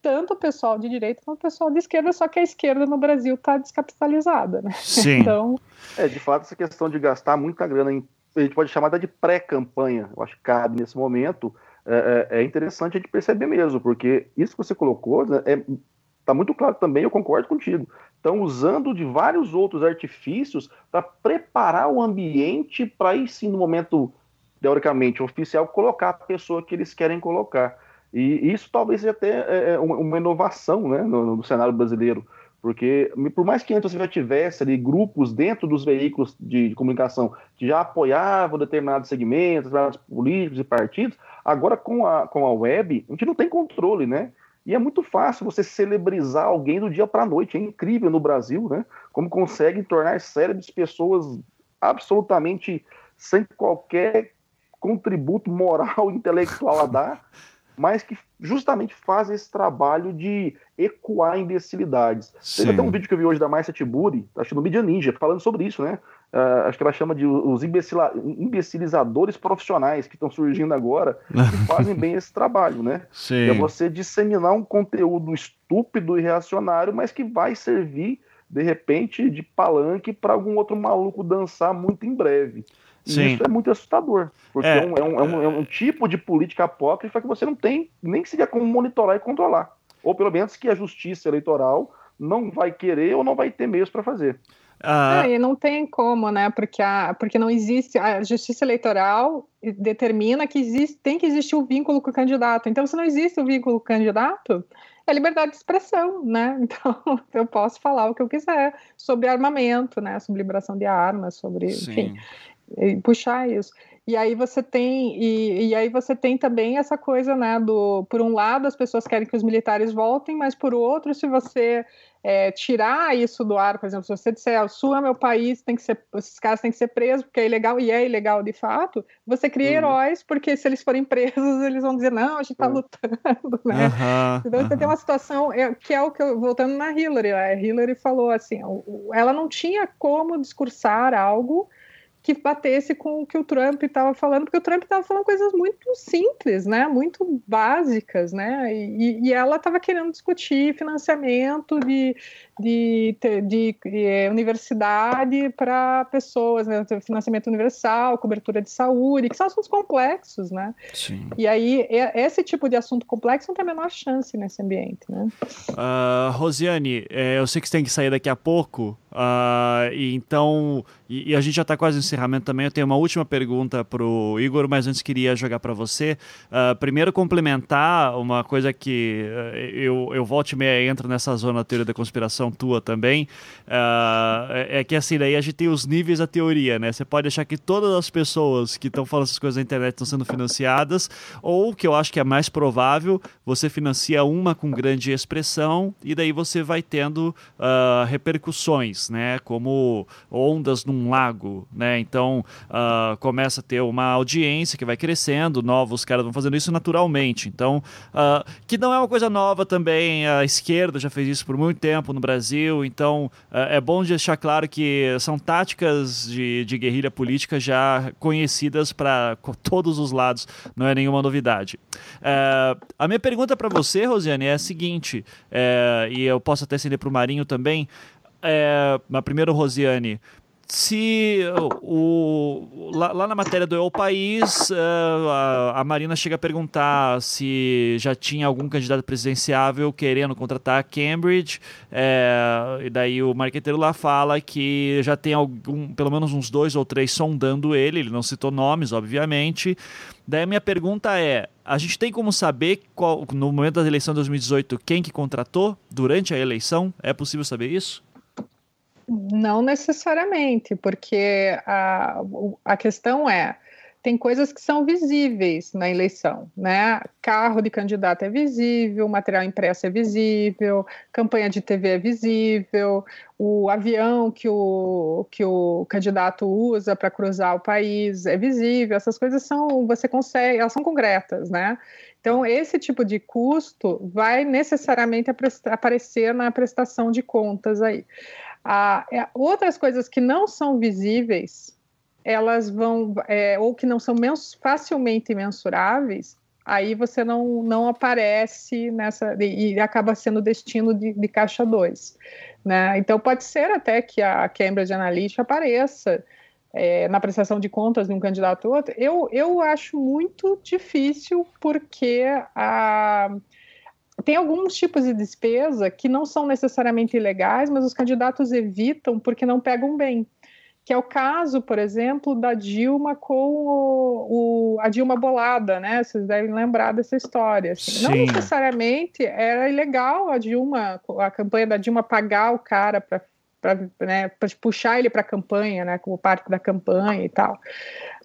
tanto o pessoal de direita quanto o pessoal de esquerda, só que a esquerda no Brasil está descapitalizada, né? Sim. Então... É, de fato, essa questão de gastar muita grana, em, a gente pode chamar de pré-campanha, eu acho que cabe nesse momento, é, é, é, interessante a gente perceber mesmo, porque isso que você colocou né, é, tá muito claro também, eu concordo contigo estão usando de vários outros artifícios para preparar o ambiente para aí sim, no momento, teoricamente, oficial, colocar a pessoa que eles querem colocar. E isso talvez seja até é, é uma inovação né, no, no, cenário brasileiro, porque por mais que antes você já tivesse ali grupos dentro dos veículos de, de comunicação que já apoiavam determinados segmentos, determinados políticos e partidos, agora com a, com a web, a gente não tem controle, né? E é muito fácil você celebrizar alguém do dia para a noite. É incrível no Brasil, né? Como conseguem tornar célebres pessoas absolutamente sem qualquer contributo moral, (laughs) intelectual a dar, mas que justamente fazem esse trabalho de ecoar imbecilidades. Teve até um vídeo que eu vi hoje da Marcia Tiburi, acho no Media Ninja, falando sobre isso, né? Uh, acho que ela chama de os imbecilizadores profissionais que estão surgindo agora e (laughs) fazem bem esse trabalho, né? Sim. É você disseminar um conteúdo estúpido e reacionário, mas que vai servir, de repente, de palanque para algum outro maluco dançar muito em breve. E Sim. isso é muito assustador, porque é. É, um, é, um, é, um, é um tipo de política apócrifa que você não tem nem seria como monitorar e controlar. Ou pelo menos que a justiça eleitoral não vai querer ou não vai ter meios para fazer. Ah. É, e não tem como, né? Porque, a, porque não existe. A justiça eleitoral determina que existe, tem que existir o um vínculo com o candidato. Então, se não existe o um vínculo com o candidato, é liberdade de expressão, né? (laughs) Então, eu posso falar o que eu quiser sobre armamento, né? Sobre liberação de armas, sobre, Sim. enfim, puxar isso. E aí você tem e, e, aí você tem também essa coisa, né? Do por um lado as pessoas querem que os militares voltem, mas por outro, se você é, tirar isso do ar, por exemplo, se você disser o Sul é meu país, tem que ser, esses caras têm que ser presos porque é ilegal e é ilegal de fato, você cria uhum. heróis, porque se eles forem (laughs) presos, eles vão dizer, não, a gente está uhum. lutando, né? Uhum. Então você tem uma situação é, que é o que eu, voltando na Hillary, a Hillary falou assim, ela não tinha como discursar algo que batesse com o que o Trump estava falando, porque o Trump estava falando coisas muito simples, né, muito básicas, né, e, e ela estava querendo discutir financiamento de, de, de, de, eh, universidade para pessoas, né, financiamento universal, cobertura de saúde, que são assuntos complexos, né, Sim. e aí esse tipo de assunto complexo não tem a menor chance nesse ambiente, né. Uh, Rosiane, é, eu sei que você tem que sair daqui a pouco, uh, e então, e, e, a gente já está quase encerrando encerramento também, eu tenho uma última pergunta para o Igor, mas antes queria jogar para você. Uh, primeiro, complementar uma coisa que uh, eu, eu volto e meia entro nessa zona da teoria da conspiração tua também. Uh, é, é que assim, daí a gente tem os níveis da teoria, né? Você pode achar que todas as pessoas que estão falando essas coisas na internet estão sendo financiadas, ou que eu acho que é mais provável, você financia uma com grande expressão e daí você vai tendo repercussões, né? Como ondas num lago, né? Então uh, começa a ter uma audiência que vai crescendo, novos caras vão fazendo isso naturalmente. Então, uh, que não é uma coisa nova também, a esquerda já fez isso por muito tempo no Brasil, então uh, é bom deixar claro que são táticas de, de guerrilha política já conhecidas para todos os lados, não é nenhuma novidade. a minha pergunta para você, Rosiane, é a seguinte, e eu posso até estender para o Marinho também. É, mas primeiro, Rosiane, se o, lá, lá, na matéria do El País, uh, a, a, Marina chega a perguntar se já tinha algum candidato presidenciável querendo contratar a Cambridge, é, e daí o marqueteiro lá fala que já tem algum, pelo menos uns dois ou três sondando ele, ele não citou nomes, obviamente, Daí a minha pergunta é: a gente tem como saber qual, no momento da eleição de 2018 quem que contratou durante a eleição? É possível saber isso? Não necessariamente, porque a, a questão é tem coisas que são visíveis na eleição, né? Carro de candidato é visível, material impresso é visível, campanha de TV é visível, o avião que o, que o candidato usa para cruzar o país é visível, essas coisas são, você consegue, elas são concretas, né? Então, esse tipo de custo vai necessariamente aparecer na prestação de contas aí. É, outras coisas que não são visíveis, elas vão, é, ou que não são mens facilmente mensuráveis, aí você não, não aparece nessa, e acaba sendo destino de, de caixa 2. Né? Então, pode ser até que a Cambridge Analytica apareça é, na prestação de contas de um candidato ou outro. Eu, eu acho muito difícil, porque a tem alguns tipos de despesa que não são necessariamente ilegais, mas os candidatos evitam porque não pegam bem. Que é o caso, por exemplo, da Dilma com o, o, a Dilma Bolada, né? Vocês devem lembrar dessa história. Assim. Não necessariamente era ilegal a Dilma, a campanha da Dilma pagar o cara para né, puxar ele para a campanha, né, como parte da campanha e tal.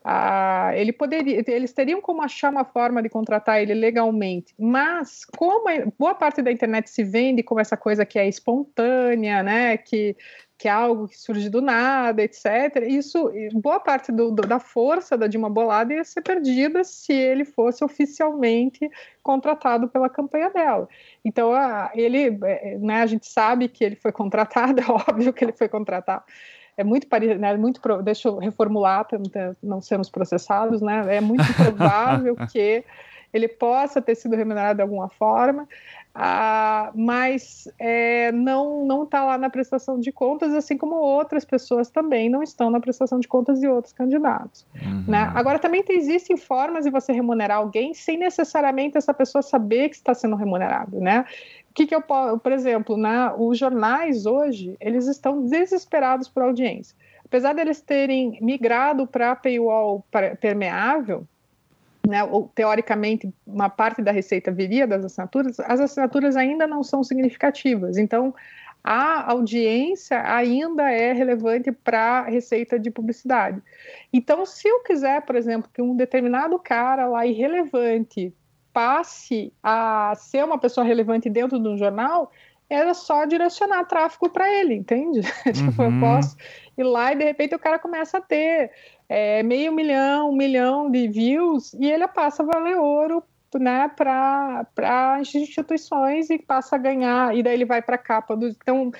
Ah, ele poderia, eles teriam como achar uma forma de contratar ele legalmente, mas como boa parte da internet se vende como essa coisa que é espontânea, né, que que é algo que surge do nada, etc. Isso, boa parte do, do, da força da Dilma Bolada ia ser perdida se ele fosse oficialmente contratado pela campanha dela. Então, a, ele, é, né, a gente sabe que ele foi contratado, (laughs) é óbvio que ele foi contratado é muito parecido, né, muito pro, deixa eu reformular para não sermos processados, né? É muito provável (laughs) que ele possa ter sido remunerado de alguma forma, ah, mas é, não não está lá na prestação de contas, assim como outras pessoas também não estão na prestação de contas de outros candidatos. Uhum. Né? Agora também tem, existem formas de você remunerar alguém sem necessariamente essa pessoa saber que está sendo remunerado, né? O que, que eu posso, por exemplo, né, os jornais hoje eles estão desesperados por audiência, apesar deles terem migrado para paywall permeável né, ou, teoricamente uma parte da receita viria das assinaturas, as assinaturas ainda não são significativas. Então, a audiência ainda é relevante para a receita de publicidade. Então, se eu quiser, por exemplo, que um determinado cara lá irrelevante passe a ser uma pessoa relevante dentro de um jornal, era só direcionar tráfego para ele, entende? (laughs) tipo, eu uhum. posso ir lá e de repente o cara começa a ter é, meio milhão, um milhão de views e ele passa a valer ouro né, para instituições e passa a ganhar, e daí ele vai para a capa do. Então,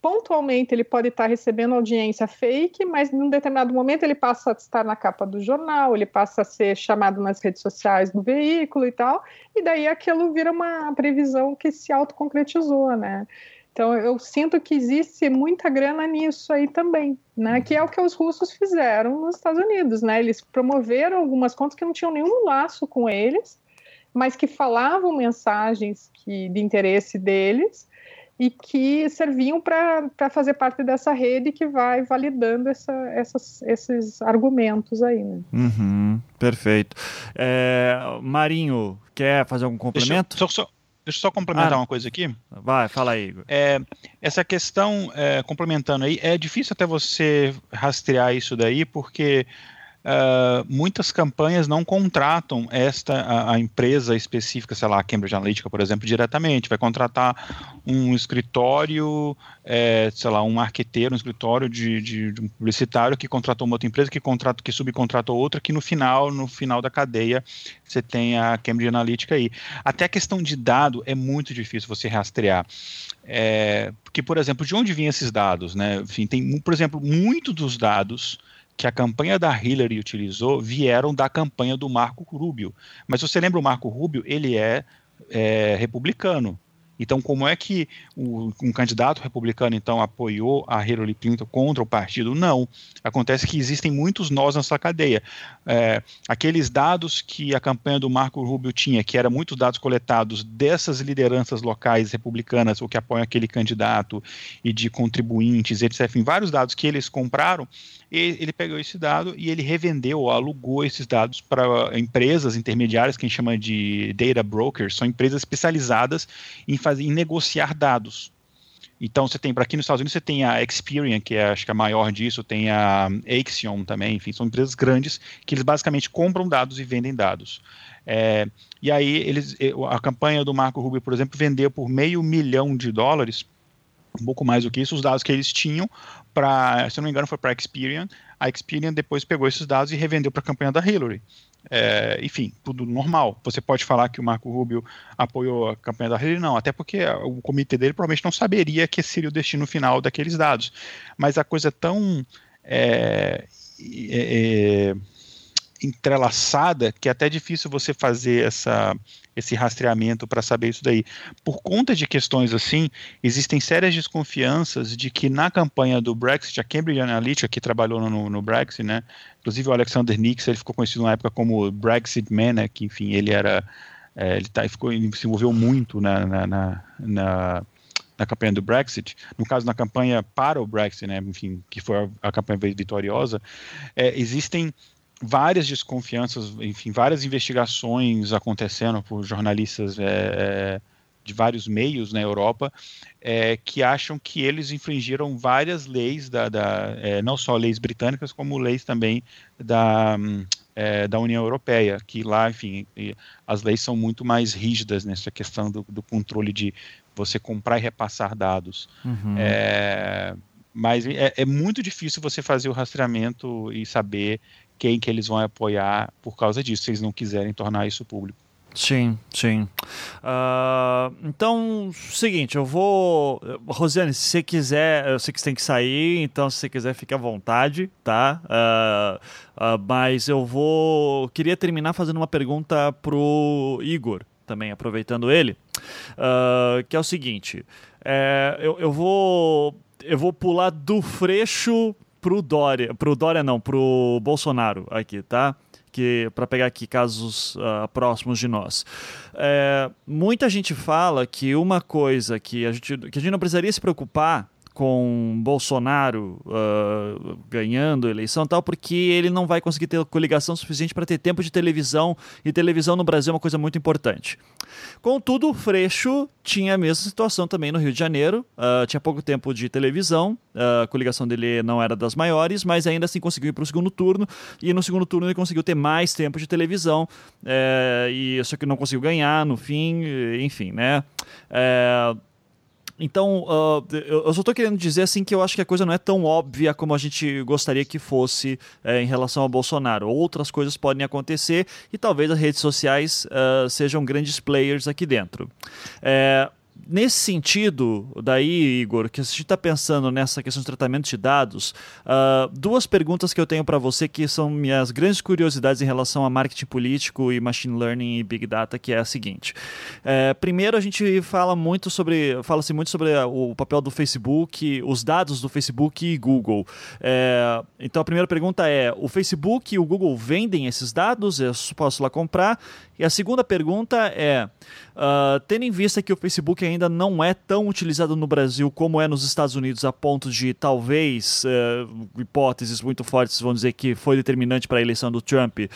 pontualmente ele pode estar recebendo audiência fake, mas em um determinado momento ele passa a estar na capa do jornal, ele passa a ser chamado nas redes sociais do veículo e tal, e daí aquilo vira uma previsão que se autoconcretizou, né? Então eu sinto que existe muita grana nisso aí também, né? Que é o que os russos fizeram nos Estados Unidos, né? Eles promoveram algumas contas que não tinham nenhum laço com eles, mas que falavam mensagens que, de interesse deles e que serviam para fazer parte dessa rede que vai validando essa, essas, esses argumentos aí, né? Uhum, perfeito. É, Marinho, quer fazer algum complemento? Deixa eu, só, só Deixa eu só complementar ah, uma coisa aqui. Vai, fala aí, Igor. É, essa questão, é, complementando aí, é difícil até você rastrear isso daí, porque Uh, muitas campanhas não contratam esta a, a, empresa específica, sei lá, a Cambridge Analytica, por exemplo, diretamente. Vai contratar um escritório, é, sei lá, um marqueteiro, um escritório de, de, de, um publicitário que contratou uma outra empresa, que contrata, que subcontratou outra, que no final, no final da cadeia, você tem a Cambridge Analytica aí. Até a questão de dado é muito difícil você rastrear. É, porque, por exemplo, de onde vinham esses dados? Né? Enfim, tem, por exemplo, muitos dos dados que a campanha da Hillary utilizou vieram da campanha do Marco Rubio. Mas você lembra o Marco Rubio? Ele é, é republicano. Então, como é que o, um candidato republicano então apoiou a Hillary Clinton contra o partido? Não. Acontece que existem muitos nós nessa cadeia. É, aqueles dados que a campanha do Marco Rubio tinha, que eram muitos dados coletados dessas lideranças locais republicanas, ou que apoiam aquele candidato, e de contribuintes, etc., enfim, vários dados que eles compraram, ele pegou esse dado e ele revendeu ou alugou esses dados para empresas intermediárias que a gente chama de data brokers, são empresas especializadas em, fazer, em negociar dados. Então você tem, para aqui nos Estados Unidos, você tem a Experian, que é acho que a maior disso, tem a Axion também, enfim, são empresas grandes que eles basicamente compram dados e vendem dados. É, e aí eles, a campanha do Marco Rubio, por exemplo, vendeu por meio milhão de dólares um pouco mais do que isso, os dados que eles tinham para, se não me engano, foi para a Experian. A Experian depois pegou esses dados e revendeu para a campanha da Hillary. É, enfim, tudo normal. Você pode falar que o Marco Rubio apoiou a campanha da Hillary? Não, até porque o comitê dele provavelmente não saberia que seria o destino final daqueles dados. Mas a coisa é tão é, é, é entrelaçada que é até difícil você fazer essa esse rastreamento para saber isso daí. Por conta de questões assim, existem sérias desconfianças de que na campanha do Brexit, a Cambridge Analytica, que trabalhou no, no Brexit, né, inclusive o Alexander Nix, ele ficou conhecido na época como Brexit Man, né, que enfim, ele era, é, ele, tá, ficou, ele se envolveu muito na, na, na, na na campanha do Brexit, no caso na campanha para o Brexit, né, enfim, que foi a, a campanha vitoriosa, é, existem várias desconfianças, enfim, várias investigações acontecendo por jornalistas é, é, de vários meios na Europa é, que acham que eles infringiram várias leis, da, da é, não só leis britânicas, como leis também da, é, da União Europeia, que lá, enfim, as leis são muito mais rígidas nessa questão do, do controle de você comprar e repassar dados. Uhum. É, mas é, é, muito difícil você fazer o rastreamento e saber quem que eles vão apoiar por causa disso, se eles não quiserem tornar isso público. Sim, sim. Uh, então, seguinte, eu vou. Rosiane, se você quiser, eu sei que você tem que sair, então se você quiser, fique à vontade, tá? Uh, uh, mas eu vou. Queria terminar fazendo uma pergunta pro Igor, também, aproveitando ele, que é o seguinte: é, eu, eu vou. Eu vou pular do Freixo pro Dória, pro Dória não, pro Bolsonaro aqui, tá? Que para pegar aqui casos uh, próximos de nós. É, muita gente fala que uma coisa que a gente que a gente não precisaria se preocupar com Bolsonaro uh, ganhando a eleição tal, porque ele não vai conseguir ter coligação suficiente para ter tempo de televisão, e televisão no Brasil é uma coisa muito importante. Contudo, o Freixo tinha a mesma situação também no Rio de Janeiro, uh, tinha pouco tempo de televisão, uh, a coligação dele não era das maiores, mas ainda assim conseguiu ir para o segundo turno, e no segundo turno ele conseguiu ter mais tempo de televisão, é, e só que não conseguiu ganhar no fim, enfim, né? É, então, uh, eu só estou querendo dizer assim que eu acho que a coisa não é tão óbvia como a gente gostaria que fosse é, em relação ao Bolsonaro. Outras coisas podem acontecer e talvez as redes sociais uh, sejam grandes players aqui dentro. É, nesse sentido, daí, Igor, que a gente está pensando nessa questão de tratamento de dados, uh, duas perguntas que eu tenho para você que são minhas grandes curiosidades em relação a marketing político e machine learning e big data, que é a seguinte. É, primeiro, a gente fala muito sobre, fala-se muito sobre o papel do Facebook, os dados do Facebook e Google. É, então, a primeira pergunta é: o Facebook e o Google vendem esses dados? Eu posso lá comprar? E a segunda pergunta é: uh, tendo em vista que o Facebook ainda não é tão utilizado no Brasil como é nos Estados Unidos, a ponto de talvez uh, hipóteses muito fortes vão dizer que foi determinante para a eleição do Trump, uh,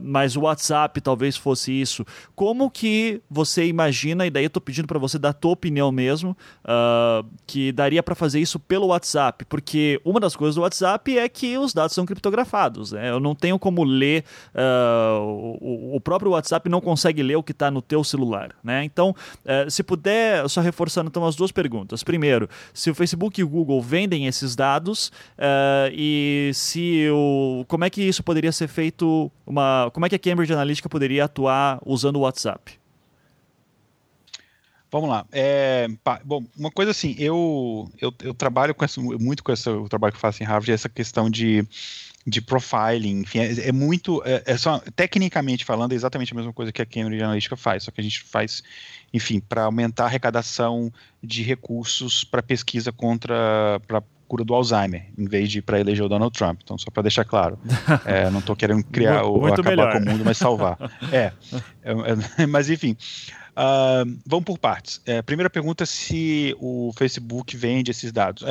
mas o WhatsApp talvez fosse isso. Como que você imagina, e daí eu estou pedindo para você dar a tua opinião mesmo, que daria para fazer isso pelo WhatsApp? Porque uma das coisas do WhatsApp é que os dados são criptografados. Né? Eu não tenho como ler o, o próprio WhatsApp não consegue ler o que está no teu celular, né? Então, eh, se puder, só reforçando então as duas perguntas. Primeiro, se o Facebook e o Google vendem esses dados eh, e se o, como é que isso poderia ser feito, uma, como é que a Cambridge Analytica poderia atuar usando o WhatsApp? Vamos lá. É, pá, bom, uma coisa assim, eu, eu, eu trabalho com essa, muito com o trabalho que eu faço em Harvard, essa questão de de profiling, enfim, é, é muito, é, é, só, tecnicamente falando, é exatamente a mesma coisa que a Cambridge Analytica faz, só que a gente faz, enfim, para aumentar a arrecadação de recursos para pesquisa contra, para cura do Alzheimer, em vez de para eleger o Donald Trump. Então, só para deixar claro, (laughs) é, não estou querendo criar ou acabar melhor. com o mundo, mas salvar. (laughs) É, é, é mas enfim. Uh, vamos por partes. É, primeira pergunta: se o Facebook vende esses dados.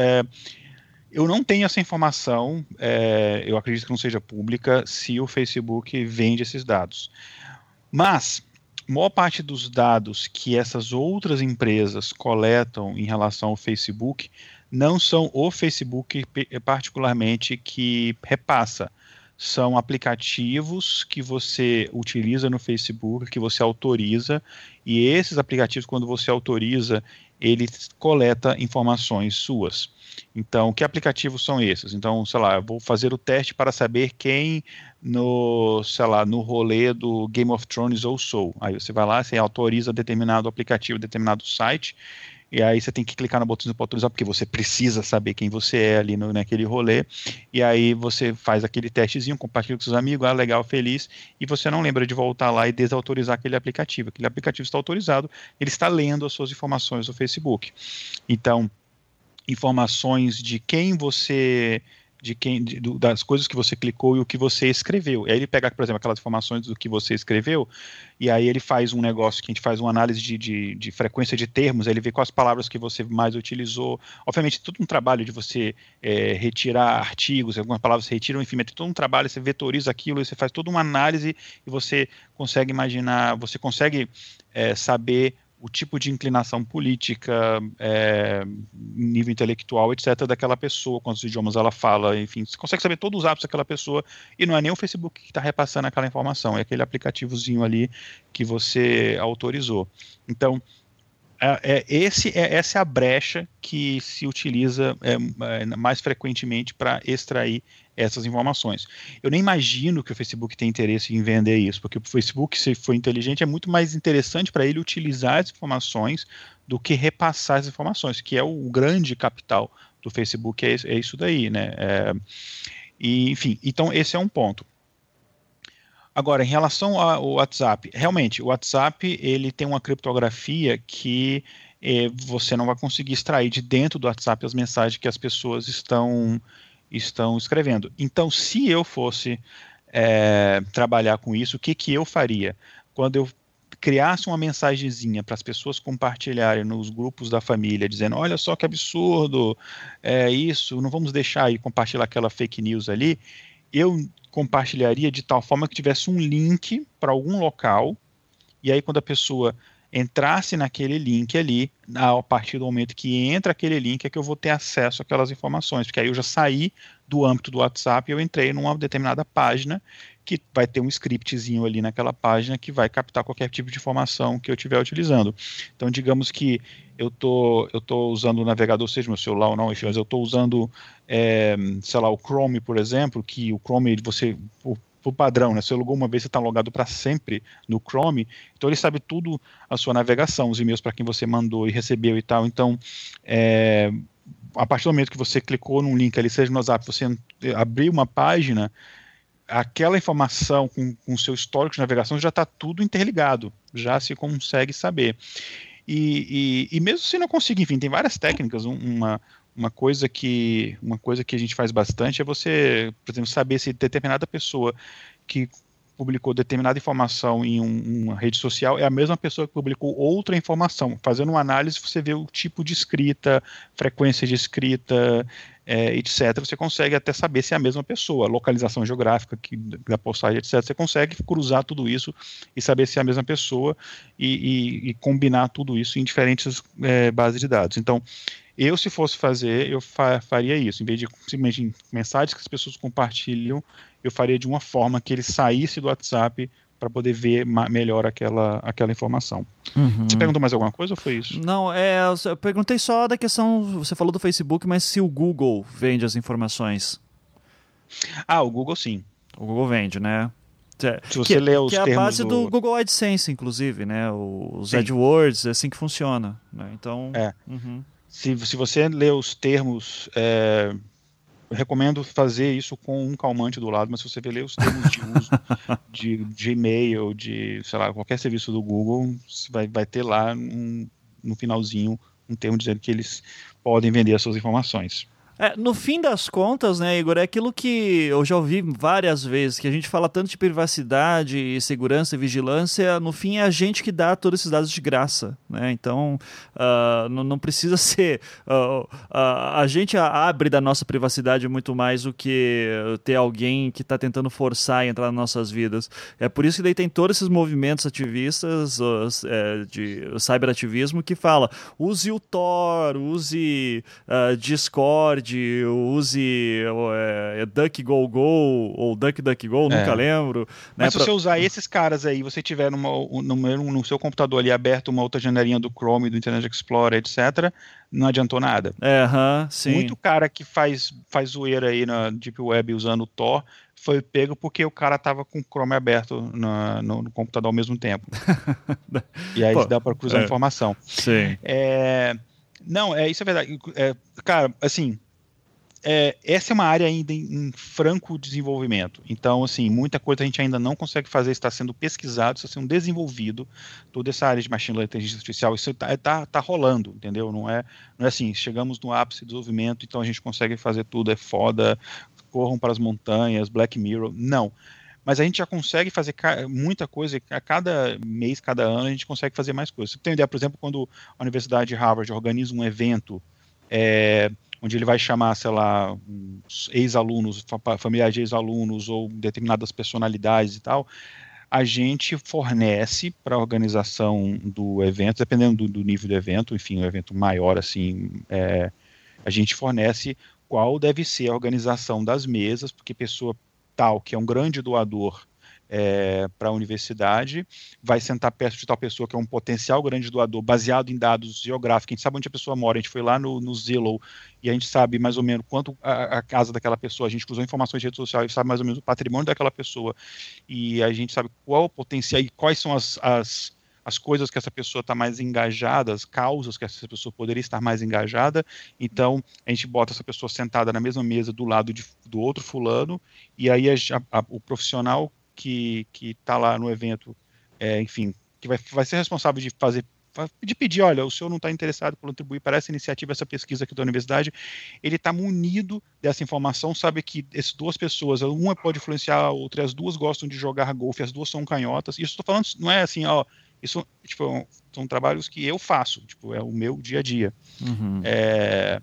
Eu não tenho essa informação, é, eu acredito que não seja pública, se o Facebook vende esses dados. Mas, maior parte dos dados que essas outras empresas coletam em relação ao Facebook não são o Facebook particularmente que repassa. São aplicativos que você utiliza no Facebook, que você autoriza, e esses aplicativos, quando você autoriza, ele coleta informações suas. Então, que aplicativos são esses? Então, sei lá, eu vou fazer o teste para saber quem no, sei lá, no rolê do Game of Thrones ou sou. Aí você vai lá, você autoriza determinado aplicativo, determinado site, e aí você tem que clicar no botão para autorizar, porque você precisa saber quem você é ali no, naquele rolê, e aí você faz aquele testezinho, compartilha com seus amigos, ah, legal, feliz, e você não lembra de voltar lá e desautorizar aquele aplicativo. Aquele aplicativo está autorizado, ele está lendo as suas informações do Facebook. Então, informações de quem você de quem de, das coisas que você clicou e o que você escreveu. E aí ele pega, por exemplo, aquelas informações do que você escreveu, e aí ele faz um negócio que a gente faz uma análise de, de, de frequência de termos, ele vê quais palavras que você mais utilizou. Obviamente, todo um trabalho de você é, retirar artigos, algumas palavras se retiram, enfim, tem todo um trabalho, você vetoriza aquilo, você faz toda uma análise e você consegue imaginar, você consegue é, saber o tipo de inclinação política, é, nível intelectual, etc., daquela pessoa, quantos idiomas ela fala, enfim, você consegue saber todos os hábitos daquela pessoa, e não é nem o Facebook que está repassando aquela informação, é aquele aplicativozinho ali que você autorizou. Então, é, é, esse é, essa é a brecha que se utiliza é, é mais frequentemente para extrair essas informações. Eu nem imagino que o Facebook tenha interesse em vender isso, porque o Facebook, se for inteligente, é muito mais interessante para ele utilizar as informações do que repassar as informações, que é o grande capital do Facebook, é, é isso daí, né? É, e, enfim, então esse é um ponto. Agora, em relação ao WhatsApp, realmente, o WhatsApp ele tem uma criptografia que eh, você não vai conseguir extrair de dentro do WhatsApp as mensagens que as pessoas estão estão escrevendo. Então, se eu fosse é, trabalhar com isso, o que, que eu faria? Quando eu criasse uma mensagenzinha para as pessoas compartilharem nos grupos da família, dizendo: olha só que absurdo, é isso, não vamos deixar aí compartilhar aquela fake news ali. Eu compartilharia de tal forma que tivesse um link para algum local, e aí quando a pessoa entrasse naquele link ali, a partir do momento que entra aquele link é que eu vou ter acesso àquelas informações, porque aí eu já saí do âmbito do WhatsApp e eu entrei numa determinada página que vai ter um scriptzinho ali naquela página que vai captar qualquer tipo de informação que eu estiver utilizando. Então, digamos que eu tô, eu tô usando o navegador, seja meu celular ou não, enfim, mas eu estou usando, é, sei lá, o Chrome, por exemplo, que o Chrome, você, por padrão, né? Você logou uma vez, você está logado para sempre no Chrome, então ele sabe tudo a sua navegação, os e-mails para quem você mandou e recebeu e tal. Então, é, a partir do momento que você clicou num link ali, seja no WhatsApp, você abriu uma página, aquela informação com o seu histórico de navegação já está tudo interligado, já se consegue saber. E, e, e, mesmo se não conseguir, enfim, tem várias técnicas. Uma, uma coisa que uma coisa que a gente faz bastante é você, por exemplo, saber se determinada pessoa que publicou determinada informação em um, uma rede social é a mesma pessoa que publicou outra informação. Fazendo uma análise, você vê o tipo de escrita, frequência de escrita, é, etc. Você consegue até saber se é a mesma pessoa, localização geográfica que, da postagem, etc. Você consegue cruzar tudo isso e saber se é a mesma pessoa e, e, e combinar tudo isso em diferentes é, bases de dados. Então, eu, se fosse fazer, eu fa faria isso. Em vez de simplesmente mensagens que as pessoas compartilham, eu faria de uma forma que ele saísse do WhatsApp para poder ver melhor aquela, aquela informação. Uhum. Você perguntou mais alguma coisa ou foi isso? Não, é, eu perguntei só da questão. Você falou do Facebook, mas se o Google vende as informações. Ah, o Google sim. O Google vende, né? Se você que, lê os que é a base do... do... Google AdSense, inclusive, né? Os sim. AdWords, é assim que funciona. Né? Então. É. Uhum se, se você lê os termos é, eu recomendo fazer isso com um calmante do lado, mas se você ler os termos de uso (laughs) de Gmail, de, sei lá, qualquer serviço do Google, vai, vai ter lá um, no finalzinho um termo dizendo que eles podem vender as suas informações. É, no fim das contas, né, Igor, é aquilo que eu já ouvi várias vezes, que a gente fala tanto de privacidade, segurança e vigilância, no fim é a gente que dá todos esses dados de graça, né? Então, uh, não, não, precisa (laughs) ser... Uh, uh, a gente abre da nossa privacidade muito mais do que ter alguém que está tentando forçar e entrar nas nossas vidas. É por isso que daí tem todos esses movimentos ativistas é, de cyberativismo que fala use o Tor, use Discord, use é, DuckGoGo ou DuckDuckGo, nunca é. lembro. Né, Mas se pra... você usar esses caras aí, você tiver numa, no, no seu computador ali aberto uma outra janelinha do Chrome, do Internet Explorer, etc., não adiantou nada. É, uh -huh, sim. Muito cara que faz, faz zoeira aí na Deep Web usando o Tor foi pego porque o cara tava com o Chrome aberto na, no, no, computador ao mesmo tempo. (laughs) e aí Pô, dá para cruzar é. informação. Sim. É, não, é isso é verdade. É, cara, assim, é, essa é uma área ainda em, em, franco desenvolvimento. Então, assim, muita coisa a gente ainda não consegue fazer, está sendo pesquisado, está sendo desenvolvido. Toda essa área de machine learning, inteligência artificial, isso está tá, tá rolando, entendeu? Não é, não é assim, chegamos no ápice do desenvolvimento, então a gente consegue fazer tudo, é foda, corram para as montanhas, Black Mirror. Não. Mas a gente já consegue fazer muita coisa, a cada mês, cada ano, a gente consegue fazer mais coisas. Você tem ideia, por exemplo, quando a Universidade de Harvard organiza um evento é, onde ele vai chamar, sei lá, ex-alunos, familiares de ex-alunos ou determinadas personalidades e tal, a gente fornece para a organização do evento, dependendo do, do, nível do evento, enfim, um evento maior assim, é, a gente fornece qual deve ser a organização das mesas, porque pessoa tal que é um grande doador é, para a universidade, vai sentar perto de tal pessoa que é um potencial grande doador, baseado em dados geográficos. A gente sabe onde a pessoa mora, a gente foi lá no, no Zillow e a gente sabe mais ou menos quanto a, a casa daquela pessoa, a gente usou informações de rede social e sabe mais ou menos o patrimônio daquela pessoa e a gente sabe qual o potencial e quais são as, as as coisas que essa pessoa está mais engajada, as causas que essa pessoa poderia estar mais engajada. Então, a gente bota essa pessoa sentada na mesma mesa do lado de, do outro fulano, e aí a, a, o profissional que está lá no evento, é, enfim, que vai, vai ser responsável de fazer de pedir, olha, o senhor não está interessado em contribuir para essa iniciativa, essa pesquisa aqui da universidade, ele está munido dessa informação, sabe que essas duas pessoas, uma pode influenciar a outra, as duas gostam de jogar golfe, as duas são canhotas, isso estou falando, não é assim, ó, isso, tipo, são trabalhos que eu faço, tipo, é o meu dia a dia. Uhum. É,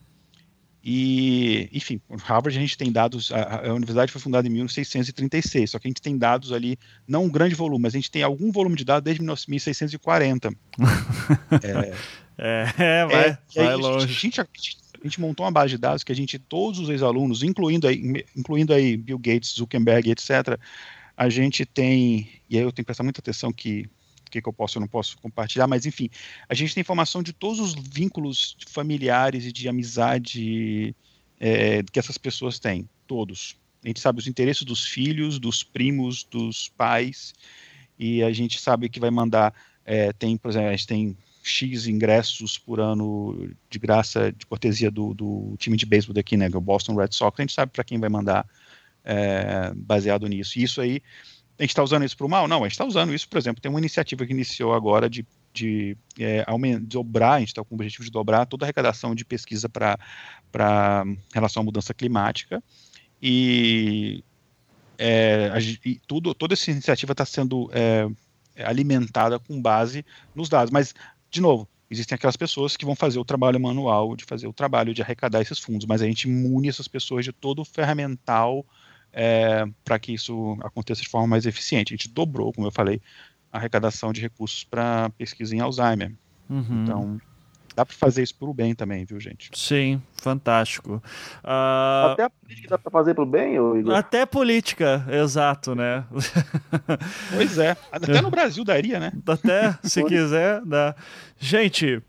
e, enfim, Harvard a gente tem dados, a, a, universidade foi fundada em 1636, só que a gente tem dados ali, não um grande volume, mas a gente tem algum volume de dados desde 1640. (laughs) é, é, vai, é, vai longe. A gente, a, gente, a gente, montou uma base de dados que a gente, todos os ex-alunos, incluindo aí, incluindo aí Bill Gates, Zuckerberg, etc., a gente tem, e aí eu tenho que prestar muita atenção que que, que eu posso ou não posso compartilhar, mas enfim, a gente tem informação de todos os vínculos familiares e de amizade é, que essas pessoas têm, todos. A gente sabe os interesses dos filhos, dos primos, dos pais, e a gente sabe que vai mandar, é, tem, por exemplo, a gente tem X ingressos por ano de graça, de cortesia do, do time de beisebol daqui, né, o Boston Red Sox, a gente sabe para quem vai mandar é, baseado nisso. E isso aí a gente está usando isso para o mal? Não, a gente está usando isso, por exemplo, tem uma iniciativa que iniciou agora de, de é, dobrar, a gente está com o objetivo de dobrar toda a arrecadação de pesquisa para relação à mudança climática. E, é, e tudo, toda essa iniciativa está sendo é, alimentada com base nos dados. Mas, de novo, existem aquelas pessoas que vão fazer o trabalho manual, de fazer o trabalho de arrecadar esses fundos, mas a gente mune essas pessoas de todo o ferramental é, para que isso aconteça de forma mais eficiente. A gente dobrou, como eu falei, a arrecadação de recursos para pesquisa em Alzheimer. Uhum. Então, dá para fazer isso o bem também, viu, gente? Sim, fantástico. Uh... Até a política dá para fazer o bem, Igor? Até política, exato, né? Pois é. Até no Brasil daria, né? Até, se quiser, dá. Gente,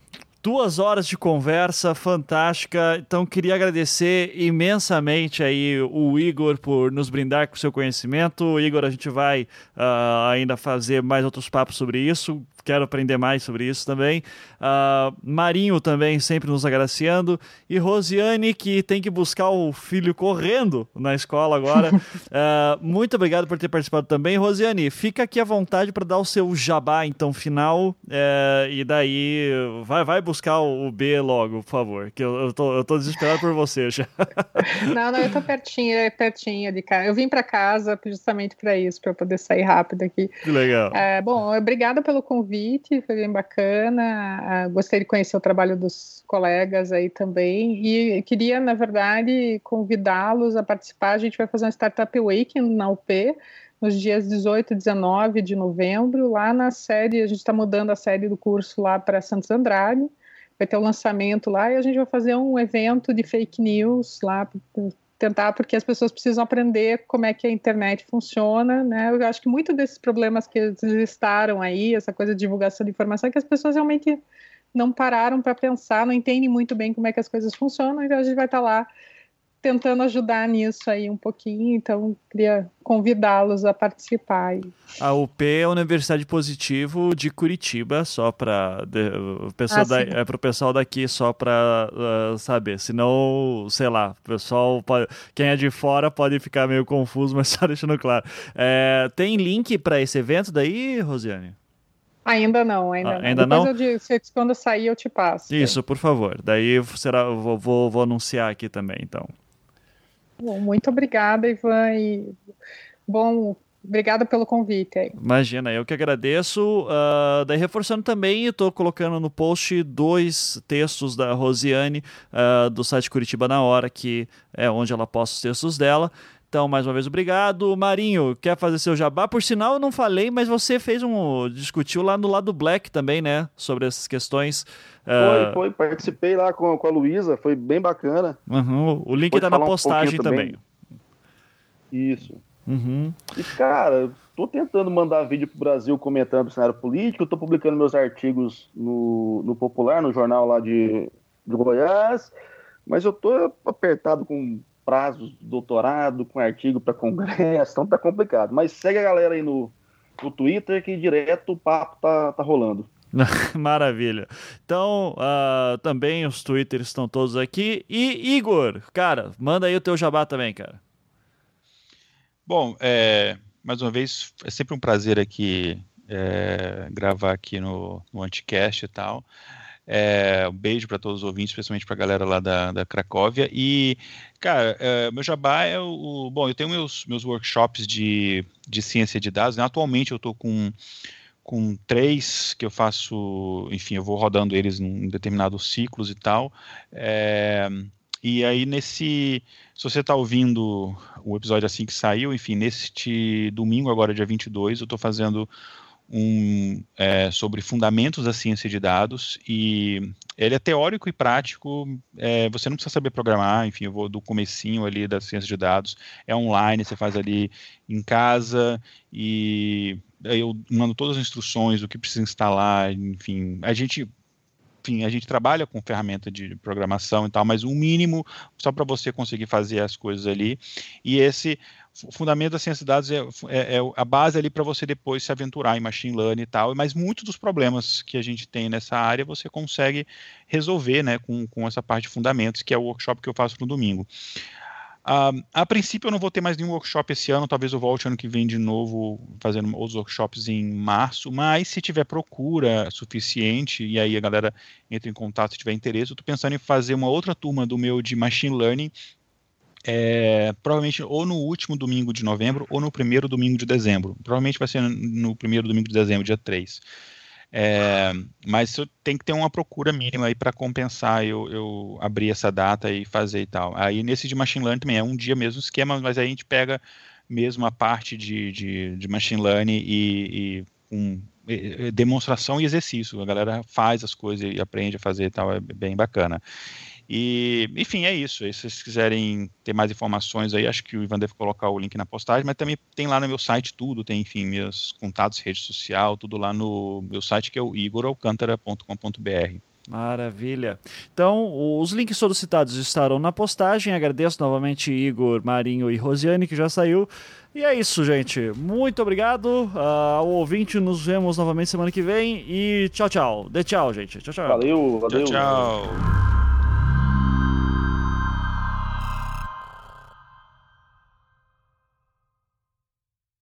Duas horas de conversa fantástica. Então, queria agradecer imensamente aí o Igor por nos brindar com seu conhecimento. Igor, a gente vai uh, ainda fazer mais outros papos sobre isso. Quero aprender mais sobre isso também. Uh, Marinho também sempre nos agraciando. E Rosiane, que tem que buscar o filho correndo na escola agora. uh, (laughs) muito obrigado por ter participado também. Rosiane, fica aqui à vontade para dar o seu jabá, então, final. Uh, e daí, vai, vai buscar o B logo, por favor, que eu, eu, tô, eu tô desesperado por você já. (laughs) não, não, eu tô pertinho, é pertinho de casa. Eu vim para casa justamente para isso, para poder sair rápido aqui. Que legal. É, bom, obrigada pelo convite, foi bem bacana. Uh, gostei de conhecer o trabalho dos colegas aí também. E queria, na verdade, convidá-los a participar. A gente vai fazer uma Startup Weekend na UP nos dias 18 e 19 de novembro, lá na sede, a gente está mudando a sede do curso lá para Santos Andrade, vai ter o um lançamento lá e a gente vai fazer um evento de fake news lá, tentar, porque as pessoas precisam aprender como é que a internet funciona, né? Eu acho que muito desses problemas que eles listaram aí, essa coisa de divulgação de informação, é que as pessoas realmente não pararam para pensar, não entendem muito bem como é que as coisas funcionam, então a gente vai estar tá lá tentando ajudar nisso aí um pouquinho, então queria convidá-los a participar. A UP é a Universidade Positivo de Curitiba, só para o pessoal ah, é para o pessoal daqui só para uh, saber, senão, sei lá, o pessoal pode, quem é de fora pode ficar meio confuso, (laughs) mas só deixando claro. É, tem link para esse evento daí, Rosiane? Ainda não, ainda ah, não. Ainda Depois não? Eu, quando sair eu te passo. Isso, por favor. Daí será, vou, vou, vou anunciar aqui também, então. Bom, muito obrigada, Ivan. E bom, obrigada pelo convite aí. Imagina, eu que agradeço. Uh, daí, reforçando também, estou colocando no post dois textos da Rosiane, uh, do site Curitiba na Hora, que é onde ela posta os textos dela. Então, mais uma vez, obrigado. Marinho, quer fazer seu jabá? Por sinal, eu não falei, mas você fez um. discutiu lá no lado Black também, né? Sobre essas questões. Foi, uh... foi. Participei lá com, com a Luísa, foi bem bacana. Uhum. O link Pode tá na postagem um também. também. Isso. Uhum. E, cara, tô tentando mandar vídeo pro Brasil comentando o cenário político, tô publicando meus artigos no, no Popular, no jornal lá de, de Goiás, mas eu tô apertado com prazos de doutorado, com artigo para congresso, (laughs) então tá complicado. Mas segue a galera aí no, no Twitter que direto o papo tá, tá rolando. (laughs) Maravilha. Então, uh, também os Twitters estão todos aqui. E Igor, cara, manda aí o teu jabá também, cara. Bom, é, mais uma vez, é sempre um prazer aqui é, gravar aqui no, no Anticast e tal. É, um beijo para todos os ouvintes, especialmente para a galera lá da, da Cracóvia. E, cara, é, meu jabá é o, Bom, eu tenho meus, meus workshops de, de ciência de dados. Né? Atualmente eu estou com, com três que eu faço, enfim, eu vou rodando eles em determinados ciclos e tal. É, e aí, nesse. Se você está ouvindo o episódio assim que saiu, enfim, neste domingo, agora, dia 22, eu estou fazendo um, é, sobre fundamentos da ciência de dados e ele é teórico e prático. É, você não precisa saber programar, enfim, eu vou do comecinho ali da ciência de dados. É online, você faz ali em casa e eu mando todas as instruções do que precisa instalar, enfim. A gente enfim, a gente trabalha com ferramenta de programação e tal, mas o um mínimo só para você conseguir fazer as coisas ali. E esse o fundamento da ciência de dados é, é, é a base ali para você depois se aventurar em machine learning e tal, mas muitos dos problemas que a gente tem nessa área você consegue resolver né, com, com essa parte de fundamentos, que é o workshop que eu faço no domingo. Uh, a princípio eu não vou ter mais nenhum workshop esse ano, talvez eu volte ano que vem de novo fazendo outros workshops em março, mas se tiver procura suficiente e aí a galera entra em contato se tiver interesse, eu estou pensando em fazer uma outra turma do meu de Machine Learning é, provavelmente ou no último domingo de novembro ou no primeiro domingo de dezembro. Provavelmente vai ser no primeiro domingo de dezembro, dia 3. É, mas tem que ter uma procura mínima aí para compensar eu, eu abrir essa data e fazer e tal. Aí nesse de machine learning também é um dia mesmo esquema, mas aí a gente pega mesmo a parte de, de, de machine learning e, e com demonstração e exercício. A galera faz as coisas e aprende a fazer e tal, é bem bacana. E, enfim, é isso. E se vocês quiserem ter mais informações aí, acho que o Ivan deve colocar o link na postagem, mas também tem lá no meu site tudo, tem, enfim, meus contatos, rede social, tudo lá no meu site, que é o igoralcantara.com.br. Maravilha. Então, os links todos citados estarão na postagem. Agradeço novamente Igor, Marinho e Rosiane, que já saiu. E é isso, gente. Muito obrigado uh, ao ouvinte. Nos vemos novamente semana que vem. E tchau, tchau. Dê tchau, gente. Tchau, tchau. Valeu, valeu. Tchau, tchau.